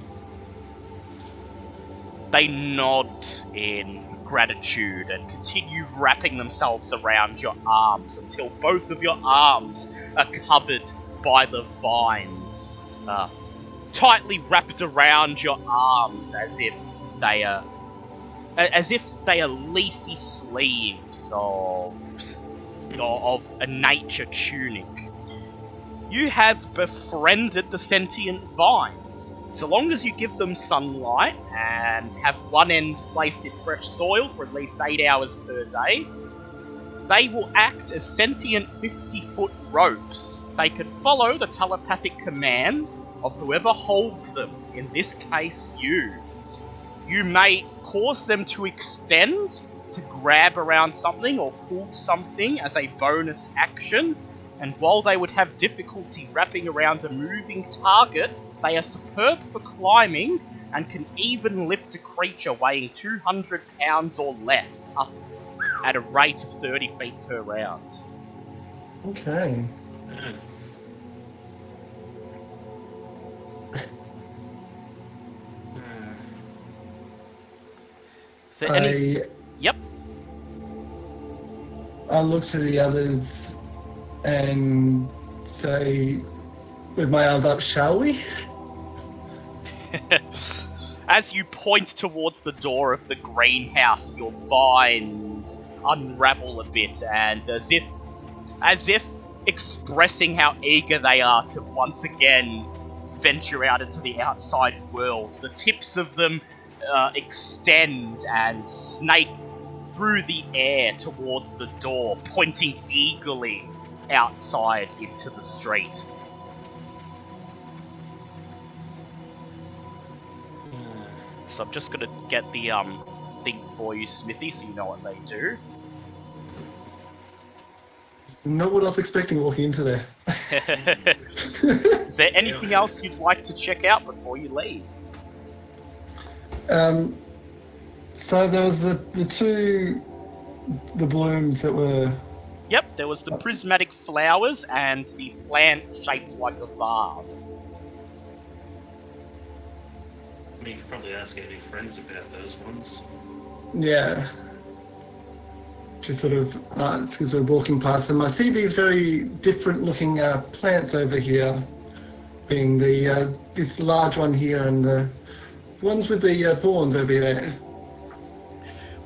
They nod in gratitude and continue wrapping themselves around your arms until both of your arms are covered by the vines, uh, tightly wrapped around your arms as if they are as if they are leafy sleeves of of a nature tunic. You have befriended the sentient vines. So long as you give them sunlight and have one end placed in fresh soil for at least 8 hours per day, they will act as sentient 50 foot ropes. They can follow the telepathic commands of whoever holds them, in this case, you. You may cause them to extend to grab around something or pull something as a bonus action. And while they would have difficulty wrapping around a moving target, they are superb for climbing and can even lift a creature weighing 200 pounds or less up at a rate of 30 feet per round. Okay. Is there any? I Yep. I look to the others and say, with my arms up, shall we? As you point towards the door of the greenhouse, your vines unravel a bit, and as if, as if expressing how eager they are to once again venture out into the outside world, the tips of them uh, extend and snake through the air towards the door, pointing eagerly outside into the street. So I'm just gonna get the um thing for you, Smithy, so you know what they do. Not what I was expecting walking into there. Is there anything else you'd like to check out before you leave? um, so there was the, the two, the blooms that were Yep, there was the prismatic flowers and the plant shaped like a vase. I mean, you could probably ask any friends about those ones. Yeah. Just sort of, uh, because we're walking past them, I see these very different looking uh, plants over here, being the uh, this large one here and the ones with the uh, thorns over there.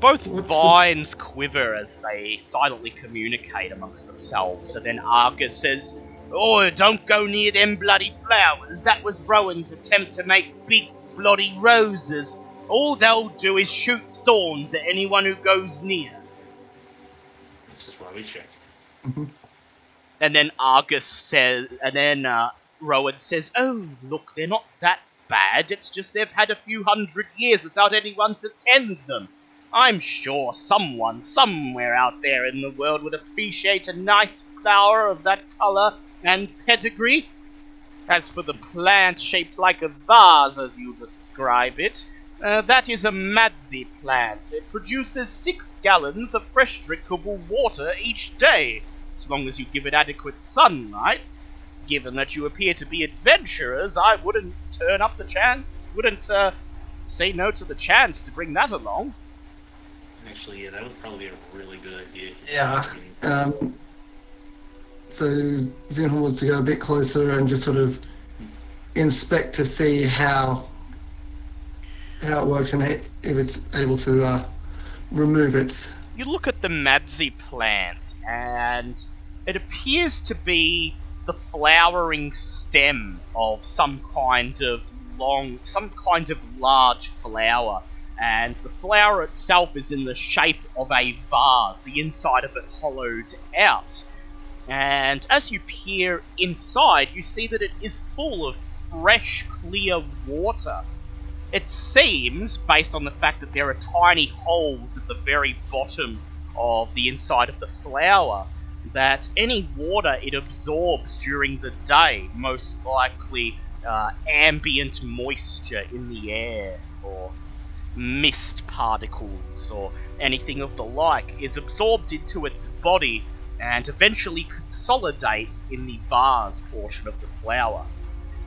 Both vines quiver as they silently communicate amongst themselves, and then Argus says, Oh, don't go near them bloody flowers. That was Rowan's attempt to make big bloody roses. All they'll do is shoot thorns at anyone who goes near. Check. And then Argus says, and then uh, Rowan says, "Oh, look, they're not that bad. It's just they've had a few hundred years without anyone to tend them. I'm sure someone somewhere out there in the world would appreciate a nice flower of that color and pedigree. As for the plant shaped like a vase, as you describe it." Uh, that is a madzi plant. It produces six gallons of fresh drinkable water each day as long as you give it adequate sunlight. Given that you appear to be adventurers, I wouldn't turn up the chance, wouldn't uh, say no to the chance to bring that along. Actually, yeah, that was probably a really good idea. Yeah. Um, so Zinhorn wants to go a bit closer and just sort of inspect to see how how it works and if it's able to uh, remove it. You look at the madzi plant, and it appears to be the flowering stem of some kind of long, some kind of large flower. And the flower itself is in the shape of a vase, the inside of it hollowed out. And as you peer inside, you see that it is full of fresh, clear water. It seems, based on the fact that there are tiny holes at the very bottom of the inside of the flower, that any water it absorbs during the day, most likely uh, ambient moisture in the air, or mist particles, or anything of the like, is absorbed into its body and eventually consolidates in the vase portion of the flower.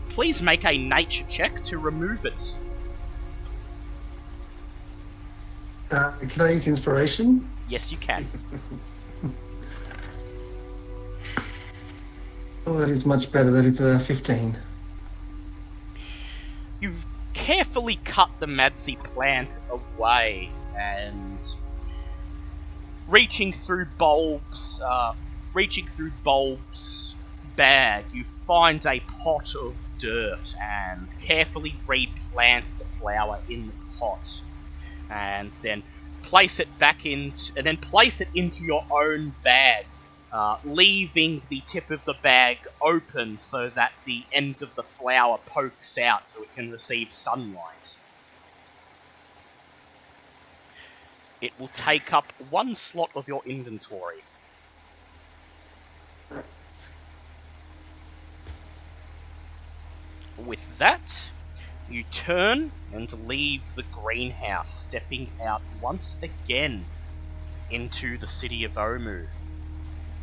Please make a nature check to remove it. Uh, can I use inspiration? Yes, you can. Oh, that is much better. That is a 15. You've carefully cut the Madzi plant away and reaching through Bulb's, uh, reaching through Bulb's bag, you find a pot of dirt and carefully replant the flower in the pot, and then place it back in, and then place it into your own bag uh, leaving the tip of the bag open so that the end of the flower pokes out so it can receive sunlight. It will take up one slot of your inventory. With that, you turn and leave the greenhouse, stepping out once again into the city of Omu.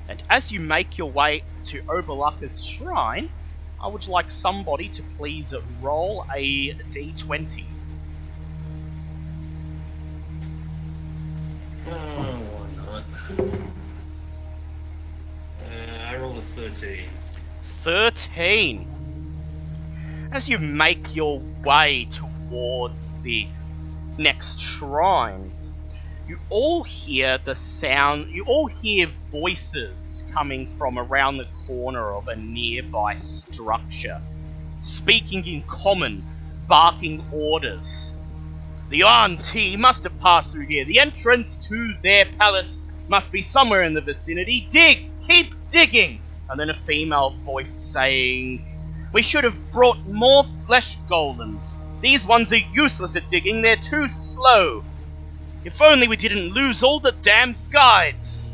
And as you make your way to Obo'laka's shrine, I would like somebody to please roll a d20. Oh, why not? Uh, I rolled a 13. 13. As you make your way towards the next shrine, you all hear the sound, you all hear voices coming from around the corner of a nearby structure, speaking in common, barking orders. The Yuan-ti must have passed through here. The entrance to their palace must be somewhere in the vicinity. Dig! Keep digging! And then a female voice saying, We should have brought more flesh golems. These ones are useless at digging, they're too slow. If only we didn't lose all the damn guides.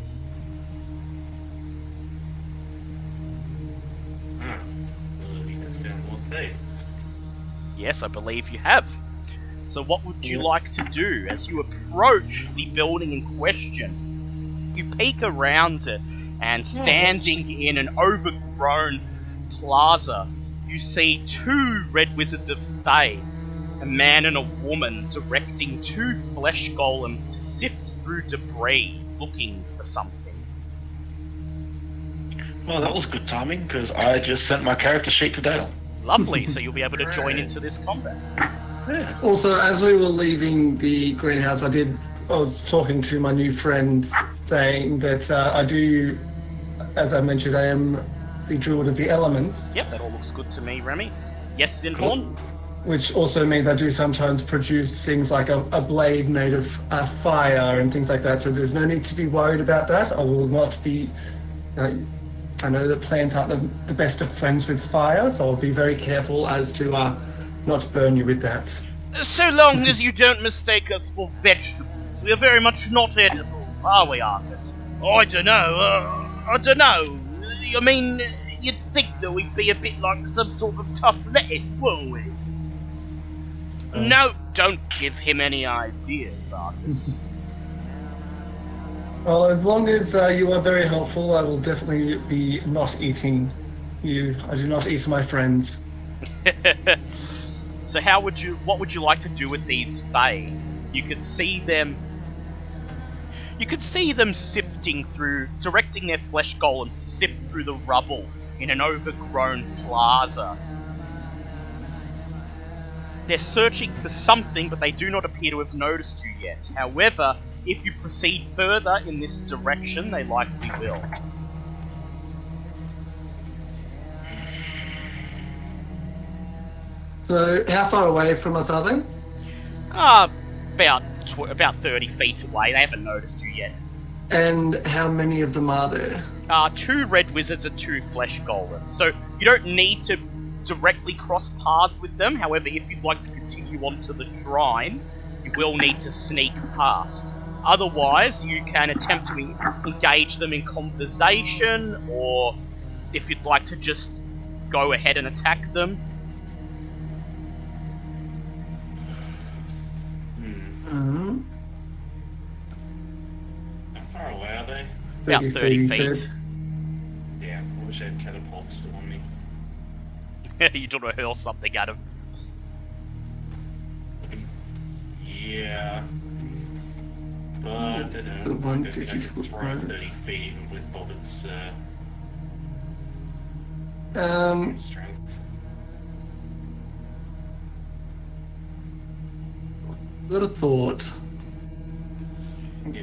Huh. Well, we have found more thing. Yes, I believe you have. So, what would you like to do as you approach the building in question? You peek around it, and standing in an overgrown plaza, you see two red wizards of Thay, a man and a woman, directing two flesh golems to sift through debris looking for something. Well, that was good timing because I just sent my character sheet to Dale. Lovely, so you'll be able to join into this combat. Yeah. Also, as we were leaving the greenhouse, I did. I was talking to my new friends, saying that uh, I do, as I mentioned, I am the druid of the elements, Yep, that all looks good to me, Remy. Yes, Zinhorn? which also means I do sometimes produce things like a, a blade made of uh, fire and things like that. So there's no need to be worried about that. I will not be. Uh, I know that plants aren't the, the best of friends with fire, so I'll be very careful as to uh, not burn you with that. So long as you don't mistake us for vegetables, we are very much not edible, are we, Argus? Oh, I don't know. Uh, I don't know. I mean, you'd think that we'd be a bit like some sort of tough lettuce, wouldn't we? No, don't give him any ideas, Argus. Well, as long as uh, you are very helpful, I will definitely be not eating you. I do not eat my friends. so how would you what would you like to do with these Fae? You could see them you could see them sifting through directing their flesh golems to sift through the rubble in an overgrown plaza. They're searching for something, but they do not appear to have noticed you yet. However, if you proceed further in this direction, they likely will. So, how far away from us are they? Ah, about tw- about thirty feet away. They haven't noticed you yet. And how many of them are there? uh, two red wizards and two flesh golems. So you don't need to directly cross paths with them. However, if you'd like to continue on to the shrine, you will need to sneak past. Otherwise, you can attempt to en- engage them in conversation, or if you'd like to just go ahead and attack them. Mm-hmm. How far away are they? About 30 you feet. said. Damn, I wish I had catapults still on me. you don't know hurl something at him. Yeah. But I don't know. The I don't think I 150 can foot throw road. 30 feet even with Bobbit's uh, Um, strength. Got a thought. Yeah.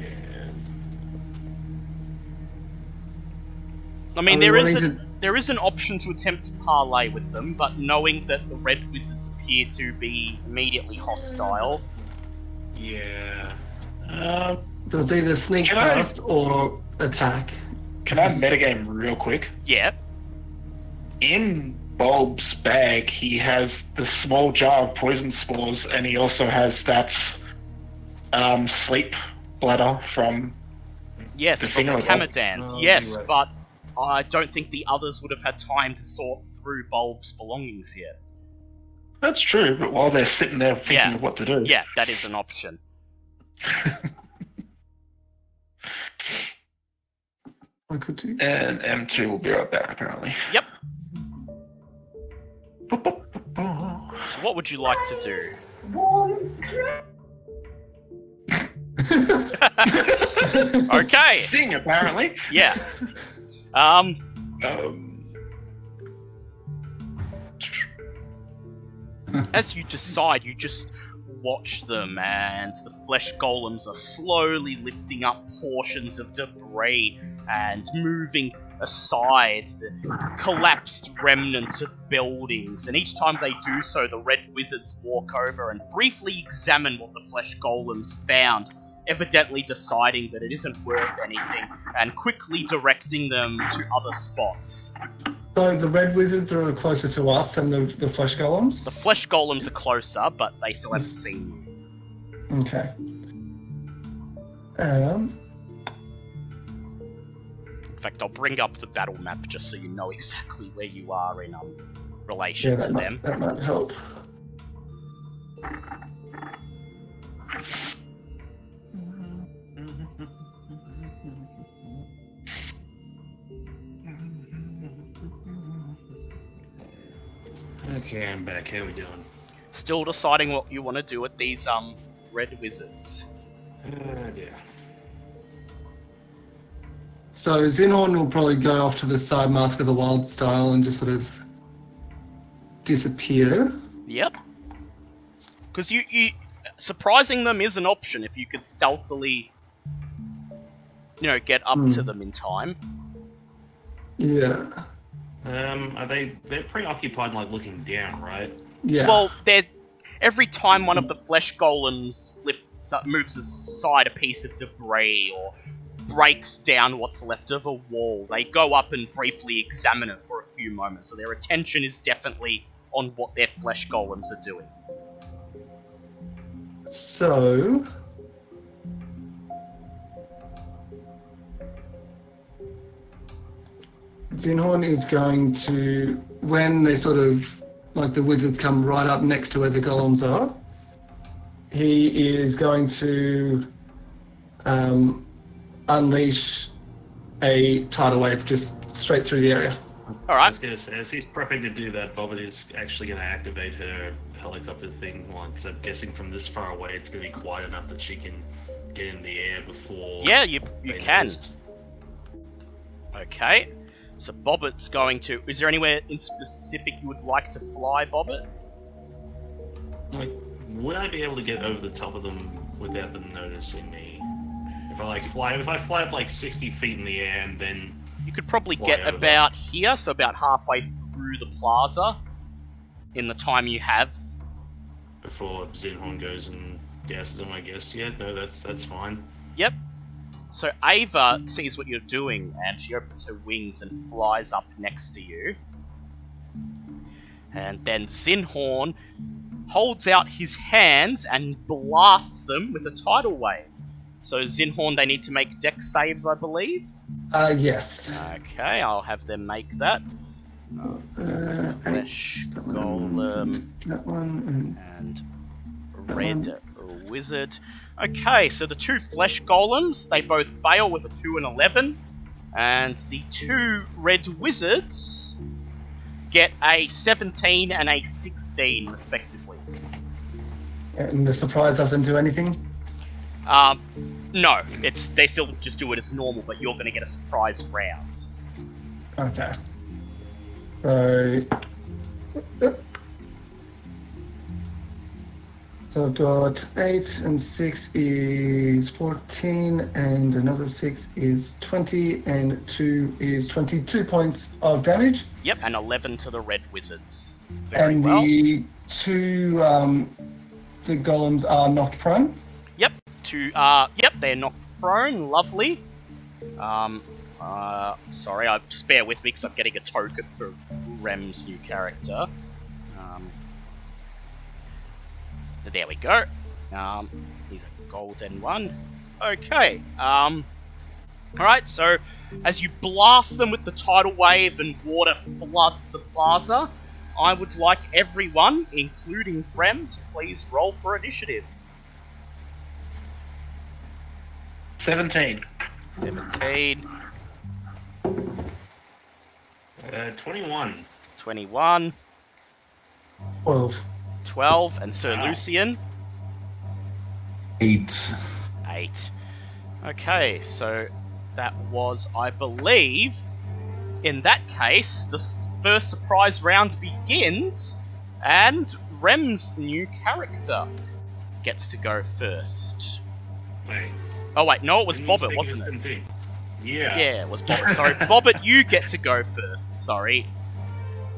I mean, there is wanting an there is an option to attempt to parlay with them, but knowing that the red wizards appear to be immediately hostile, Yeah. Um, So it's either sneak Can I- past or attack. can I metagame real quick? yeah, In Bulb's bag, he has the small jar of poison spores, and he also has that um, sleep bladder from. Yes, The from the thing? Kamadans. Oh, yes, right. but I don't think the others would have had time to sort through Bulb's belongings yet. That's true, but while they're sitting there thinking Yeah. of what to do. Yeah, that is an option. I could do. And M2 will be right back, apparently. Yep. So what would you like to do? Okay. Sing, apparently. Yeah. Um. Um, as you decide, you just watch them, and the flesh golems are slowly lifting up portions of debris and moving aside the collapsed remnants of buildings. And each time they do so, the red wizards walk over and briefly examine what the flesh golems found. Evidently deciding that it isn't worth anything and quickly directing them to other spots. So the red wizards are closer to us than the the flesh golems. The flesh golems are closer, but they still haven't seen you. Okay. Um. In fact, I'll bring up the battle map just so you know exactly where you are in um, relation that to might, them. that might help. Okay, I'm back. How are we doing? Still deciding what you want to do with these um red wizards. Uh, yeah. So Zinhorn will probably go off to the side, Mask of the Wild style, and just sort of disappear. Yep. Because you, you surprising them is an option if you could stealthily, you know, get up Hmm. to them in time. Yeah. Um, are they? They're preoccupied, like looking down, right? Yeah. Well, they're every time one of the flesh golems lifts up, moves aside a piece of debris or breaks down what's left of a wall, they go up and briefly examine it for a few moments. So their attention is definitely on what their flesh golems are doing. So. Zinhorn is going to, when they sort of, like the wizards come right up next to where the golems are, he is going to um, unleash a tidal wave just straight through the area. I All right. was gonna say, as he's prepping to do that, Bobbit is actually gonna activate her helicopter thing. once. I'm guessing from this far away, it's gonna be quiet enough that she can get in the air before. Yeah, you you can. notice. Okay. So Bobbit's going to. Is there anywhere in specific you would like to fly, Bobbit? Like, would I be able to get over the top of them without them noticing me? If I like fly, if I fly up like 60 feet in the air and then You could probably Fly get over. about here, so about halfway through the plaza, in the time you have. before Zinhorn goes and gasses them, I guess. Yeah, no, that's that's fine. Yep. So Ava sees what you're doing, and she opens her wings and flies up next to you. And then Zinhorn holds out his hands and blasts them with a tidal wave. So Zinhorn, they need to make dex saves, I believe. Uh, yes. Okay, I'll have them make that. Uh, Uh, Flesh that one, Golem That one. and Red Wizard. Okay, so the two Flesh Golems, they both fail with a 2 and 11. And the two Red Wizards get a 17 and a 16, respectively. And, and the surprise doesn't do anything. Um, no, it's they still just do it as normal, but you're going to get a surprise round. Okay. So. So I've got 8 and 6 is 14, and another 6 is 20, and 2 is 22 points of damage. Yep, and 11 to the Red Wizards. Very and well. the two um, the golems are knocked prone. Yep, uh, yep, they're knocked prone, lovely. Um, uh, sorry, I just bear with me because I'm getting a token for Rem's new character. Um, there we go. Um, he's a golden one. Okay. Um. Alright, so as you blast them with the tidal wave and water floods the plaza, I would like everyone, including Rem, to please roll for initiative. 17. 17, Uh, 21. 21, 12. 12, and Sir Wow. Lucian, Eight. 8. Okay, so that was, I believe, in that case, the first surprise round begins, and Rem's new character gets to go first. Wait. Oh, wait, no, it was didn't Bobbit, wasn't it? Yeah. Yeah, it was Bobbit. Sorry, Bobbit, you get to go first. Sorry.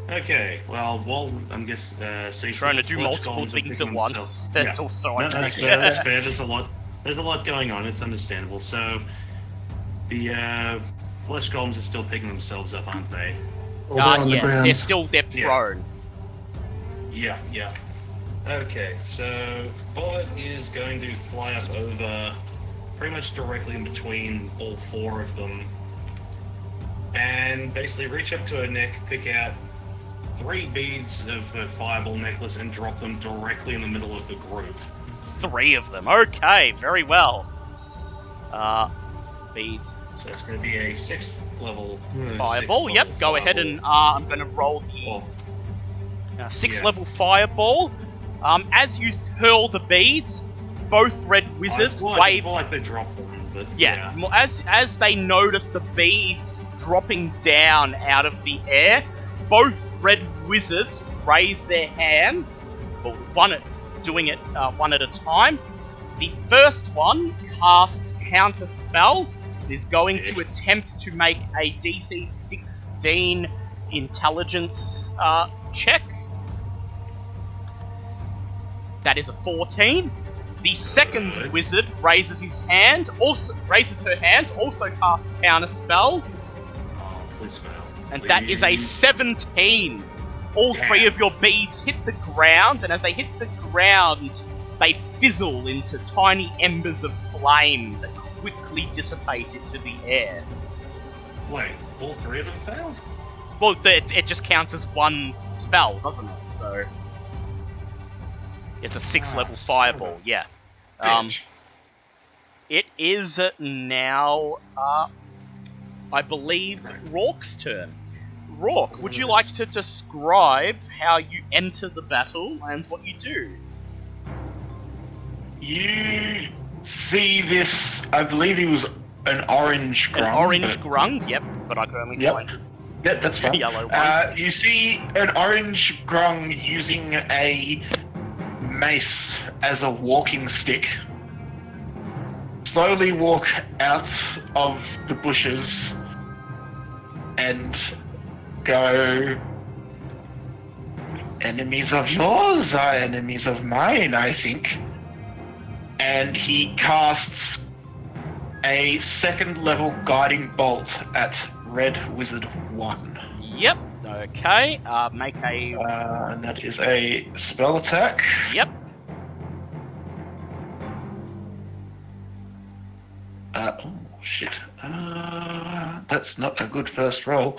Okay. Well, well, I'm guess. Uh, Trying to do multiple things at once. That's Yeah. also No, that's understandable. fair. That's fair. There's a lot. There's a lot going on. It's understandable. So, the uh, flesh golems are still picking themselves up, aren't they? Or they're Uh, on the yeah, ground. they're still they're Yeah. prone. Yeah. Yeah. Okay. So, Bullet is going to fly up over, pretty much directly in between all four of them, and basically reach up to her neck, pick out three beads of her fireball necklace, and drop them directly in the middle of the group. Three of them. Okay, very well. Uh, beads, So that's going to be a sixth level hmm, fireball. sixth Yep, level go ahead and uh, I'm going to roll the Well, uh, sixth yeah. level fireball. Um, as you hurl the beads, both red wizards like, wave. like they drop one, but Yeah, mo- as as they notice the beads dropping down out of the air, both red wizards raise their hands, well, one at doing it uh, one at a time. The first one casts counter spell. Is going to attempt to make a DC 16 intelligence uh, check. That is a 14. The second wizard raises his hand, also raises her hand, also casts counter spell, Oh, please fail. and that is a 17. All three of your beads hit the ground, and as they hit the ground, they fizzle into tiny embers of flame that quickly dissipate into the air. Wait, all three of them failed? Well, it, it just counts as one spell, doesn't it? So it's a six Ah, level son fireball. a Yeah. Um, It is now, uh, I believe, Rourke's turn. Rourke, would you like to describe how you enter the battle and what you do? You see this, I believe he was an orange grung. An grung. orange but- grung, yep, but I can only Yep. find Yeah, that's fine. yellow one. Uh, you see an orange grung using a mace as a walking stick. Slowly walk out of the bushes and go. Enemies of yours are enemies of mine, I think. And he casts a second level guiding bolt at Red Wizard 1. Yep, okay, uh, make a. Uh, and that is a spell attack. Yep, Uh, oh, shit. Uh, that's not a good first roll.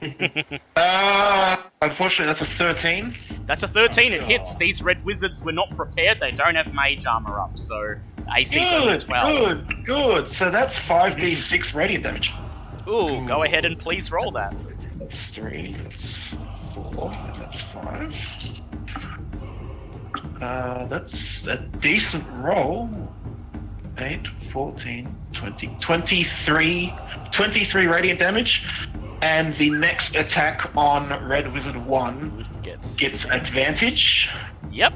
Uh, unfortunately, that's a 13. that's a 13, it hits. Oh. These red wizards were not prepared, they don't have mage armor up, so AC is only Good, 12. good, good. So that's 5d6 radiant damage. Ooh, go ahead and please roll that. That's 3, that's 4, that's 5. Uh, that's a decent roll. 8, 14, 20, 23, 23 radiant damage. And the next attack on Red Wizard 1 Gets. gets advantage. Yep,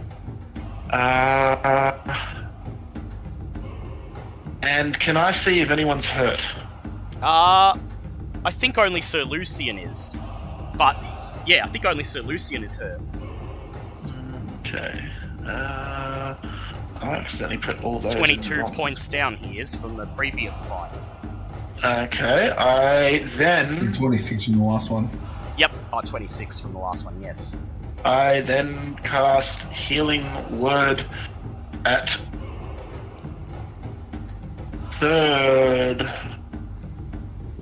Uh, and can I see if anyone's hurt? Uh, I think only Sir Lucian is. But, yeah, I think only Sir Lucian is hurt. Okay. Uh, I accidentally put all those. 22 wrong. points down he is from the previous fight. Okay. I then 26 from the last one. Yep, oh, 26 from the last one, yes. I then cast Healing Word at third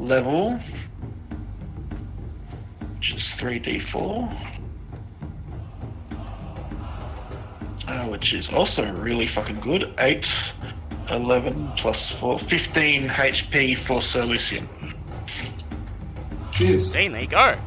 level, which is 3d4. Uh, which is also really fucking good. 8, 11 plus 4, 15 HP for Sir Lucian. Cheers. Dean, there you go.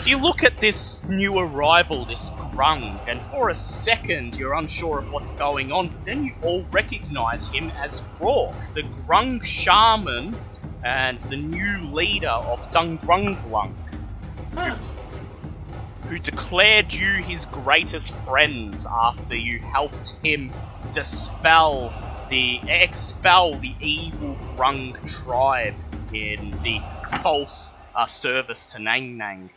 So you look at this new arrival, this Grung, and for a second you're unsure of what's going on, but then you all recognize him as Rourke, the Grung shaman and the new leader of Dungrunglung, who declared you his greatest friends after you helped him dispel the expel the evil Grung tribe in the false uh, service to Nangnang.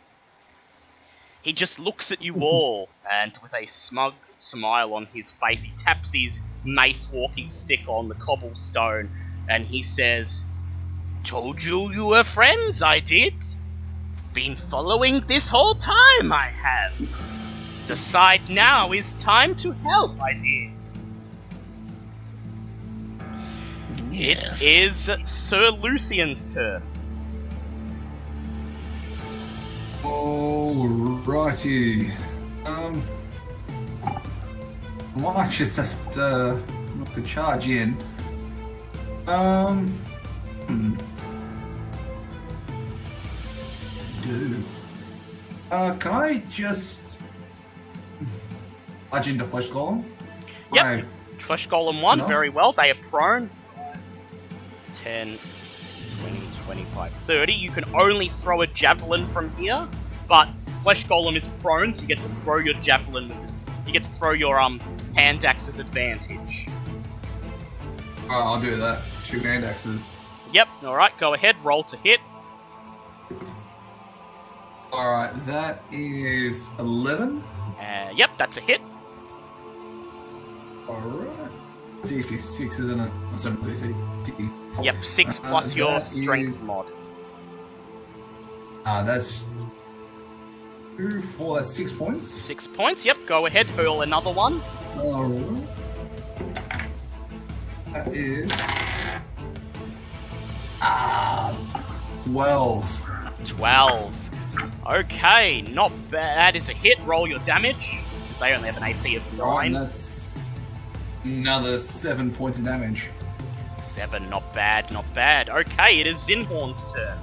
He just looks at you all, and with a smug smile on his face, he taps his mace walking stick on the cobblestone, and he says, Told you you were friends, I did. Been following this whole time, I have. Decide now is time to help, I did. Yes. It is Sir Lucian's turn. Alrighty. Um, I might just have to knock a charge in. Um, do. Uh, can I just lodge into flesh golem? Yep. Flesh Golem 1, Enough. very well. They are prone. 10, 20, 25, 30. You can only throw a javelin from here, but Flesh Golem is prone, so you get to throw your javelin with You get to throw your um hand axe with advantage. oh, I'll do that. Two hand axes. Yep, alright, go ahead, roll to hit. Alright, that is 11. Uh, yep, that's a hit. Alright. DC 6, isn't it? That's not DC. D- Yep, 6 Uh, plus your strength is- mod. Ah, that's. Two, four, that's six points. 6 points, yep, go ahead, hurl another one. Alright. That is. Ah, 12. 12. Okay, not bad. Is a hit. Roll your damage. They only have an AC of Right, 9. and that's another seven points of damage. 7, not bad, not bad. Okay, it is Zinhorn's turn.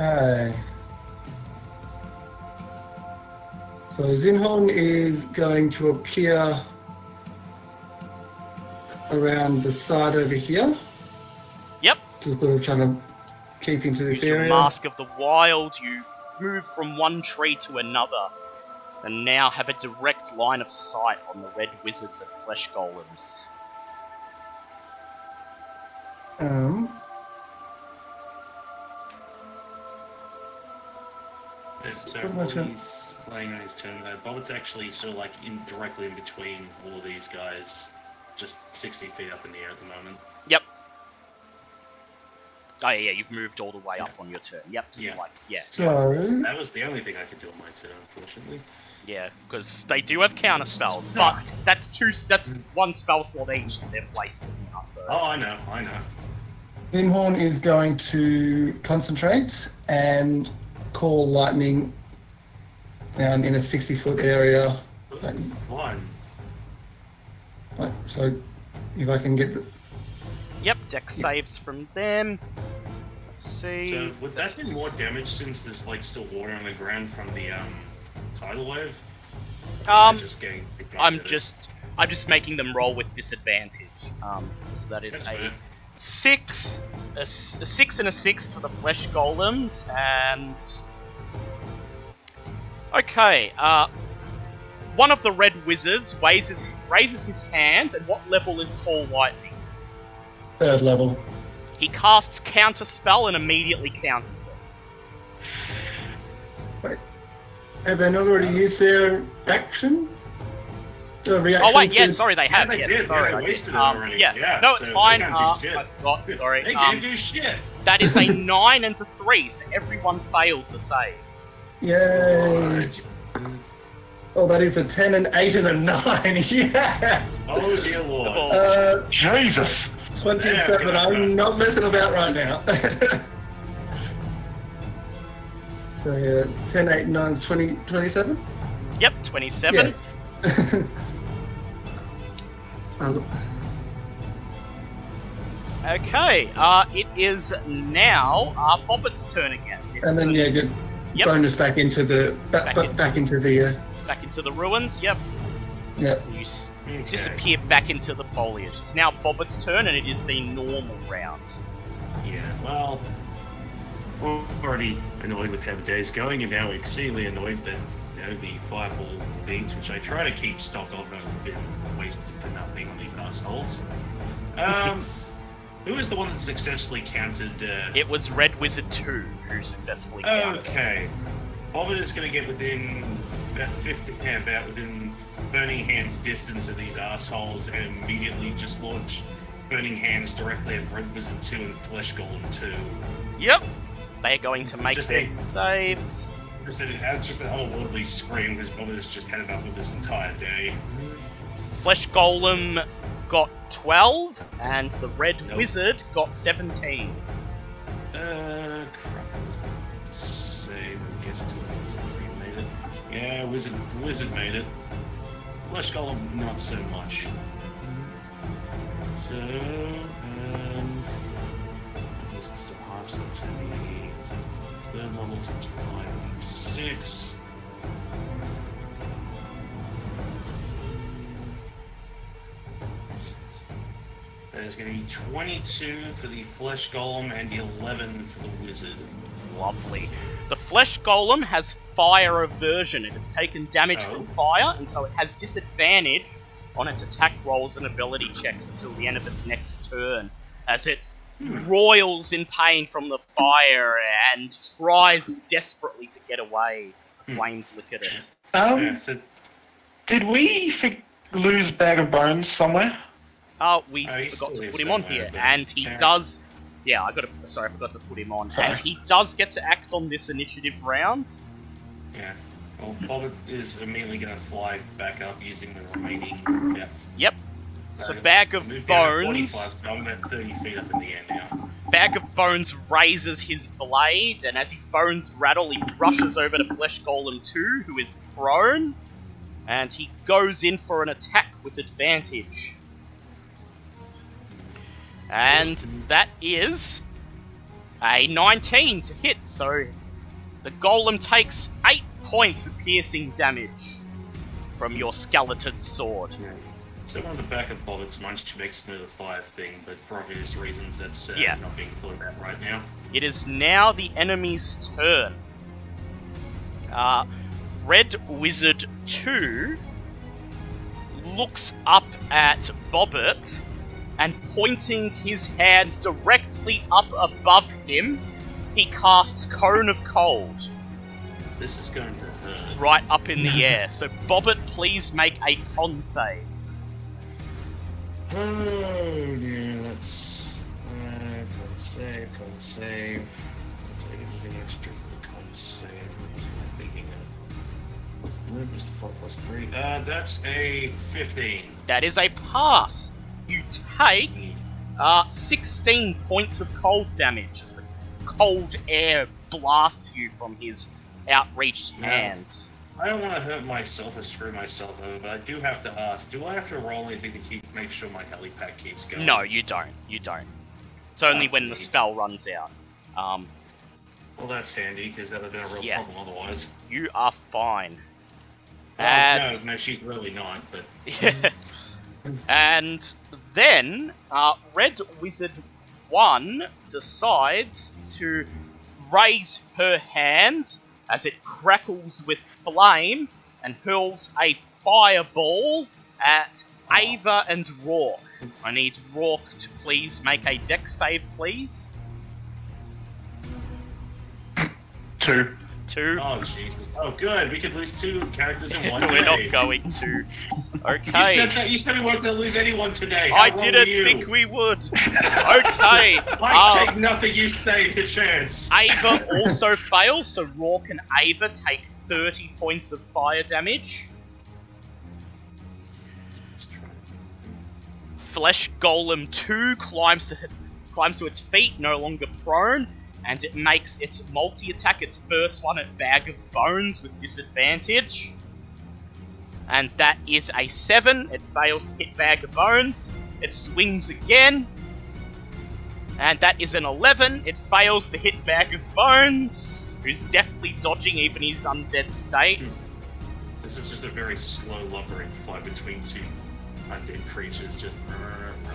Okay. So Zinhorn is going to appear around the side over here. Yep. Just sort of trying to keep into this Use your area. Mask of the Wild, you move from one tree to another, and now have a direct line of sight on the Red Wizards of Flesh Golems. Um, So Pretty while much it. he's playing on his turn, though, Bobbit's actually sort of like in directly in between all of these guys, just 60 feet up in the air at the moment. Yep. Oh yeah, yeah, you've moved all the way up on your turn. Yep, so Yeah. like, yeah, so That was the only thing I could do on my turn, unfortunately. yeah, because they do have counter spells, but that's two, that's one spell slot each that they're placed in now, so. Oh, I know, I know. Zinhorn is going to concentrate and call lightning down in a 60 foot area. Like, One. like, so if I can get the, Yep, dex saves from them. Let's see. So would that do more damage since there's like still water on the ground from the um tidal wave? Um, just getting I'm ignited? just, I'm just making them roll with disadvantage. Um, so that is That's a fair. six, a six and a six for the flesh golems, and okay. Uh, one of the red wizards raises raises his hand, and what level is call lightning? Third level. He casts counter spell and immediately counters it. Wait. Have they not already used their action? The reaction Oh wait, yeah, to- sorry, they have. they yes, did, sorry, yeah, I they did. wasted it Um, already. yeah. Yeah, no, it's so fine. they can't Uh, do shit. I forgot. Sorry. They Um, can't do shit. that is a nine and a three, so everyone failed the save. Yay! Alright. Oh, that is a 10, and 8, and a 9. yeah. Oh dear lord. Oh. Uh, Jesus. 27. Yeah, I'm not messing about right now. so, yeah, 10, 8, 9 is 20, 27? Yep, 27. Yes. Um, Okay, uh, it is now uh, Bobbit's turn again. This and then, gonna- yeah, good. Yep. Bonus back into the back, Back back, into- back into the uh, back into the ruins. Yep, yeah. you Okay. disappear back into the foliage. It's now Bobbit's turn, and it is the normal round. Yeah, well, we're already annoyed with how the day's going, and now we're exceedingly annoyed that you know the fireball beads, which I try to keep stock of, have been wasted for nothing on these assholes. Um, who is the one that successfully countered? Uh, It was Red Wizard 2 who successfully countered. okay, Bobbit is going to get within about 50, yeah, about within Burning Hands distance of these assholes, and immediately just launch Burning Hands directly at Red Wizard 2 and Flesh Golem 2. Yep, they are going to make Just their a- saves. Just, a, uh, just an otherworldly scream because Bobbit has just had enough of this entire day. Flesh Golem got 12, and the Red Nope. Wizard got 17. Uh, crap. Let's save and guess to Wizard made it. Yeah, Wizard, Wizard made it. Flesh Golem, not so much. So, um, this is still half, so it's gonna be third level, so it's five, six. That is going to be 22 for the Flesh Golem and 11 for the Wizard. Lovely. The Flesh Golem has fire aversion. It has taken damage Oh. from fire, and so it has disadvantage on its attack rolls and ability checks until the end of its next turn, as it roils in pain from the fire and tries desperately to get away as the Hmm. flames lick at it. Um, yeah, so did we fi- lose Bag of Bones somewhere? Uh, we Oh, he's forgot to put him on here, and he Yeah. does. Yeah, I got to. Sorry, I forgot to put him on, and he does get to act on this initiative round. Yeah. Well, Bob is immediately going to fly back up using the remaining. Yeah. Yep. It's a bag of moved down to bones. so I'm about 30 feet up in the air now. Bag of Bones raises his blade, and as his bones rattle, he rushes over to Flesh Golem 2, who is prone, and he goes in for an attack with advantage. And that is a 19 to hit, so the Golem takes 8 points of piercing damage from your skeleton sword. Yeah. So on the back of Bobbit's munch makes the fire thing, but for obvious reasons that's uh, Yeah. not being thought about right now. It is now the enemy's turn. Uh, Red Wizard 2 looks up at Bobbit and pointing his hand directly up above him, he casts Cone of Cold This is going to hurt. right up in the air. So, Bobbit, please make a con save. Oh dear, that's uh, con save, con save. I'll take anything extra for con save. What am I thinking of? What was the four plus three? Uh, that's a fifteen. That is a pass. You take uh, 16 points of cold damage as the cold air blasts you from his outreached Yeah. hands. I don't want to hurt myself or screw myself over, but I do have to ask: Do I have to roll anything to keep make sure my helipad keeps going? No, you don't. You don't. It's only when the spell runs out. Um, Well, that's handy because that would have been a real Yeah. problem otherwise. you are fine. Oh, And no, no, she's really not. But and then uh, Red Wizard One decides to raise her hand as it crackles with flame and hurls a fireball at Ava and Rourke. I need Rourke to please make a dex save, please. Two two. Oh Jesus! Oh good, we could lose two characters in one. We're day. not going to. Okay. You said, that, you said we weren't going to lose anyone today. How I didn't think we would. okay. I um, ah. take nothing you say to chance. Ava also fails, so Rourke and Ava take thirty points of fire damage. Flesh Golem 2 climbs to its climbs to its feet, no longer prone, and it makes its multi-attack, its first one at Bag of Bones with disadvantage. And that is a 7. It fails to hit Bag of Bones. It swings again. And that is an 11. It fails to hit Bag of Bones, who's deftly dodging even his undead state. Hmm. This is just a very slow lumbering fight between two undead creatures. Just.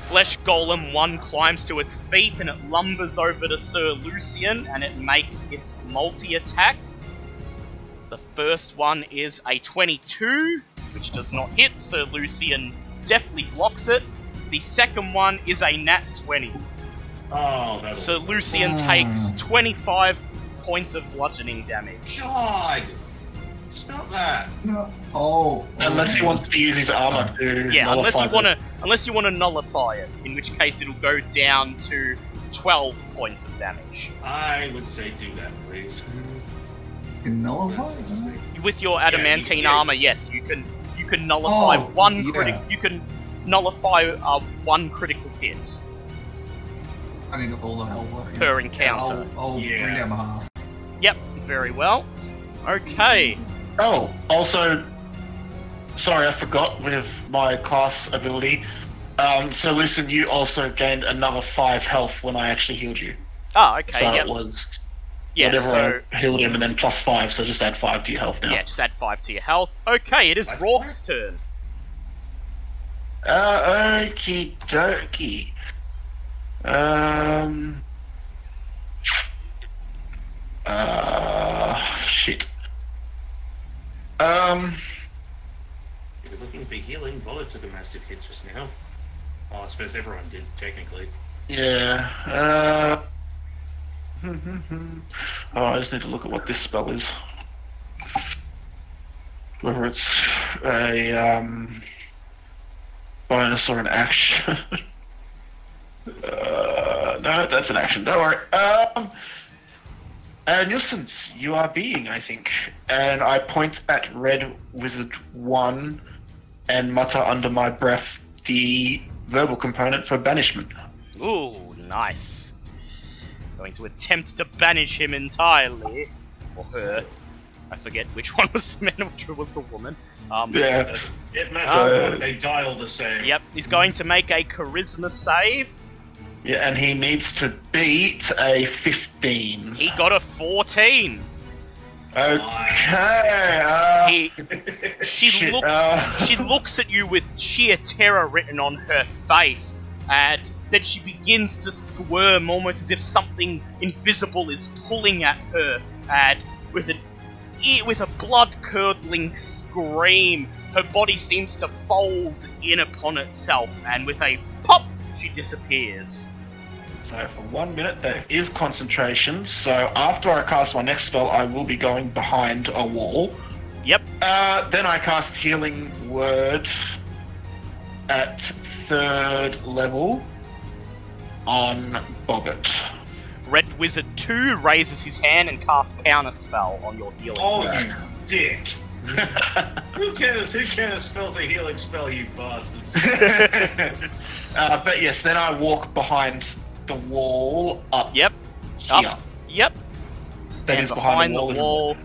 Flesh Golem 1 climbs to its feet and it lumbers over to Sir Lucian and it makes its multi attack. The first one is a 22, which does not hit. Sir Lucian deftly blocks it. The second one is a nat 20. Oh, that's. So Lucian Ah. takes 25 points of bludgeoning damage. God! Stop that! No. Oh. Unless he oh. wants to use his armor to Yeah, unless you want to, unless you want to nullify it, in which case it'll go down to 12 points of damage. I would say do that, please. Can nullify? With your Yeah, adamantine you- armor, yes, you can you can nullify Oh, one yeah. critic. You can nullify uh, one critical hit I need all the help. I can. per encounter. I'll, I'll Yeah. bring down my half. Yep, very well. Okay, Oh, also, sorry, I forgot with my class ability. Um, so, listen, you also gained another five health when I actually healed you. ah, okay, so yep, it was yeah. whatever So I healed him, and then plus five. So just add five to your health now. yeah, just add five to your health. Okay, it is Five Rourke's turn. Uh, okie dokie. Um. Uh, shit. Um. If you're looking for healing, Volo took a massive hit just now. Oh, I suppose everyone did, technically. Yeah. Uh. oh, I just need to look at what this spell is. Whether it's a um, bonus or an action. uh, no, that's an action. Don't worry. Um, uh, nuisance, you are being, I think. And I point at Red Wizard 1 and mutter under my breath the verbal component for banishment. Ooh, nice. Going to attempt to banish him entirely, or her. I forget which one was the man, which was the woman. Um, Yeah. It matters. Uh, they dial the same. Yep, he's going to make a charisma save. Yeah, and he needs to beat a 15. He got a 14. Okay. Uh, He, she look, uh, she looks at you with sheer terror written on her face, and then she begins to squirm almost as if something invisible is pulling at her, and with an e- with a blood-curdling scream, her body seems to fold in upon itself, and with a pop, she disappears. So for one minute, that is concentration. So after I cast my next spell, I will be going behind a wall. Yep. Uh, then I cast Healing Word at third level on Bobbit. Red Wizard 2 raises his hand and casts Counter Spell on your healing. Oh, word. you dick! Who cares? Who cares? Spell's a healing spell, you bastards. uh, but yes, then I walk behind the wall up Yep. here. Up. Yep. Stand is behind, behind the wall, the wall.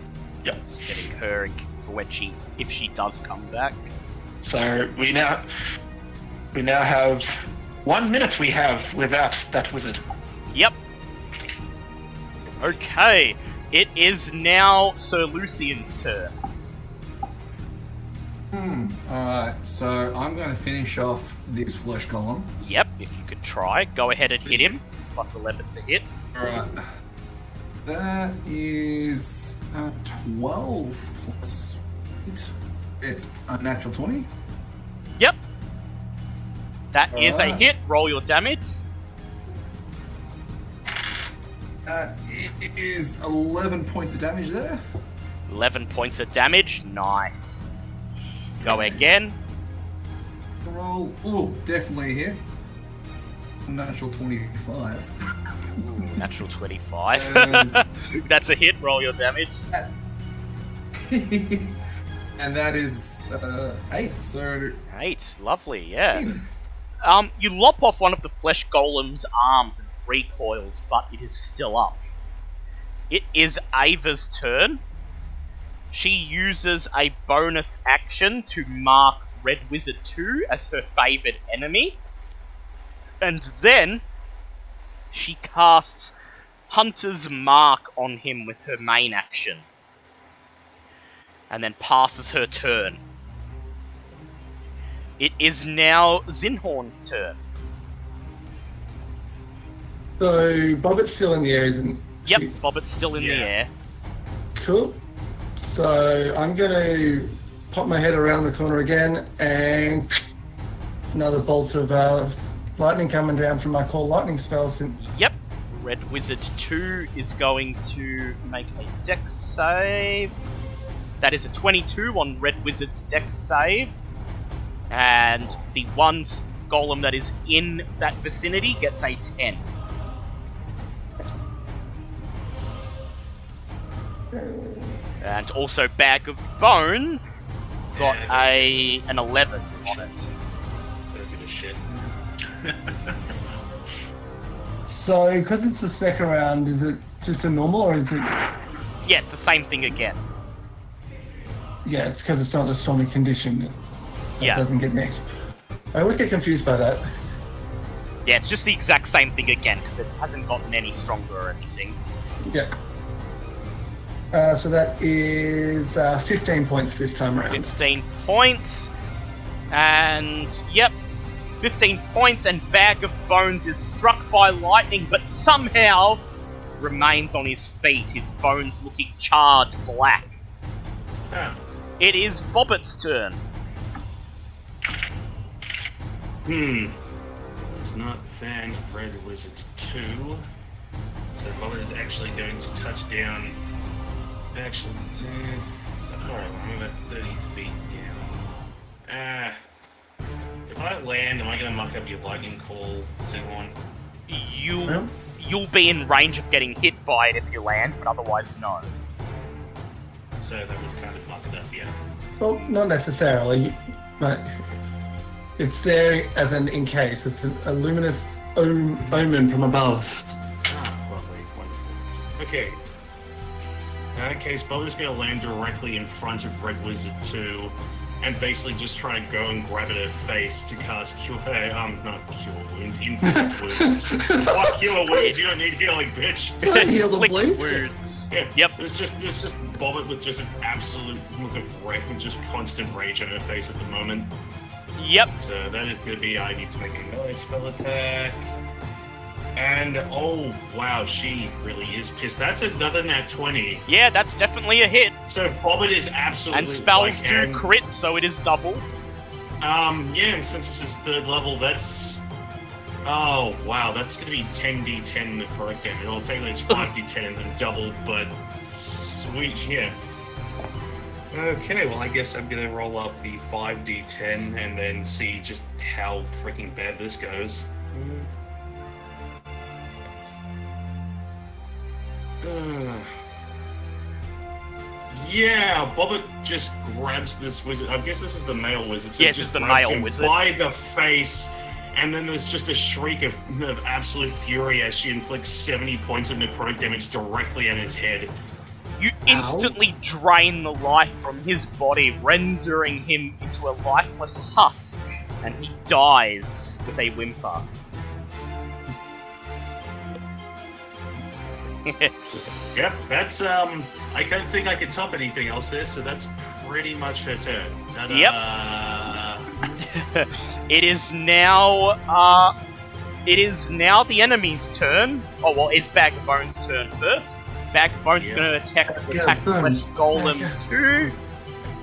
Yep. Getting her for when she, if she does come back. So we now we now have one minute we have without that wizard. Yep. Okay. It is now Sir Lucian's turn. Hmm. Alright, so I'm going to finish off this flesh golem. Yep. If you could try, go ahead and hit him. Plus 11 to hit. Alright. That is uh, 12 plus it's A natural 20. Yep. That is a hit. Roll your damage. Uh, it is 11 points of damage there. 11 points of damage. Nice. Go again. Roll. Oh, definitely here. Natural 25. Natural 25. Um, That's a hit. Roll your damage. and that is uh, 8. So, Eight. Lovely. Yeah. Um, you lop off one of the flesh golem's arms and recoils, but it is still up. It is Ava's turn. She uses a bonus action to mark Red Wizard 2 as her favored enemy. And then she casts Hunter's Mark on him with her main action. And then passes her turn. It is now Zinhorn's turn. So Bobbit's still in the air, isn't Yep, she? Bobbit's still in the air. Cool. So I'm gonna pop my head around the corner again and another bolt of uh, lightning coming down from my core lightning spells. And Yep. Red Wizard 2 is going to make a dex save. That is a 22 on Red Wizard's dex save. And the one golem that is in that vicinity gets a 10. And also Bag of Bones got a an 11 on it. Don't give a shit. so because it's the second round, is it just a normal or is it? Yeah, it's the same thing again. Yeah, it's because it's not a stormy condition. It's, so Yeah. It doesn't get next. I always get confused by that. Yeah, it's just the exact same thing again because it hasn't gotten any stronger or anything. Yeah. Uh, so that is uh, 15 points this time around. 15 points. And, yep, 15 points, and Bag of Bones is struck by lightning, but somehow remains on his feet, his bones looking charred black. Ah. It is Bobbit's turn. Hmm. Was not a fan of Red Wizard 2. So Bobbit is actually going to touch down. Actually, eh, alright, I'm about 30 feet down. Ah. if I land, am I going to muck up your lightning call, Zinhorn? You, Well, you'll be in range of getting hit by it if you land, but otherwise, no. So that would kind of muck it up, yeah. well, not necessarily, but it's there as an in case. It's a, a luminous om- omen from above. Ah, lovely, wonderful. Okay. In that case, Boba's gonna land directly in front of Red Wizard 2 and basically just try to go and grab at her face to cast Cure. uh, Um, not Cure Wounds, Inflict Wounds. Fuck Cure Wounds, you don't need healing, bitch. Heal the Inflict wounds. Yeah, Yep. It's just, it's just Bobbit with just an absolute look of wreck and just constant rage on her face at the moment. Yep. So that is going to be I need to make a melee spell attack. And oh wow, she really is pissed. That's another nat twenty. Yeah, that's definitely a hit. So Bobbit is absolutely And spells like, do and, crit, so it is double. Um, yeah, and since this is third level, that's oh wow, that's to be ten d10 necrotic damage. Well, technically it's five d10 and then double, but sweet, yeah. Okay, well I guess I'm gonna roll up the 5d10 and then see just how freaking bad this goes. Uh, Uh, yeah, Bobbit just grabs this wizard. I guess this is the male wizard. So Yeah, it this just the male wizard. by the face, and then there's just a shriek of, of absolute fury as she inflicts 70 points of necrotic damage directly at his head. You instantly drain the life from his body, rendering him into a lifeless husk, and he dies with a whimper. Yep, that's um. I don't think I can top anything else there, so that's pretty much her turn. Ta-da. it is now, uh, it is now the enemy's turn. Oh well, it's Bag of Bones' turn first. Bag of Bones is going to attack Bag attack Bones. Flesh Golem Bag of- two,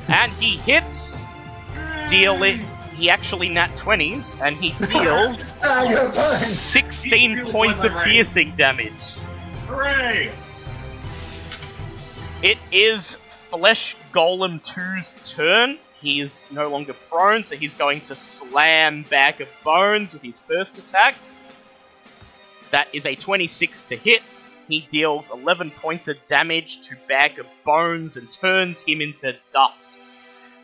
and he hits. Deal it. He actually nat twenties, and he deals I got burned. sixteen points of piercing damage. Hooray! It is Flesh Golem 2's turn. He is no longer prone, so he's going to slam Bag of Bones with his first attack. That is a 26 to hit. He deals 11 points of damage to Bag of Bones and turns him into dust,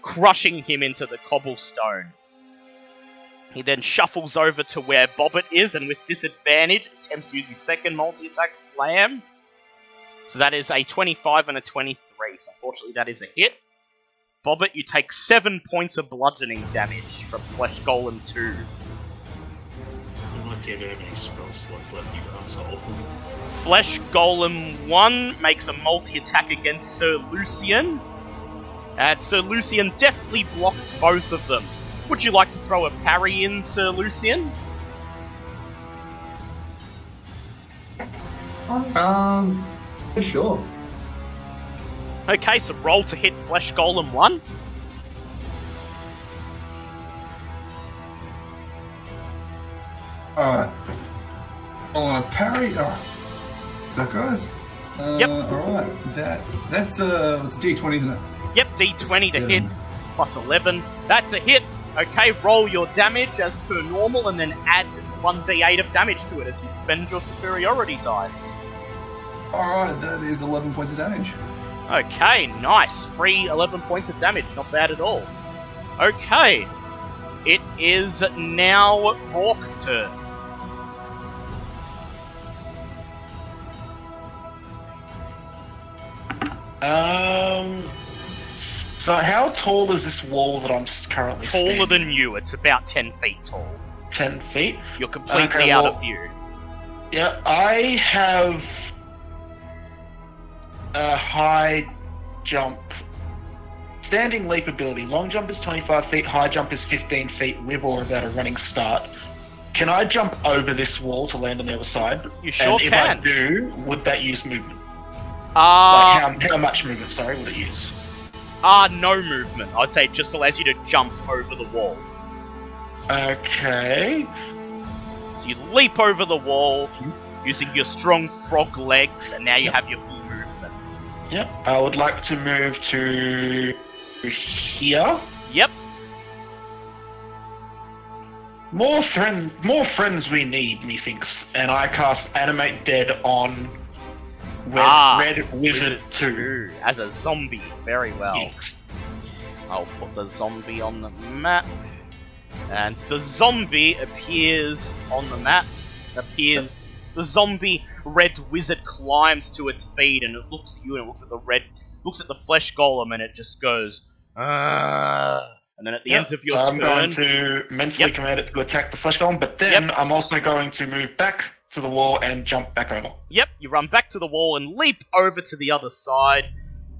crushing him into the cobblestone. He then shuffles over to where Bobbit is and with disadvantage attempts to use his second multi attack slam. So that is a 25 and a 23. So unfortunately, that is a hit. Bobbit, you take 7 points of bludgeoning damage from Flesh Golem 2. I'm don't have any spell slots left, you asshole. Flesh Golem 1 makes a multi attack against Sir Lucian. And Sir Lucian deftly blocks both of them. Would you like to throw a parry in, Sir Lucian? Um, sure. Okay, so roll to hit Flesh Golem 1. Alright. I want to parry. Alright. So that goes. Uh, Yep. Alright. That, that's uh, it's a D20, isn't it? Yep, d20 to hit, plus 11. That's a hit. Okay, roll your damage as per normal and then add 1d8 of damage to it as you spend your superiority dice. Alright, that is 11 points of damage. Okay, nice. Free 11 points of damage. Not bad at all. Okay. It is now Rourke's turn. Um. So how tall is this wall that I'm currently Taller standing? than you. It's about 10 feet tall. ten feet. You're completely Okay, out well- of view. Yeah, I have a high jump, standing leap ability. Long jump is 25 feet, high jump is 15 feet with or without a running start. Can I jump over this wall to land on the other side? You sure and if can. I do, would that use movement? Uh, like how, how much movement, sorry, would it use? Uh, no movement. I'd say it just allows you to jump over the wall. Okay. So you leap over the wall using your strong frog legs, and now you have your full movement. Yep. I would like to move to here. Yep. More friend, more friends we need, methinks. And I cast Animate Dead on Red, Ah, Red Wizard, 2. Ooh, as a zombie. Very well. Yes. I'll put the zombie on the map. And the zombie appears on the map. Appears. The zombie red wizard climbs to its feet and it looks at you and it looks at the red. Looks at the flesh golem and it just goes. Ah. And then at the Yep, end of your so I'm turn. going to mentally Yep. command it to attack the flesh golem, but then Yep. I'm also going to move back to the wall and jump back over. Yep, you run back to the wall and leap over to the other side.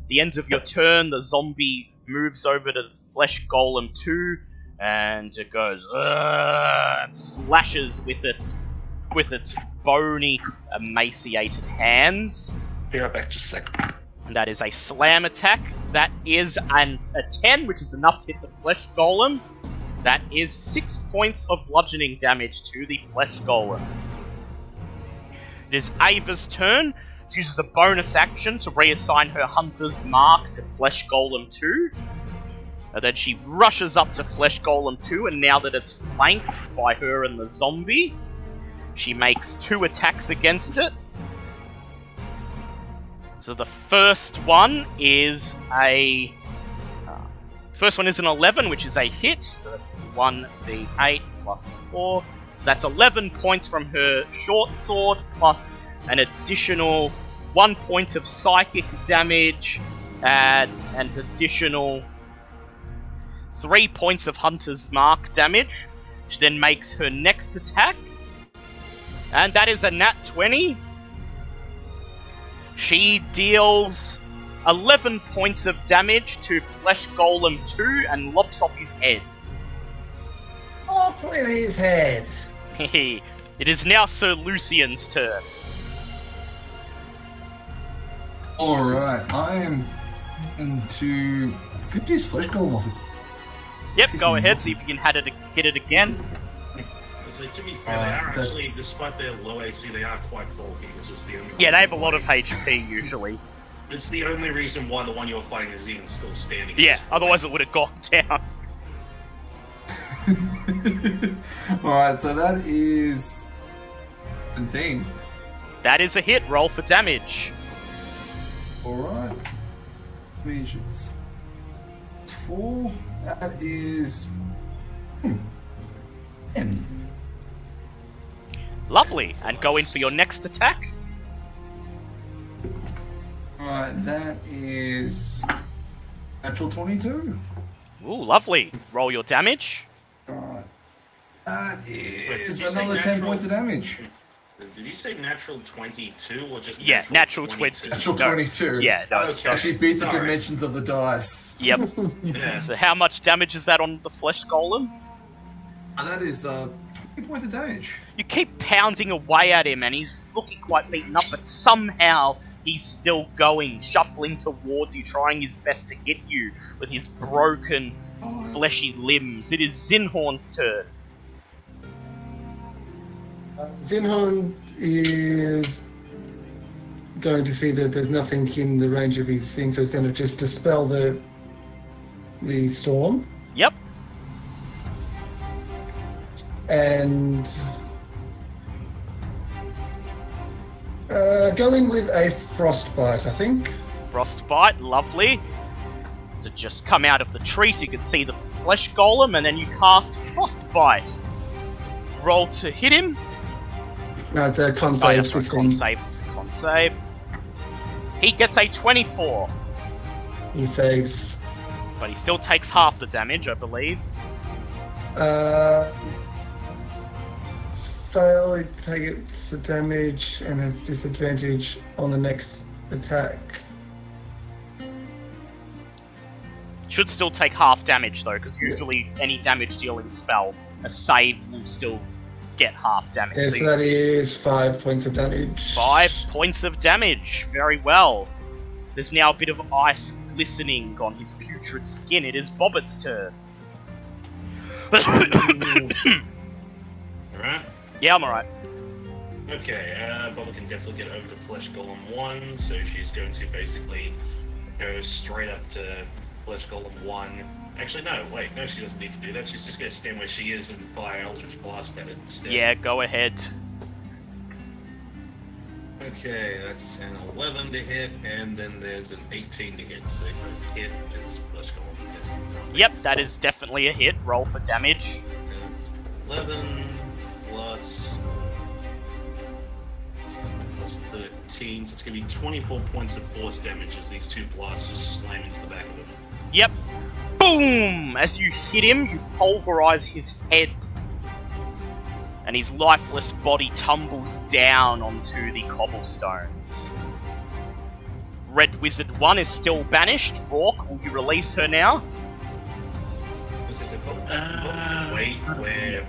The end of your turn, the zombie moves over to the flesh golem 2 and it goes and slashes with its with its bony, emaciated hands. Be right back, just a sec. And that is a slam attack. That is an a 10, which is enough to hit the flesh golem. That is 6 points of bludgeoning damage to the flesh golem. It is Ava's turn. She uses a bonus action to reassign her hunter's mark to Flesh Golem 2. And then she rushes up to Flesh Golem 2, and now that it's flanked by her and the zombie, she makes two attacks against it. So the first one is a. Uh, first one is an 11, which is a hit. So that's 1d8 plus 4. So that's 11 points from her short sword, plus an additional 1 point of psychic damage, and an additional 3 points of Hunter's Mark damage, which then makes her next attack. And that is a nat 20. She deals 11 points of damage to Flesh Golem 2 and lops off his head. Oh, with his head. It is now Sir Lucian's turn. Alright, I am into 50's flesh golem off its. Yep, Piss go ahead, see if you can hit it, hit it again. So to be fair, Uh, they are that's- actually, despite their low AC, they are quite bulky, which is the only. Yeah, they have a lot of HP usually. It's the only reason why the one you're fighting is even still standing. Yeah, otherwise it would have gone down. Alright, so that is 17. That is a hit, roll for damage. Alright. It's 4. That is. Hmm. 10. Lovely. And go in for your next attack. Alright, that is natural 22. Ooh, lovely. Roll your damage. Alright. That did is you say another 10 natural? points of damage. Did you say natural 22 or just Yeah, natural 20. Natural No. 22. Yeah, no, it's- Okay. Actually beat the Alright. dimensions of the dice. Yep. Yeah. So how much damage is that on the flesh golem? And that is uh, 20 points of damage. You keep pounding away at him, and he's looking quite beaten up, but somehow he's still going, shuffling towards you, trying his best to hit you with his broken, fleshy limbs. It is Zinhorn's turn. Uh, Zinhorn is going to see that there's nothing in the range of his thing, so he's going to just dispel the the storm Yep. and uh, go in with a frostbite, I think. Frostbite, lovely. So just come out of the tree so you can see the flesh golem, and then you cast Frostbite. Roll to hit him. No, it's a con Oh, save. sorry, 16. con save. Con save. He gets a 24, He saves. but he still takes half the damage, I believe. Uh, fail, it takes the damage and has disadvantage on the next attack. Should still take half damage though, because usually any damage dealing spell, a save will still get half damage. Yeah, So so that is five points of damage. Five points of damage. Very well. There's now a bit of ice glistening on his putrid skin. It is Bobbit's turn. Alright. Yeah, I'm alright. Okay, uh, Bubba can definitely get over to Flesh Golem 1, so she's going to basically go straight up to Flesh Golem 1. Actually, no, wait, no, she doesn't need to do that. She's just going to stand where she is and fire Eldritch Blast at it instead. Yeah, go ahead. Okay, that's an 11 to hit, and then there's an 18 to hit, so both hit is Flesh Golem test. Yep, that is definitely a hit. Roll for damage. And 11 plus plus 13, so it's going to be 24 points of force damage as these two blasts just slam into the back of him. Yep. Boom! As you hit him, you pulverize his head. And his lifeless body tumbles down onto the cobblestones. Red Wizard 1 is still banished. Rourke, will you release her now? This is a Uh, wait, where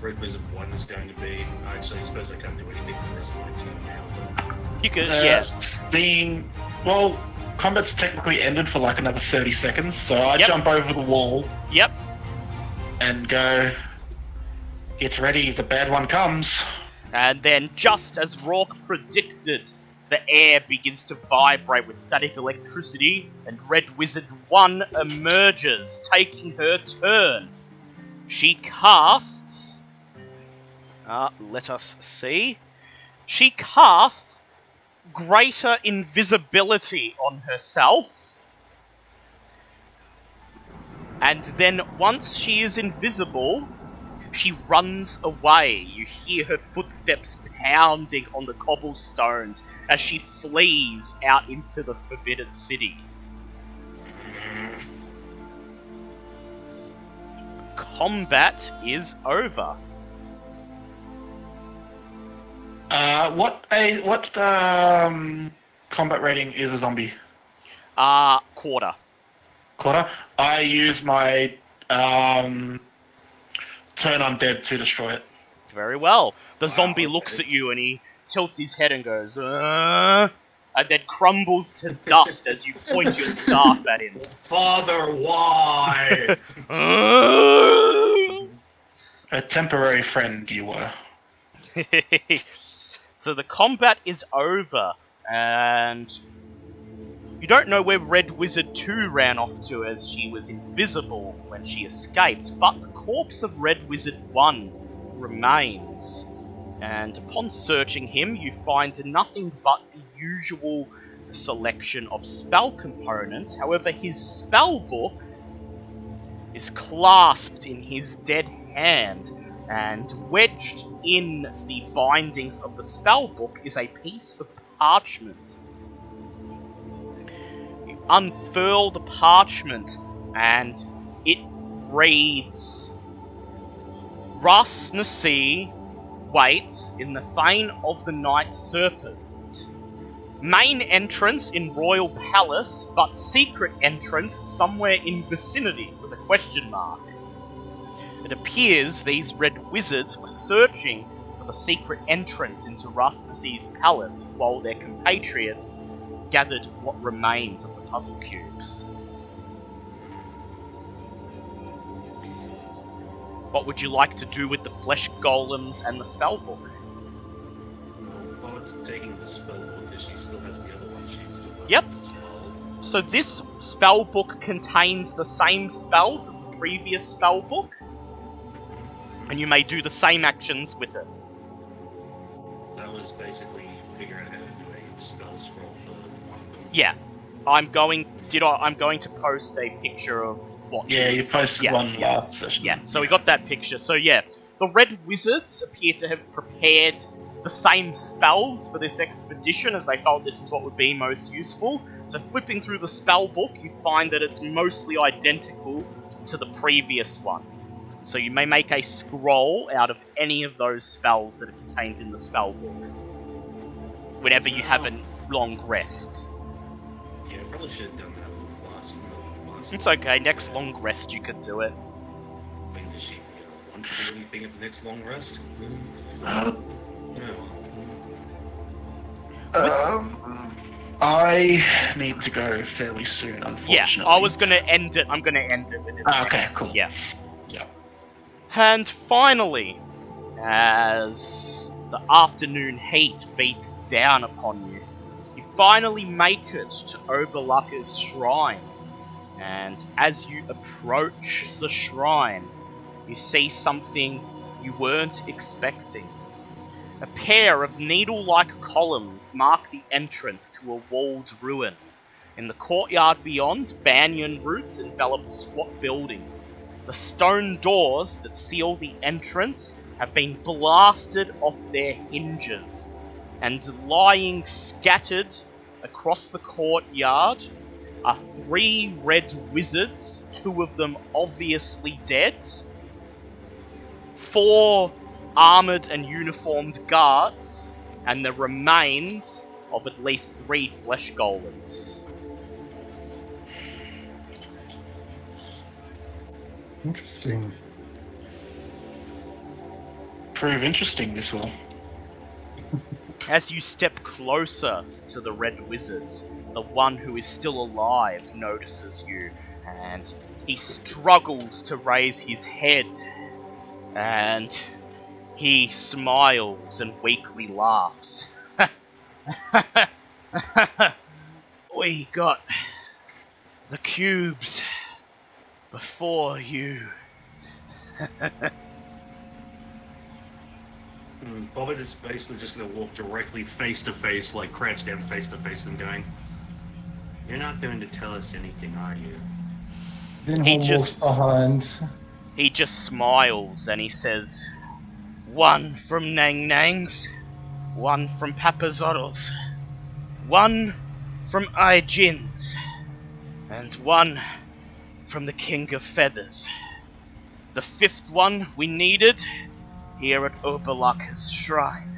Red Wizard 1 is going to be. Actually, I suppose I can't do anything for the rest of my turn now. You could, Uh, yes. Seeing, well, combat's technically ended for like another 30 seconds, so I Yep. jump over the wall Yep. and go, get ready, the bad one comes. And then, just as Rourke predicted, the air begins to vibrate with static electricity, and Red Wizard 1 emerges, taking her turn. She casts. Uh, let us see. She casts greater invisibility on herself. And then, once she is invisible, she runs away. You hear her footsteps pounding on the cobblestones as she flees out into the Forbidden City. Combat is over. Uh, what a what um combat rating is a zombie? Ah, quarter. Quarter. I use my um turn undead to destroy it. Very well. The Wow, zombie okay. looks at you and he tilts his head and goes, uh, and then crumbles to dust as you point your staff at him. Father, why? Uh. A temporary friend you were. so the combat is over, and you don't know where Red Wizard 2 ran off to as she was invisible when she escaped, but the corpse of Red Wizard 1 remains. And upon searching him, you find nothing but the usual selection of spell components. However, his spell book is clasped in his dead hand, And wedged in the bindings of the spell book is a piece of parchment. You unfurl the parchment, and it reads Ras Nsi waits in the Fane of the Night Serpent. Main entrance in Royal Palace, but secret entrance somewhere in vicinity with a question mark. It appears these red wizards were searching for the secret entrance into Ras Nsi's palace while their compatriots gathered what remains of the puzzle cubes. What would you like to do with the flesh golems and the spellbook? It's taking the spell book, as she still has the other one, she'd still Yep. well. So this spell book contains the same spells as the previous spell book, and you may do the same actions with it. That was basically figure out how to do a spell scroll for one of them. Yeah, I'm going. Did I? I'm going to post a picture of what. Yeah, you posted yeah, one yeah. last session. Yeah, so we got that picture. So yeah, the Red Wizards appear to have prepared the same spells for this expedition as they felt this is what would be most useful. So flipping through the spell book, you find that it's mostly identical to the previous one. So you may make a scroll out of any of those spells that are contained in the spell book. Whenever you have a long rest. Yeah, I probably should have done that last. no, last It's okay, next long rest you could do it. When does she you know, want to do anything at the next long rest? Uh, No. um, I need to go fairly soon, unfortunately. Yeah. I was gonna end it. I'm gonna end it with it. Ah, okay, cool. Yeah. And finally, as the afternoon heat beats down upon you, you finally make it to Obo'laka's shrine. And as you approach the shrine, you see something you weren't expecting. A pair of needle like columns mark the entrance to a walled ruin. In the courtyard beyond, banyan roots envelop the squat building. The stone doors that seal the entrance have been blasted off their hinges, and lying scattered across the courtyard are three red wizards, two of them obviously dead, four armored and uniformed guards, and the remains of at least three flesh golems. Interesting. Prove interesting, this will. As you step closer to the Red Wizards, the one who is still alive notices you, and he struggles to raise his head. And he smiles and weakly laughs. we got the cubes before you. Mm, Bobbert is basically just going to walk directly face to face, like crouch down face to face, and going, "You're not going to tell us anything, are you?" Zinhorn walks just- behind. He just smiles and he says, One from Nangnang's, one from Papazotl's, one from I'jin's, and one from the King of Feathers. The fifth one we needed here at Obo'laka's shrine.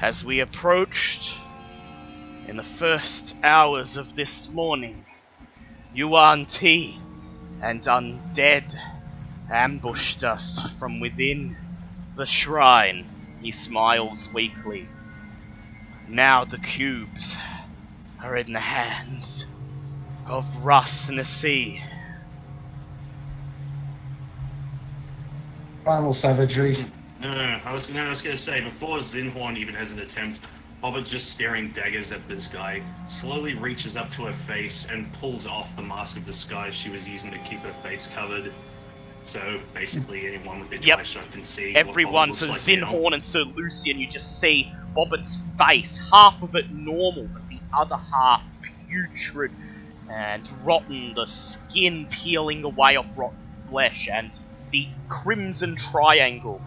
As we approached in the first hours of this morning, Yuan-ti and undead ambushed us from within the shrine. He smiles weakly. Now the cubes are in the hands of Ras Nsi. Primal savagery. No, no, no. I was, no, I was going to say before Zinhorn even has an attempt, Bobbert just staring daggers at this guy, slowly reaches up to her face and pulls off the mask of disguise she was using to keep her face covered. So basically, anyone with their Yep. eye shot can see. what Everyone, so looks like now. And Sir Lucian, you just see Bobbit's face, half of it normal, but the other half putrid and rotten, the skin peeling away off rotten flesh, and the crimson triangle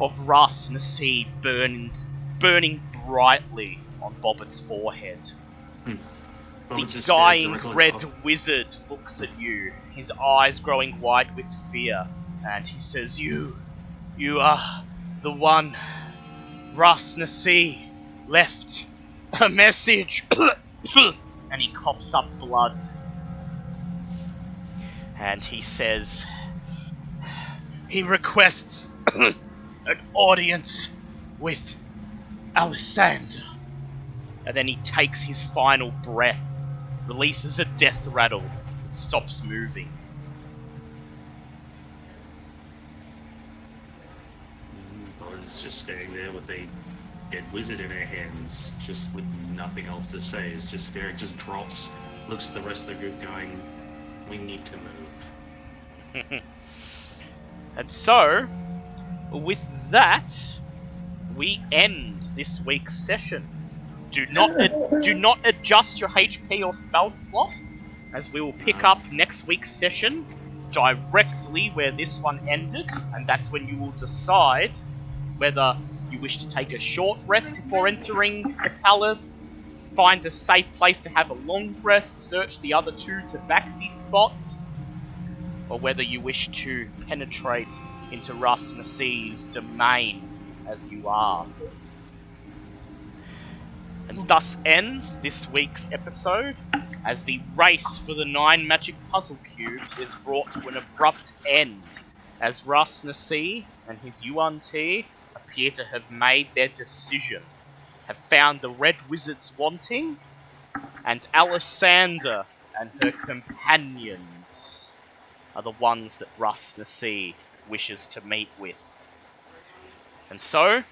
of Ras Nsi burning, burning brightly on Bobbit's forehead. Bobbit The dying red wizard looks at you, his eyes growing wide with fear, and he says, You, you are the one Ras Nsi left a message. and he coughs up blood. And he says, He requests an audience with Alessander. And then he takes his final breath, releases a death rattle, and stops moving. Mm, Bobbit's just standing there with a dead wizard in her hands, just with nothing else to say. Is just staring, just drops, looks at the rest of the group, going, "We need to move." and so, with that, we end this week's session. Do not ad- do not adjust your HP or spell slots, as we will pick up next week's session directly where this one ended, and that's when you will decide whether you wish to take a short rest before entering the palace, find a safe place to have a long rest, search the other two tabaxi spots, or whether you wish to penetrate into Ras domain as you are. And thus ends this week's episode as the race for the nine magic puzzle cubes is brought to an abrupt end as Ras and his Yuan-ti appear to have made their decision, have found the red wizards wanting, and Alessander and her companions are the ones that Ras Nsi wishes to meet with. And so,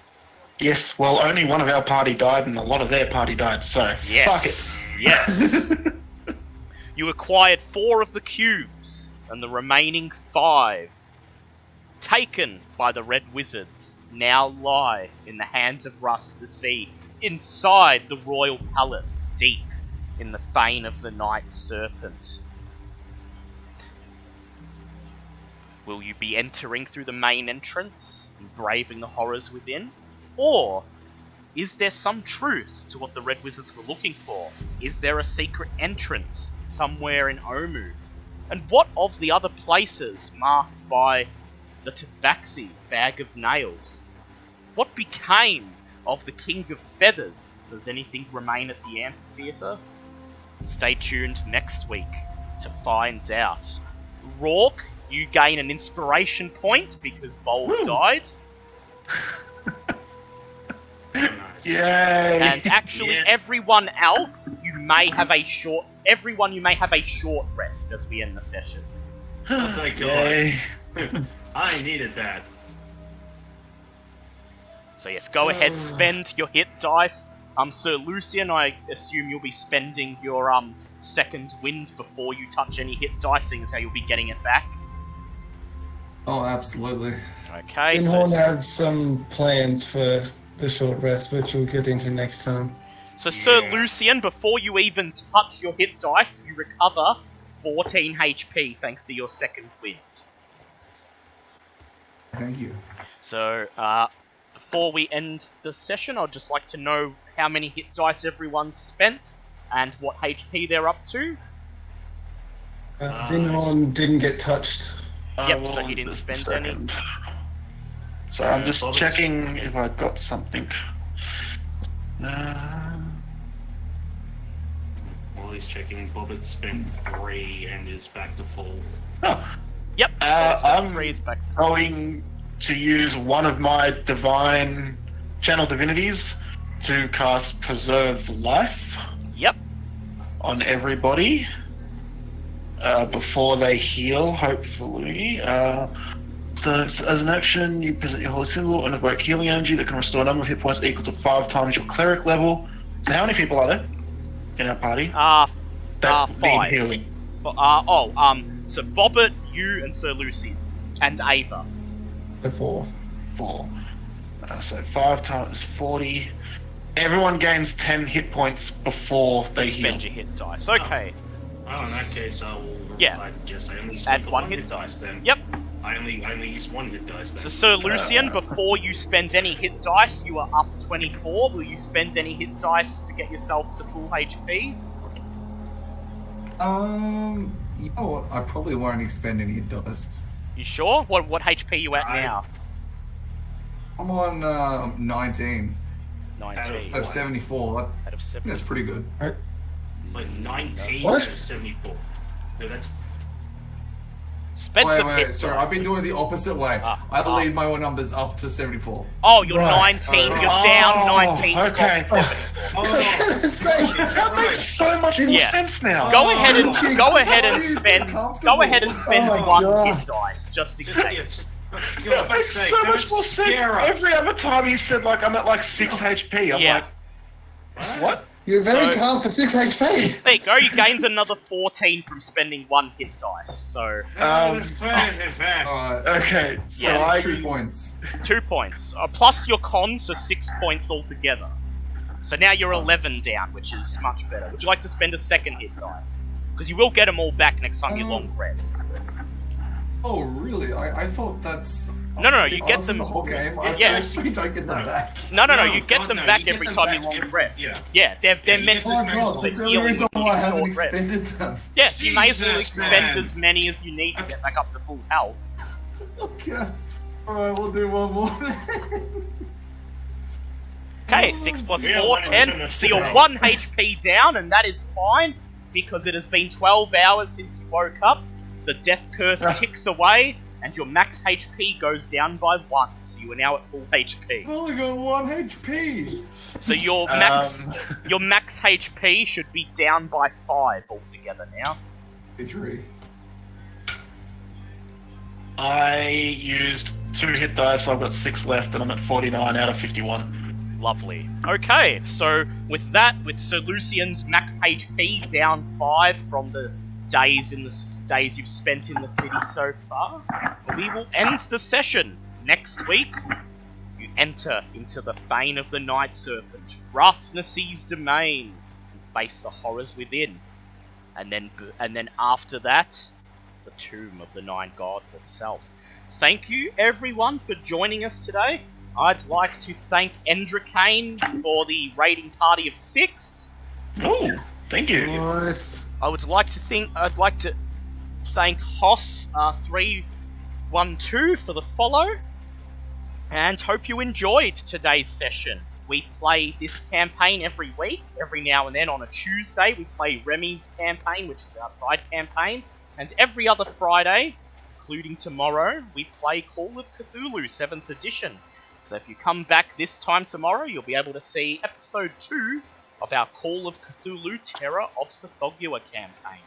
Yes, well, only one of our party died and a lot of their party died, so Yes. fuck it. Yes. you acquired four of the cubes, and the remaining five, taken by the Red Wizards, now lie in the hands of Russ the Sea, inside the royal palace, deep in the fane of the Night Serpent. Will you be entering through the main entrance and braving the horrors within? Or is there some truth to what the Red Wizards were looking for? Is there a secret entrance somewhere in Omu? And what of the other places marked by the Tabaxi Bag of Nails? What became of the King of Feathers? Does anything remain at the amphitheatre? Stay tuned next week to find out. Rourke, you gain an inspiration point because Bold Woo. died. Nice. Yay! And actually, Yeah. everyone else, you may have a short. Everyone, you may have a short rest as we end the session. Oh, thank God. Yay. I needed that. So yes, go ahead, Uh. spend your hit dice. Um, Sir Lucian, I assume you'll be spending your um second wind before you touch any hit dice, seeing as how you'll be getting it back. Oh, absolutely. Okay, so, Zinhorn has some plans for the short rest, which we'll get into next time. so Sir Lucian, before you even touch your hit dice, you recover 14 HP thanks to your second wind. Thank you. So, uh, before we end the session, I'd just like to know how many hit dice everyone's spent and what HP they're up to. Uh, Nice. Zinhorn didn't get touched. I Yep, will so he didn't spend a any. So I'm just Bob's- checking if I got something. Uh, While he's checking, Bobbit spent three and is back to full. oh, Yep, Uh, so it's got I'm- three back to going to use one of my divine channel divinities to cast Preserve Life Yep, on everybody uh, before they heal, hopefully. Uh, so, as an action, you present your holy symbol and evoke healing energy that can restore a number of hit points equal to five times your cleric level. So how many people are there in our party uh, that uh, need five. healing? but, uh, oh, um, so Bobbit, you, and Sir Lucian, and Ava. Before. Four. Uh, so five times forty. Everyone gains ten hit points before they heal. Spend your hit dice. Okay, Oh, in that case, I will. Yeah. I guess I only add spent the one hit dice. then. Yep, I only I only use one hit dice. Then. So, Sir Lucian, before you spend any hit dice, you are up 24. Will you spend any hit dice to get yourself to full HP? Um, you know what? I probably won't expend any dice. You sure? What what HP you at I- now? I'm on uh, 19 19. of 74. Out of 7. That's pretty good. like 19 What? out of 74. No, that's Spend wait, some wait, hit sorry. I've been doing the opposite way. Ah, I ah. lead my numbers up to 74. Oh, you're Right. 19. Oh, You're oh, down 19. to okay. 47. oh, That makes so much more Yeah. sense now. Go ahead and Oh, go ahead and are so spend go ahead and spend Oh my one God. hit dice just in just case. yes. That makes so don't much more sense. us. Every other time he said like I'm at like six HP, I'm Yeah. like, what? You're very So- calm for 6 HP. There you go. You gained another 14 from spending one hit dice. So Um, Alright. Okay, so Yeah, I Two points. two points uh, plus your con, so six points altogether. So now you're 11 down, which is much better. Would you like to spend a second hit dice? Because you will get them all back next time you Um, long rest. Oh, really? I, I thought that's. No, no, no, you get them- in the whole game. I Yeah. thought don't get them No. back. No, no, no. No, You get them no, back get every them time back you long every- rest. yeah. Yeah, they're, they're you meant get to Oh, them the only reason why I haven't short rest. expended them. Yes, you may as well Jesus, expend man. as many as you need to get back up to full health. Okay. Alright, we'll do one more. Okay, 6 plus Yeah, 4, one 10. addition So you're 1 HP down, and that is fine because it has been 12 hours since you woke up. The death curse ticks away, and your max HP goes down by 1. So you are now at full HP. I've only got one HP. So your max Um, your max HP should be down by 5 altogether now. Three. I used two hit dice, so I've got six left, and I'm at 49 out of 51. Lovely. Okay, so with that, with Sir Lucian's max HP down five from the days in the days you've spent in the city so far, we will end the session next week. You enter into the Fane of the Night Serpent, Ras Nsi's domain, and face the horrors within, and then and then after that, the Tomb of the Nine Gods itself. Thank you everyone for joining us today. I'd like to thank Endra Kane for the raiding party of six. Oh, thank you. Nice. I would like to think I'd like to thank Hoss uh, three one two for the follow, and hope you enjoyed today's session. We play this campaign every week. Every now and then on a Tuesday, we play Remy's campaign, which is our side campaign, and every other Friday, including tomorrow, we play Call of Cthulhu 7th edition. So if you come back this time tomorrow, you'll be able to see episode 2 of our Call of Cthulhu Terror of Tsathoggua campaign.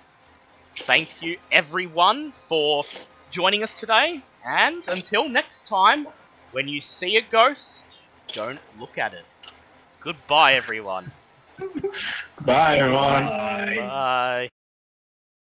Thank you everyone for joining us today, and until next time, when you see a ghost, don't look at it. Goodbye everyone. Bye, everyone. Bye.